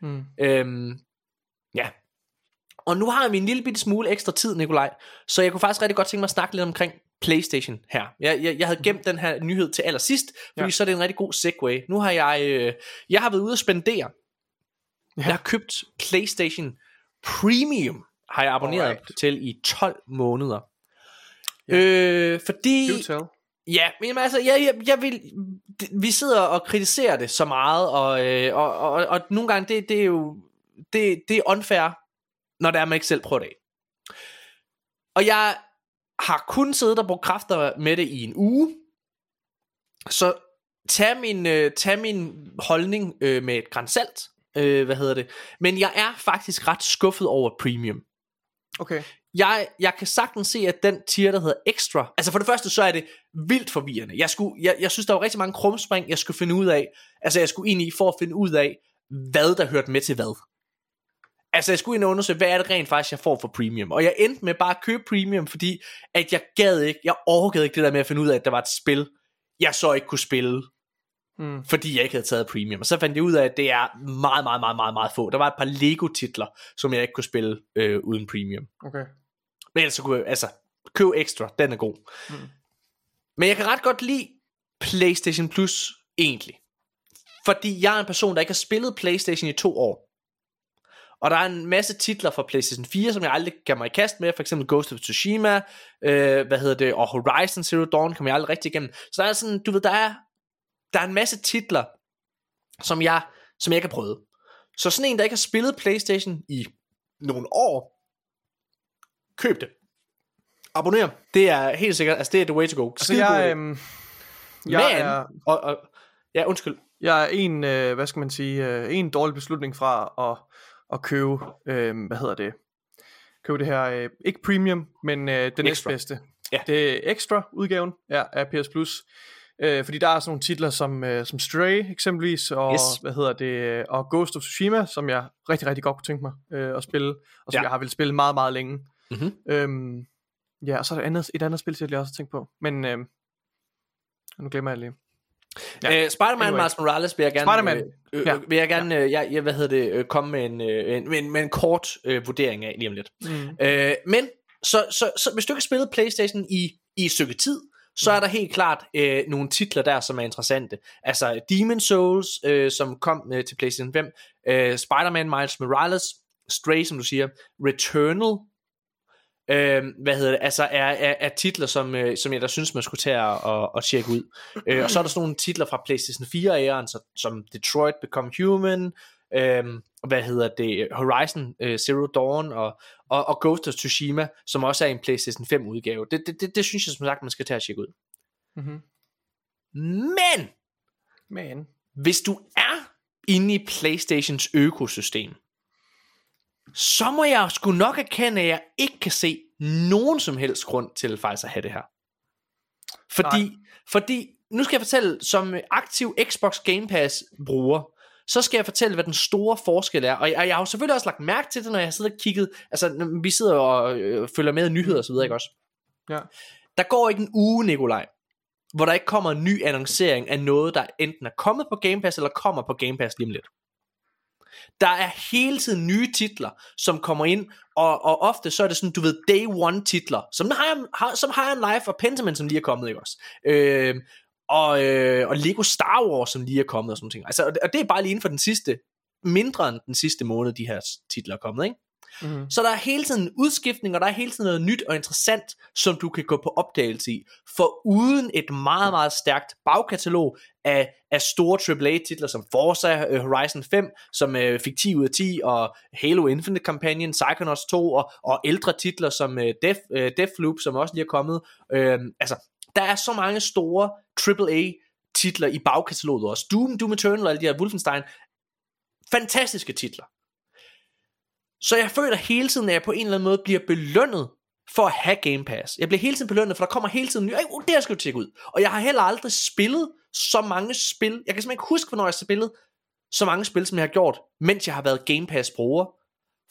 Hmm. Øhm, ja. Og nu har vi en lille bitte smule ekstra tid, Nikolaj, så jeg kunne faktisk rigtig godt tænke mig at snakke lidt omkring PlayStation her. Jeg, jeg, jeg havde gemt den her nyhed til allersidst, fordi ja. så er det en rigtig god segue. Nu har jeg, øh, jeg har været ude at spendere. Ja. Jeg har købt PlayStation Premium, har jeg abonneret Alright. til i 12 måneder. Ja. Øh, fordi... Do tell. Ja, men altså, jeg, jeg, jeg vil, vi sidder og kritiserer det så meget, og, øh, og, og, og, og nogle gange, det, det er jo, det, det er unfair, når det er, man ikke selv prøver det Og jeg har kun siddet og brugt kræfter med det i en uge, så tag min, øh, tag min holdning øh, med et grænsalt, øh, hvad hedder det, men jeg er faktisk ret skuffet over premium. Okay jeg, jeg kan sagtens se, at den tier, der hedder extra, altså for det første, så er det vildt forvirrende. Jeg, skulle, jeg, jeg synes, der var rigtig mange krumspring, jeg skulle finde ud af. Altså, jeg skulle ind i for at finde ud af, hvad der hørte med til hvad. Altså, jeg skulle ind og undersøge, hvad er det rent faktisk, jeg får for premium. Og jeg endte med bare at købe premium, fordi at jeg gad ikke, jeg orkede ikke det der med at finde ud af, at der var et spil, jeg så ikke kunne spille. Mm. Fordi jeg ikke havde taget premium. Og så fandt jeg ud af, at det er meget, meget, meget, meget, meget få. Der var et par Lego-titler, som jeg ikke kunne spille øh, uden premium. Okay. Men ellers så kunne jeg, altså, køb ekstra, den er god. Mm. Men jeg kan ret godt lide PlayStation Plus, egentlig. Fordi jeg er en person, der ikke har spillet PlayStation i to år. Og der er en masse titler fra PlayStation 4, som jeg aldrig kan mig i kast med. For eksempel Ghost of Tsushima, øh, hvad hedder det, og Horizon Zero Dawn kommer jeg aldrig rigtig igennem. Så der er sådan, du ved, der er, der er en masse titler, som jeg, som jeg ikke har prøvet. Så sådan en, der ikke har spillet Playstation i nogle år, køb det. Abonner. Det er helt sikkert, altså det er the way to go. Altså jeg, øhm, jeg Men, er, og, og, ja, undskyld. Jeg er en, øh, hvad skal man sige, øh, en dårlig beslutning fra at, at købe, øh, hvad hedder det, købe det her, øh, ikke premium, men øh, den næstbedste. Ja. Det er ekstra udgaven ja, af PS Plus. Øh, fordi der er sådan nogle titler som, øh, som Stray eksempelvis, og yes. hvad hedder det, og Ghost of Tsushima, som jeg rigtig, rigtig godt kunne tænke mig øh, at spille, og som ja. jeg har vel spillet meget, meget længe. Mm-hmm. Øhm, ja, og så er der andet, et andet spil, jeg også har tænkt på, men øh, nu glemmer jeg lige. Ja. Øh, Spider-Man anyway. Miles Morales vil jeg gerne, Spider-Man. Øh, øh, ja. vil jeg gerne, øh, jeg, jeg, hvad hedder det, øh, komme med en, øh, en, med, en, med en kort øh, vurdering af lige om lidt. Mm. Øh, men, så, så, så hvis du ikke har spillet Playstation i, i et stykke tid, så er der helt klart øh, nogle titler der, som er interessante. Altså Demon Souls, øh, som kom øh, til PlayStation 5, øh, Spider-Man Miles Morales, Stray, som du siger, Returnal, øh, hvad hedder det, altså er, er, er titler, som, øh, som jeg da synes, man skulle tage og, og, tjekke ud. øh, og så er der sådan nogle titler fra PlayStation 4-æren, som Detroit Become Human, øh, hvad hedder det, Horizon øh, Zero Dawn og, og, og Ghost of Tsushima, som også er en PlayStation 5 udgave. Det, det, det, det synes jeg som sagt, man skal tage og tjekke ud. Mm-hmm. Men, Men, hvis du er inde i PlayStations økosystem, så må jeg sgu nok erkende, at jeg ikke kan se nogen som helst grund til faktisk at have det her. Fordi, fordi nu skal jeg fortælle, som aktiv Xbox Game Pass bruger, så skal jeg fortælle, hvad den store forskel er. Og jeg, jeg har jo selvfølgelig også lagt mærke til det, når jeg sidder og kigget, altså vi sidder og øh, følger med i nyheder og så videre, ikke også? Ja. Der går ikke en uge, Nikolaj, hvor der ikke kommer en ny annoncering af noget, der enten er kommet på Game Pass, eller kommer på Game Pass lige om lidt. Der er hele tiden nye titler, som kommer ind, og, og ofte så er det sådan, du ved, day one titler, som har, som har en live og Pentiment, som lige er kommet, ikke også? Øh, og, øh, og Lego Star Wars, som lige er kommet og sådan noget. Altså, og det er bare lige inden for den sidste, mindre end den sidste måned, de her titler er kommet, ikke? Mm-hmm. Så der er hele tiden en udskiftning, og der er hele tiden noget nyt og interessant, som du kan gå på opdagelse i. For uden et meget, meget stærkt bagkatalog af, af store AAA-titler som Forza øh, Horizon 5, som uh, fik 10 ud af 10, og Halo Infinite Companion, Psychonauts 2, og, og ældre titler som uh, Death, Deathloop, som også lige er kommet. Uh, altså, der er så mange store AAA titler i bagkataloget også. Doom, Doom Eternal og alle de her Wolfenstein. Fantastiske titler. Så jeg føler hele tiden, at jeg på en eller anden måde bliver belønnet for at have Game Pass. Jeg bliver hele tiden belønnet, for der kommer hele tiden nye. Ej, det her skal du tjekke ud. Og jeg har heller aldrig spillet så mange spil. Jeg kan simpelthen ikke huske, hvornår jeg har spillet så mange spil, som jeg har gjort, mens jeg har været Game Pass bruger.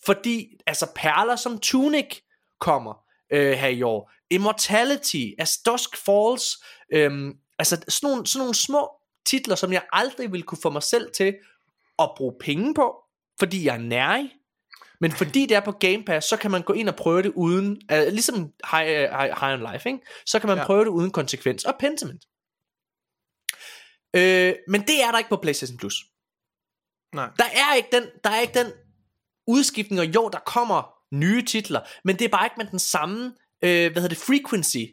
Fordi altså perler som Tunic kommer øh, her i år. Immortality, As Dusk Falls. Øh, altså sådan nogle, sådan nogle små titler, som jeg aldrig ville kunne få mig selv til at bruge penge på, fordi jeg er nærig. Men fordi det er på Game Pass, så kan man gå ind og prøve det uden, uh, ligesom High, uh, High, High on Life, ikke? så kan man ja. prøve det uden konsekvens og Pentiment. Øh, men det er der ikke på PlayStation Plus. Nej. Der er ikke den, der er ikke den udskiftning, og jo, der kommer nye titler, men det er bare ikke med den samme, øh, hvad hedder det, frequency,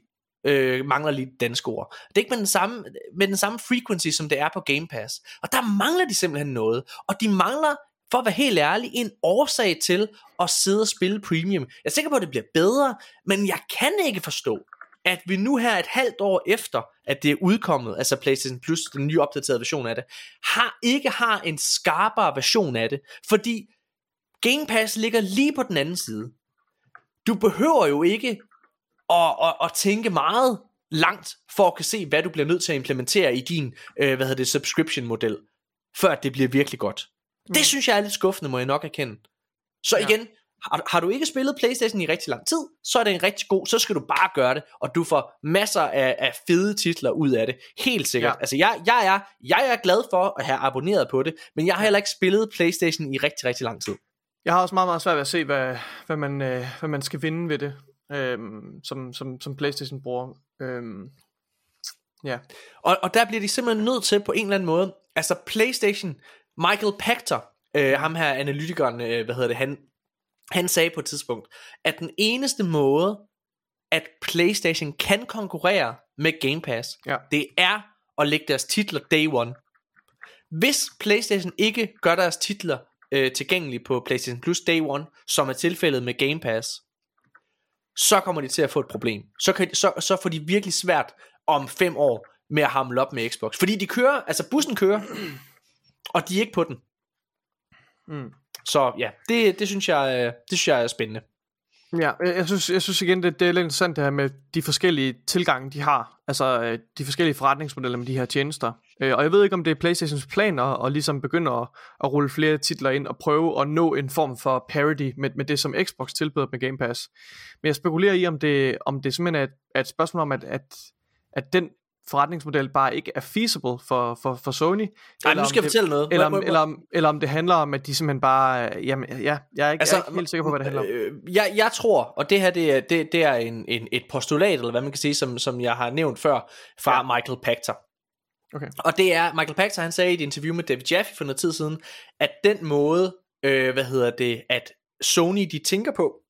øh, mangler lige danske ord. Det er ikke med den, samme, med den samme frequency, som det er på Game Pass. Og der mangler de simpelthen noget. Og de mangler for at være helt ærlig, en årsag til at sidde og spille premium. Jeg er sikker på, at det bliver bedre, men jeg kan ikke forstå, at vi nu her et halvt år efter, at det er udkommet, altså PlayStation Plus, den nye opdaterede version af det, har ikke har en skarpere version af det, fordi Game Pass ligger lige på den anden side. Du behøver jo ikke at, at, at tænke meget langt for at kunne se, hvad du bliver nødt til at implementere i din, øh, hvad hedder det, subscription model, før det bliver virkelig godt. Mm. Det synes jeg er lidt skuffende, må jeg nok erkende. Så ja. igen, har, har du ikke spillet Playstation i rigtig lang tid, så er det en rigtig god, så skal du bare gøre det, og du får masser af, af fede titler ud af det, helt sikkert. Ja. Altså jeg, jeg, er, jeg er glad for at have abonneret på det, men jeg har heller ikke spillet Playstation i rigtig, rigtig lang tid. Jeg har også meget, meget svært ved at se, hvad, hvad, man, øh, hvad man skal vinde ved det, øh, som, som, som Playstation bruger. Øh, ja. Og, og der bliver de simpelthen nødt til på en eller anden måde, altså Playstation Michael Pachter, øh, ham her analytikeren, øh, hvad hedder det, han, han sagde på et tidspunkt, at den eneste måde, at PlayStation kan konkurrere med Game Pass, ja. det er at lægge deres titler day one. Hvis PlayStation ikke gør deres titler øh, tilgængelige på PlayStation Plus day one, som er tilfældet med Game Pass, så kommer de til at få et problem. Så, kan, så, så får de virkelig svært om fem år med at hamle op med Xbox. Fordi de kører, altså bussen kører, og de er ikke på den. Mm. Så ja, det, det, synes jeg, øh, det synes jeg er spændende. Ja, jeg synes, jeg synes igen, det, det er lidt interessant det her med de forskellige tilgange, de har. Altså øh, de forskellige forretningsmodeller med de her tjenester. Øh, og jeg ved ikke, om det er Playstations plan at, at ligesom begynde at, at rulle flere titler ind og prøve at nå en form for parity med, med det, som Xbox tilbyder med Game Pass. Men jeg spekulerer i, om det, om det simpelthen er et, er et spørgsmål om, at, at, at den forretningsmodel bare ikke er feasible for, for, for Sony. Nej, nu skal jeg fortælle noget. Eller om, eller, om, eller om det handler om, at de simpelthen bare... Jamen, ja, jeg er ikke, altså, jeg er ikke helt sikker på, hvad det handler om. Øh, jeg, jeg tror, og det her det er, det, det er en, en, et postulat, eller hvad man kan sige, som, som jeg har nævnt før, fra ja. Michael Pachter. Okay. Og det er, Michael Pachter, han sagde i et interview med David Jaffe for noget tid siden, at den måde, øh, hvad hedder det, at Sony de tænker på,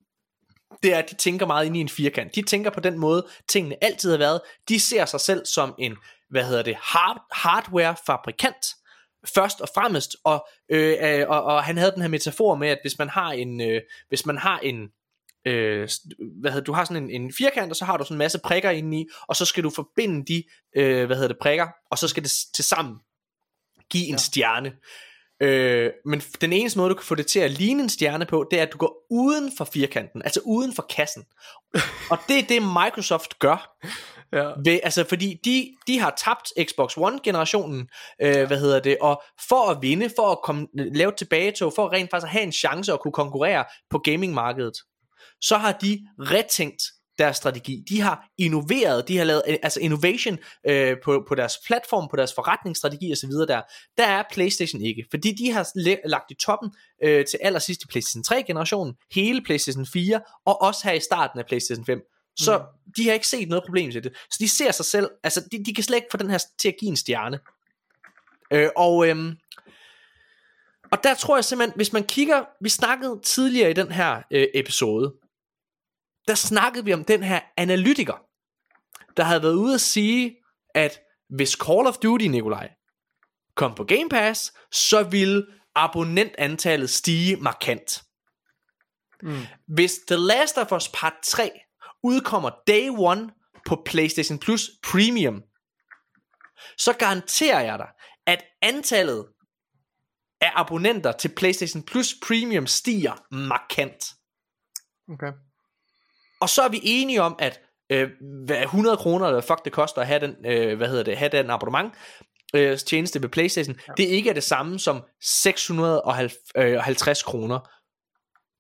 det er, at de tænker meget ind i en firkant. De tænker på den måde, tingene altid har været. De ser sig selv som en, hvad hedder det, hard, hardware-fabrikant, først og fremmest, og, øh, øh, og, og han havde den her metafor med, at hvis man har en, øh, hvis man har en, øh, hvad hedder, du har sådan en, en firkant, og så har du sådan en masse prikker indeni, og så skal du forbinde de, øh, hvad hedder det, prikker, og så skal det til sammen give en ja. stjerne. Øh, men den eneste måde, du kan få det til at ligne en stjerne på, det er, at du går uden for firkanten, altså uden for kassen. og det er det, Microsoft gør. Ja. Ved, altså fordi de, de har tabt Xbox One generationen øh, hvad hedder det Og for at vinde For at komme, lave tilbagetog For at rent faktisk have en chance At kunne konkurrere på gamingmarkedet Så har de retænkt deres strategi. De har innoveret, de har lavet altså innovation øh, på, på deres platform, på deres forretningsstrategi osv. der. Der er PlayStation ikke, fordi de har lagt i toppen øh, til allersidst i PlayStation 3 generationen, hele PlayStation 4 og også her i starten af PlayStation 5. Så mm. de har ikke set noget problem til det. Så de ser sig selv, altså de, de kan slet ikke få den her til at give en stjerne. Øh, og øhm, og der tror jeg simpelthen, hvis man kigger, vi snakkede tidligere i den her øh, episode, der snakkede vi om den her analytiker, der havde været ude at sige, at hvis Call of Duty, Nikolaj, kom på Game Pass, så ville abonnentantallet stige markant. Mm. Hvis The Last of Us Part 3 udkommer day one på PlayStation Plus Premium, så garanterer jeg dig, at antallet af abonnenter til PlayStation Plus Premium stiger markant. Okay. Og så er vi enige om, at øh, 100 kroner, eller fuck det koster at have den, øh, hvad hedder det, have den abonnement, øh, tjeneste ved Playstation, ja. det ikke er det samme som 650 kroner.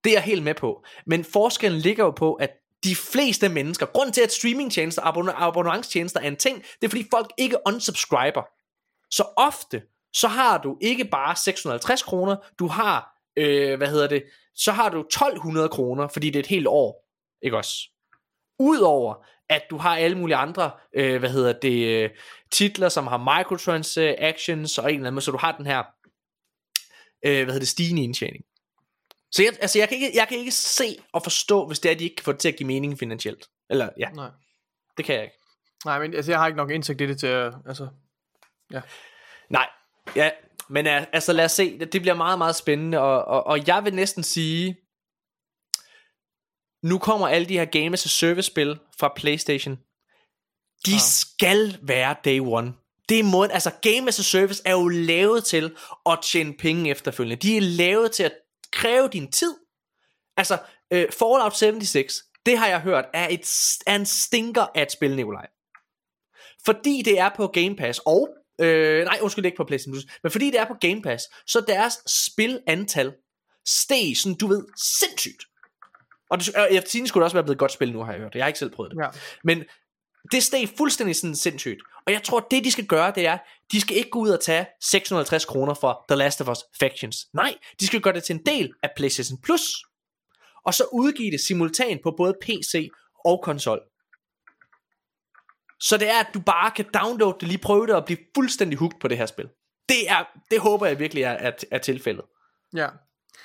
Det er jeg helt med på. Men forskellen ligger jo på, at de fleste mennesker, grund til at streamingtjenester, abonn- abonnementstjenester er en ting, det er fordi folk ikke unsubscriber. Så ofte, så har du ikke bare 650 kroner, du har, øh, hvad hedder det, så har du 1200 kroner, fordi det er et helt år. Ikke også? Udover at du har alle mulige andre, øh, hvad hedder det, øh, titler, som har microtransactions og en eller anden, så du har den her, øh, hvad hedder det, stigende indtjening. Så jeg, altså, jeg, kan ikke, jeg kan ikke se og forstå, hvis det er, at de ikke kan få det til at give mening finansielt. Eller, ja. Nej. Det kan jeg ikke. Nej, men altså, jeg har ikke nok indsigt i det til at, altså, ja. Nej, ja, men altså lad os se, det bliver meget, meget spændende, og, og, og jeg vil næsten sige, nu kommer alle de her Game as a Service spil fra Playstation. De ja. skal være day one. Det er måden, altså Game as a Service er jo lavet til at tjene penge efterfølgende. De er lavet til at kræve din tid. Altså, uh, Fallout 76, det har jeg hørt, er, et, er en stinker af et spil, Nikolaj. Fordi det er på Game Pass, og, øh, nej, undskyld, det er ikke på PlayStation Plus, men fordi det er på Game Pass, så deres spilantal steg sådan, du ved, sindssygt. Og det, efter tiden skulle det også være blevet et godt spil nu, har jeg hørt. Jeg har ikke selv prøvet det. Ja. Men det steg fuldstændig sådan sindssygt. Og jeg tror, det de skal gøre, det er, de skal ikke gå ud og tage 650 kroner for The Last of Us Factions. Nej, de skal gøre det til en del af PlayStation Plus. Og så udgive det simultant på både PC og konsol. Så det er, at du bare kan downloade det, lige prøve det og blive fuldstændig hooked på det her spil. Det, er, det håber jeg virkelig er, er, er tilfældet. Ja.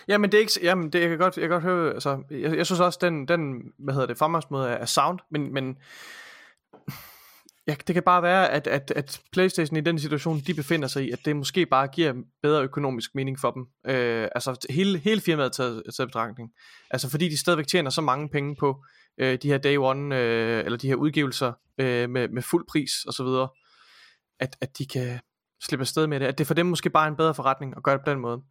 Jamen det er ikke, jamen det jeg kan godt, jeg kan godt høre, altså, jeg, jeg synes også den, den, hvad hedder det, fremgangsmåde er, er sound, men, men ja, det kan bare være, at, at, at Playstation i den situation, de befinder sig i, at det måske bare giver bedre økonomisk mening for dem. Øh, altså hele, hele firmaet taget, taget betragtning. Altså fordi de stadigvæk tjener så mange penge på øh, de her day one, øh, eller de her udgivelser øh, med, med fuld pris og så videre, at, at de kan slippe afsted med det. At det for dem måske bare er en bedre forretning at gøre det på den måde.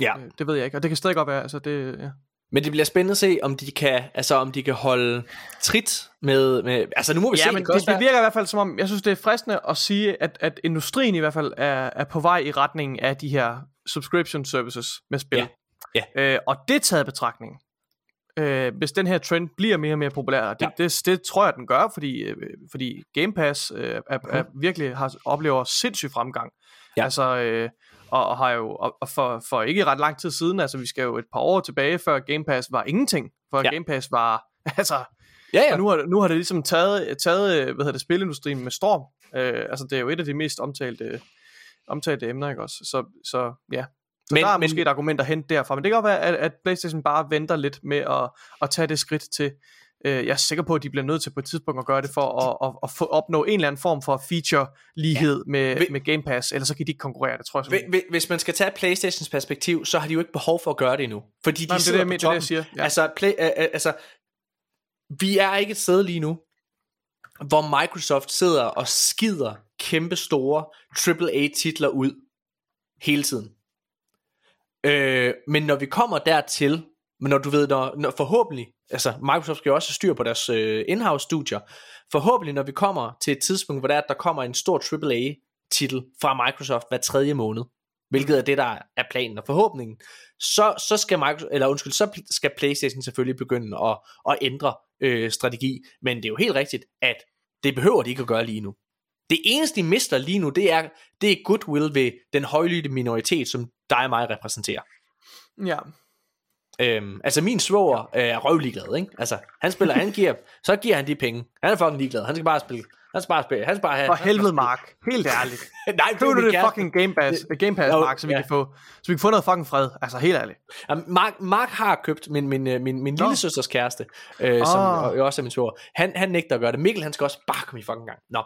Ja. Øh, det ved jeg ikke, og det kan stadig godt være, altså det, ja. Men det bliver spændende at se, om de kan, altså om de kan holde trit med, med altså nu må vi ja, se. Men det, det, det virker i hvert fald som om, jeg synes det er fristende at sige, at, at industrien i hvert fald er, er på vej i retning af de her subscription services med spil. Ja. Ja. Øh, og det taget betragtning, øh, hvis den her trend bliver mere og mere populær, det, ja. det, det tror jeg den gør, fordi, øh, fordi Game Pass øh, er, er, virkelig har oplever sindssyg fremgang. Ja. Altså, øh, og, og har jo og for, for ikke ret lang tid siden, altså vi skal jo et par år tilbage, før Game Pass var ingenting, før Ja. Game Pass var, altså, Ja, ja. nu har, nu har det ligesom taget, taget hvad hedder det, spilindustrien med storm. Øh, altså det er jo et af de mest omtalte, omtalte emner, ikke også? Så, så ja, så Men- men, der er men- måske et argument at hente derfra, men det kan godt være, at, at Playstation bare venter lidt med at, at tage det skridt til, øh, jeg er sikker på, at de bliver nødt til på et tidspunkt at gøre det for at, at, at få opnå en eller anden form for feature-lighed med, Hvis- med Game Pass, ellers så kan de ikke konkurrere, det tror jeg Hvi- simpelthen. hvi- Hvis man skal tage Playstations perspektiv, så har de jo ikke behov for at gøre det endnu. Fordi de Nej, det er sidder det, jeg på mener, det det, jeg toppen. siger. Ja. Altså, play, uh, altså, vi er ikke et sted lige nu, hvor Microsoft sidder og skider kæmpe store AAA-titler ud hele tiden. Øh, men når vi kommer dertil, men når du ved, når, når forhåbentlig, altså Microsoft skal jo også have styr på deres øh, in-house studier, forhåbentlig når vi kommer til et tidspunkt, hvor der, der kommer en stor AAA-titel fra Microsoft hver tredje måned, hvilket er det, der er planen og forhåbningen, så, så skal Microsoft, eller undskyld, så skal Playstation selvfølgelig begynde at, at ændre øh, strategi, men det er jo helt rigtigt, at det behøver de ikke at gøre lige nu. Det eneste, de mister lige nu, det er, det er goodwill ved den højlydte minoritet, som dig og mig repræsenterer. ja. Øhm, altså min svoger øh, er røvlig glad, ikke? Altså, han spiller, han giver, så giver han de penge. Han er fucking ligeglad. Han skal bare spille. Han skal bare spille. Han skal bare have. For helvede, Mark. Helt ærligt. Nej, Køb min det kæreste. fucking Game Pass, Game Pass Jo, Mark, så vi, ja. kan få, så vi kan få noget fucking fred. Altså, helt ærligt. Jamen, Mark, Mark har købt min, min, øh, min, min lille søsters kæreste, øh, som Ah. og, også er min svoger. Han, han nægter at gøre det. Mikkel, han skal også bare komme i fucking gang. Nå.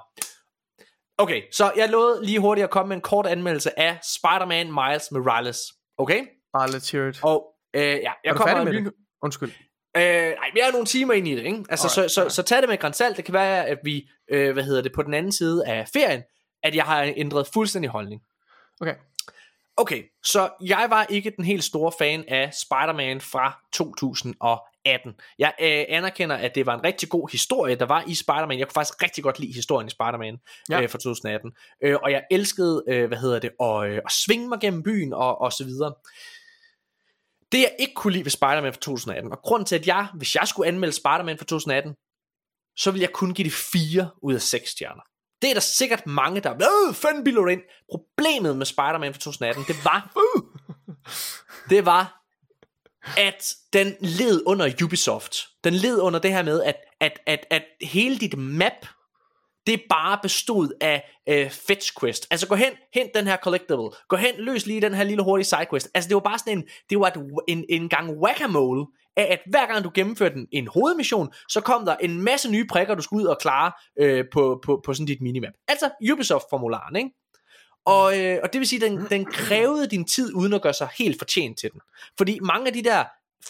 Okay, så jeg lovede lige hurtigt at komme med en kort anmeldelse af Spider-Man Miles Morales. Okay? Bare let's hear it. Og øh, ja, jeg Er du kommer færdig med det? Undskyld. Øh, nej, vi er nogle timer ind i det, ikke? Altså, Alright, så, så, alright. så tag det med grænsalt. Det kan være, at vi, øh, hvad hedder det, på den anden side af ferien, at jeg har ændret fuldstændig holdning. Okay. Okay, så jeg var ikke den helt store fan af Spider-Man fra 2018. Jeg øh, anerkender, at det var en rigtig god historie, der var i Spider-Man. Jeg kunne faktisk rigtig godt lide historien i Spider-Man ja. øh, fra 2018. Øh, og jeg elskede, øh, hvad hedder det, at, øh, at svinge mig gennem byen og, og så videre. Det jeg ikke kunne lide ved Spider-Man fra 2018, og grunden til, at jeg, hvis jeg skulle anmelde Spider-Man fra 2018, så ville jeg kun give det 4 ud af 6 stjerner. Det er der sikkert mange, der øh, fanden bilder ind. Problemet med Spider-Man fra 2018, det var, det var, at den led under Ubisoft. Den led under det her med, at, at, at, at hele dit map, det bare bestod af øh, fetch quest. Altså gå hen, hent den her collectible. Gå hen, løs lige den her lille hurtige side quest. Altså det var bare sådan en, det var et, en, en gang whack-a-mole af, at hver gang du gennemførte en, en hovedmission, så kom der en masse nye prikker, du skulle ud og klare øh, på, på, på sådan dit minimap. Altså Ubisoft-formularen, ikke? Og, øh, og det vil sige, at den, den krævede din tid, uden at gøre sig helt fortjent til den. Fordi mange af de der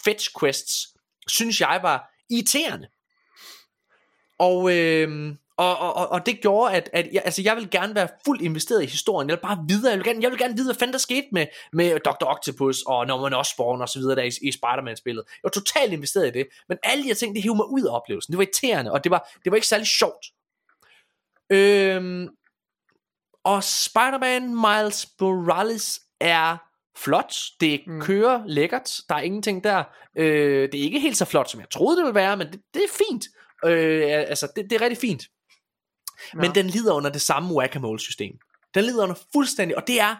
fetch quests, synes jeg var irriterende. Og, øh, og, og, og, det gjorde, at, at jeg, altså jeg vil gerne være fuldt investeret i historien. Jeg vil bare videre. Jeg vil gerne, jeg vil gerne vide, hvad fanden der skete med, med Dr. Octopus og Norman Osborn og så videre der i, i Spider-Man-spillet. Jeg var totalt investeret i det. Men alle de her ting, det hævde mig ud af oplevelsen. Det var irriterende, og det var, det var ikke særlig sjovt. Øhm, og Spider-Man Miles Morales er flot. Det Mm. kører lækkert. Der er ingenting der. Øh, det er ikke helt så flot, som jeg troede, det ville være, men det, det er fint. Øh, altså, det, det er rigtig fint. Men den lider under det samme whack-a-mole system. Den lider under fuldstændig, og det er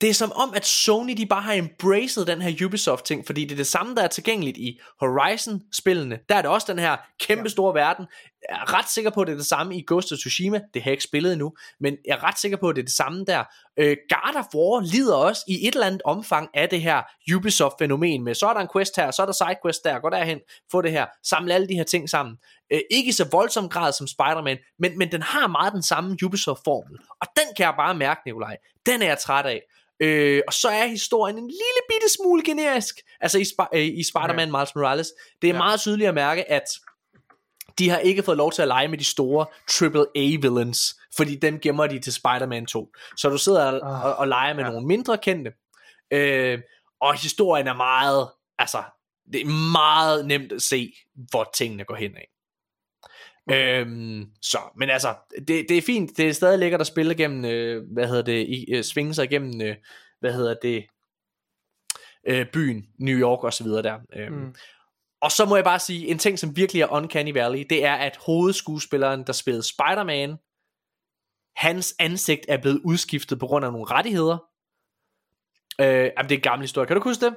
det er som om, at Sony de bare har embraced den her Ubisoft-ting, fordi det er det samme, der er tilgængeligt i Horizon-spillene. Der er det også den her kæmpe store ja. verden. Jeg er ret sikker på, at det er det samme i Ghost of Tsushima. Det har jeg ikke spillet endnu, men jeg er ret sikker på, at det er det samme der. Øh, God of War lider også i et eller andet omfang af det her Ubisoft-fænomen med, så er der en quest her, så er der sidequest der, gå derhen, få det her, samle alle de her ting sammen. Øh, ikke i så voldsom grad som Spider-Man, men, men den har meget den samme Ubisoft-formel. Og den kan jeg bare mærke, Nikolaj. Den er jeg træt af. Øh, og så er historien en lille bitte smule generisk. Altså i, Sp- øh, i Spider-Man. Miles Morales. Det er ja. meget tydeligt at mærke, at de har ikke fået lov til at lege med de store AAA-villains, fordi dem gemmer de til Spider-Man 2. Så du sidder og, oh, og, og leger med ja. nogle mindre kendte. Øh, og historien er meget, altså, det er meget nemt at se, hvor tingene går hen af. Okay. Øhm, så, men altså, det, det er fint, det er stadig lækkert at spille igennem, øh, hvad hedder det, i, øh, svinge sig igennem, øh, hvad hedder det, øh, byen, New York og så videre der. Øhm, mm. Og så må jeg bare sige, en ting som virkelig er Uncanny Valley, det er, at hovedskuespilleren, der spillede Spider-Man, hans ansigt er blevet udskiftet på grund af nogle rettigheder. Øh, jamen, det er en gammel historie. Kan du huske det?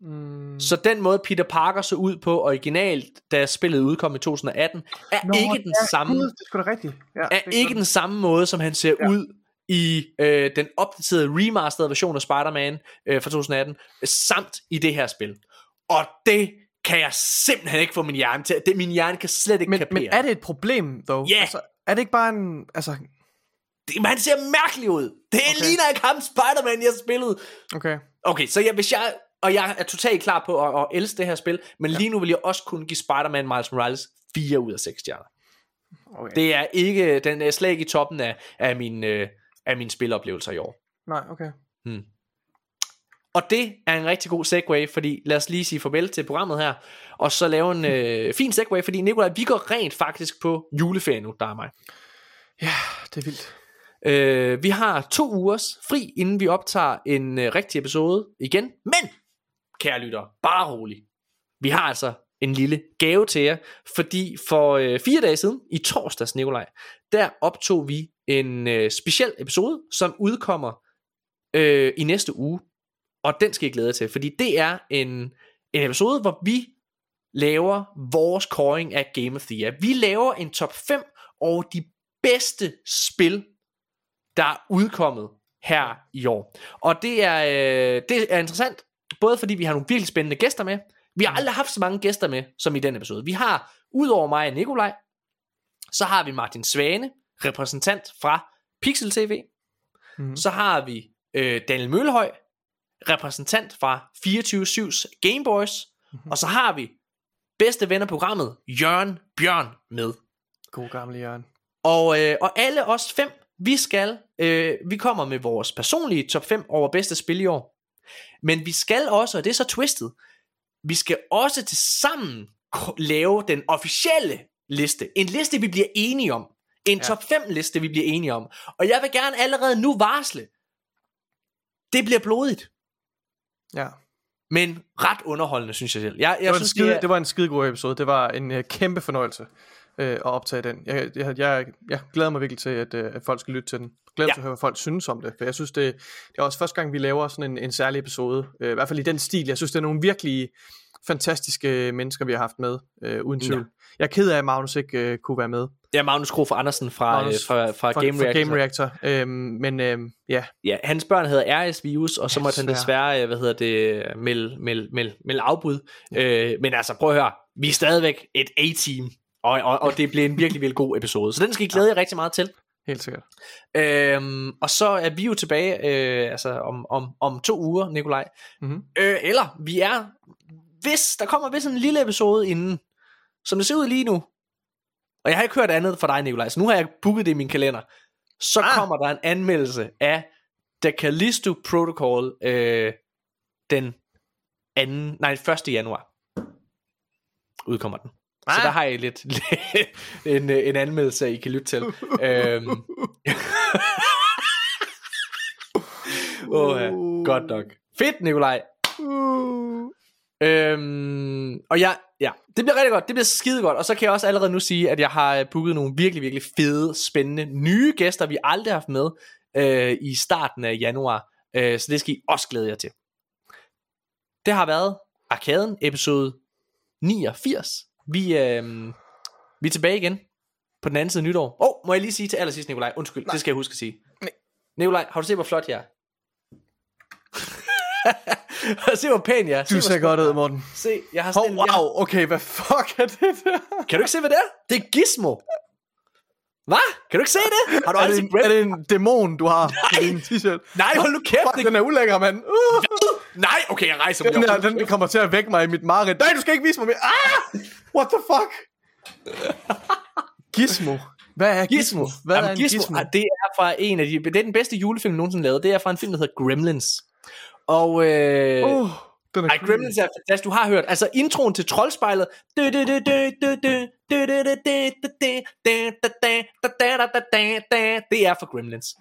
Mm. Så den måde Peter Parker så ud på originalt, da spillet udkom i 2018, er Nå, ikke den ja, samme. Gud, det er rigtigt. Ja, er ikke den samme måde, som han ser ja. ud i øh, den opdaterede remasterede version af Spider-Man øh, fra 2018, samt i det her spil. Og det kan jeg simpelthen ikke få min hjerne til. Det, min hjerne kan slet ikke men, kapere. Men er det et problem, dog? Ja. Yeah. Altså, er det ikke bare en... Altså... Det, man ser mærkelig ud. Det okay. ligner ikke ham Spider-Man, jeg har spillet. Okay. Okay, så jeg, hvis jeg og jeg er totalt klar på at, at elske det her spil, men ja. lige nu vil jeg også kunne give Spider-Man Miles Morales 4 ud af 6 stjerner. Okay. Det er ikke, den er slet ikke i toppen af, af, min, øh, af mine spiloplevelser i år. Nej, okay. Hmm. Og det er en rigtig god segue, fordi lad os lige sige farvel til programmet her, og så lave en øh, fin segue, fordi Nikolaj, vi går rent faktisk på juleferie nu, der er mig. Ja, det er vildt. Øh, vi har to ugers fri, inden vi optager en øh, rigtig episode igen, men kære lytter, bare rolig. Vi har altså en lille gave til jer, fordi for øh, fire dage siden, i torsdags Nikolaj, der optog vi en øh, speciel episode, som udkommer øh, i næste uge. Og den skal I glæde jer til, fordi det er en, en episode, hvor vi laver vores coring af Game of the Year. Vi laver en top 5 over de bedste spil, der er udkommet her i år. Og det er, øh, det er interessant, Både fordi vi har nogle virkelig spændende gæster med. Vi har aldrig haft så mange gæster med, som i den episode. Vi har, udover mig og Nikolaj, så har vi Martin Svane, repræsentant fra Pixel TV. Mm. Så har vi øh, Daniel Møllehøj, repræsentant fra 24-7's Gameboys. Mm-hmm. Og så har vi bedste ven af programmet, Jørgen Bjørn med. God gamle Jørgen. Og, øh, og alle os fem, vi skal, øh, vi kommer med vores personlige top 5 over bedste spil i år. Men vi skal også, og det er så twistet, vi skal også til sammen lave den officielle liste. En liste, vi bliver enige om. En ja. top 5 liste, vi bliver enige om. Og jeg vil gerne allerede nu varsle, det bliver blodigt. Ja. Men ret underholdende, synes jeg selv. Jeg, jeg det, var synes, skide, det, er... det var en skide god episode. Det var en uh, kæmpe fornøjelse uh, at optage den. Jeg, jeg, jeg, jeg glæder mig virkelig til, at, uh, at folk skal lytte til den glæder ja. til at høre, hvad folk synes om det. For jeg synes, det, det er også første gang, vi laver sådan en, en særlig episode. Øh, I hvert fald i den stil. Jeg synes, det er nogle virkelig fantastiske mennesker, vi har haft med, øh, uden tvivl. Ja. Jeg er ked af, at Magnus ikke øh, kunne være med. Ja, Magnus Krof Andersen fra, Magnus, øh, fra, fra, fra, Game Reactor. Game Reactor. Øhm, men øhm, ja. Ja, hans børn hedder RS Virus, og så måtte han desværre, hvad hedder det, melde, melde, melde, melde afbud. Ja. Øh, men altså, prøv at høre, vi er stadigvæk et A-team, og, og, og det bliver en virkelig, virkelig god episode. Så den skal I glæde jer rigtig meget til. Helt sikkert. Øhm, og så er vi jo tilbage øh, altså om, om, om to uger, Nikolaj. Mm-hmm. Øh, eller vi er, hvis der kommer vist en lille episode inden, som det ser ud lige nu, og jeg har ikke hørt andet fra dig, Nikolaj, så nu har jeg booket det i min kalender, så ah. kommer der en anmeldelse af The Callisto Protocol øh, den 2, nej, 1. januar. Udkommer den. Ah. Så der har jeg lidt, en, en anmeldelse, I kan lytte til. øhm. oh, ja. Godt nok. Fedt, Nikolaj. Uh. Øhm, og ja, ja, det bliver rigtig godt, det bliver skide godt Og så kan jeg også allerede nu sige At jeg har booket nogle virkelig, virkelig fede Spændende nye gæster Vi aldrig har haft med øh, I starten af januar Øh, så det skal I også glæde jer til. Det har været Arkaden episode 89. Vi, øh, vi er tilbage igen på den anden side nytår. Åh, oh, må jeg lige sige til allersidst, Nikolaj, undskyld, Nej. det skal jeg huske at sige. Nej. Nikolaj, har du set, hvor flot jeg er? se hvor pæn jeg er. Du ser godt ud, Morten. Se, jeg har sådan oh, wow, jeg... okay, hvad fuck er det der? Kan du ikke se, hvad det er? Det er Gizmo. Hvad? Kan du ikke se det? Har du er, det en, er det en dæmon, du har Nej. din t-shirt? Nej, hold nu kæft. Fuck, den er ulækker, mand. Uh. Nej, okay, jeg rejser mig den, der, den kommer til at vække mig i mit mareridt. Nej, du skal ikke vise mig mere. Ah! What the fuck? Gizmo. Hvad er Gizmo? Hvad Jamen, er en Gizmo? Gizmo? Det er fra en af de... Det er den bedste julefilm, nogensinde lavet. Det er fra en film, der hedder Gremlins. Og... Øh, uh, den er Ej, Gremlins er fantastisk. Du har hørt. Altså, introen til Troldspejlet. Det er for Gremlins.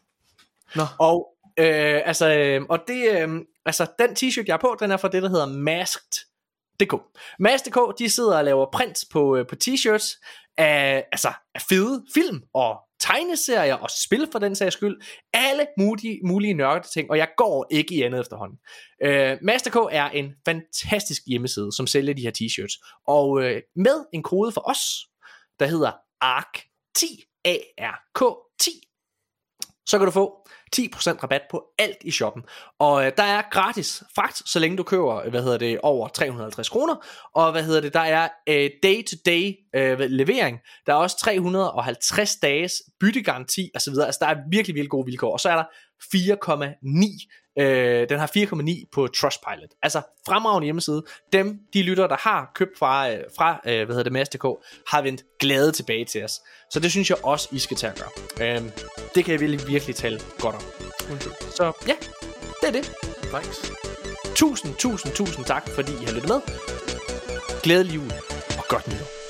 Nå. Og, øh, altså, og det, øh, altså, den t-shirt, jeg har på, den er fra det, der hedder Masked.dk. Masked.dk, de sidder og laver prints på, på t-shirts af, altså, af fede film og tegneserier og spil for den sags skyld. Alle mulige, mulige nørdede ting, og jeg går ikke i andet efterhånden. Øh, Master.k er en fantastisk hjemmeside, som sælger de her t-shirts. Og øh, med en kode for os, der hedder ARK10, A-R-K, så kan du få 10% rabat på alt i shoppen. Og øh, der er gratis fragt, så længe du køber, øh, hvad hedder det, over 350 kroner. Og hvad hedder det, der er øh, day-to-day øh, levering. Der er også 350 dages byttegaranti osv. Altså der er virkelig, virkelig gode vilkår. Og så er der 4,9 Øh, den har 4,9 på Trustpilot. Altså fremragende hjemmeside. Dem, de lytter, der har købt fra, øh, fra øh, hvad hedder det, Mads.dk, har vendt glæde tilbage til os. Så det synes jeg også, I skal tage at gøre. Øh, det kan jeg virkelig, virkelig tale godt om. Så ja, det er det. Thanks. Tusind, tusind, tusind tak, fordi I har lyttet med. Glædelig jul og godt nytår.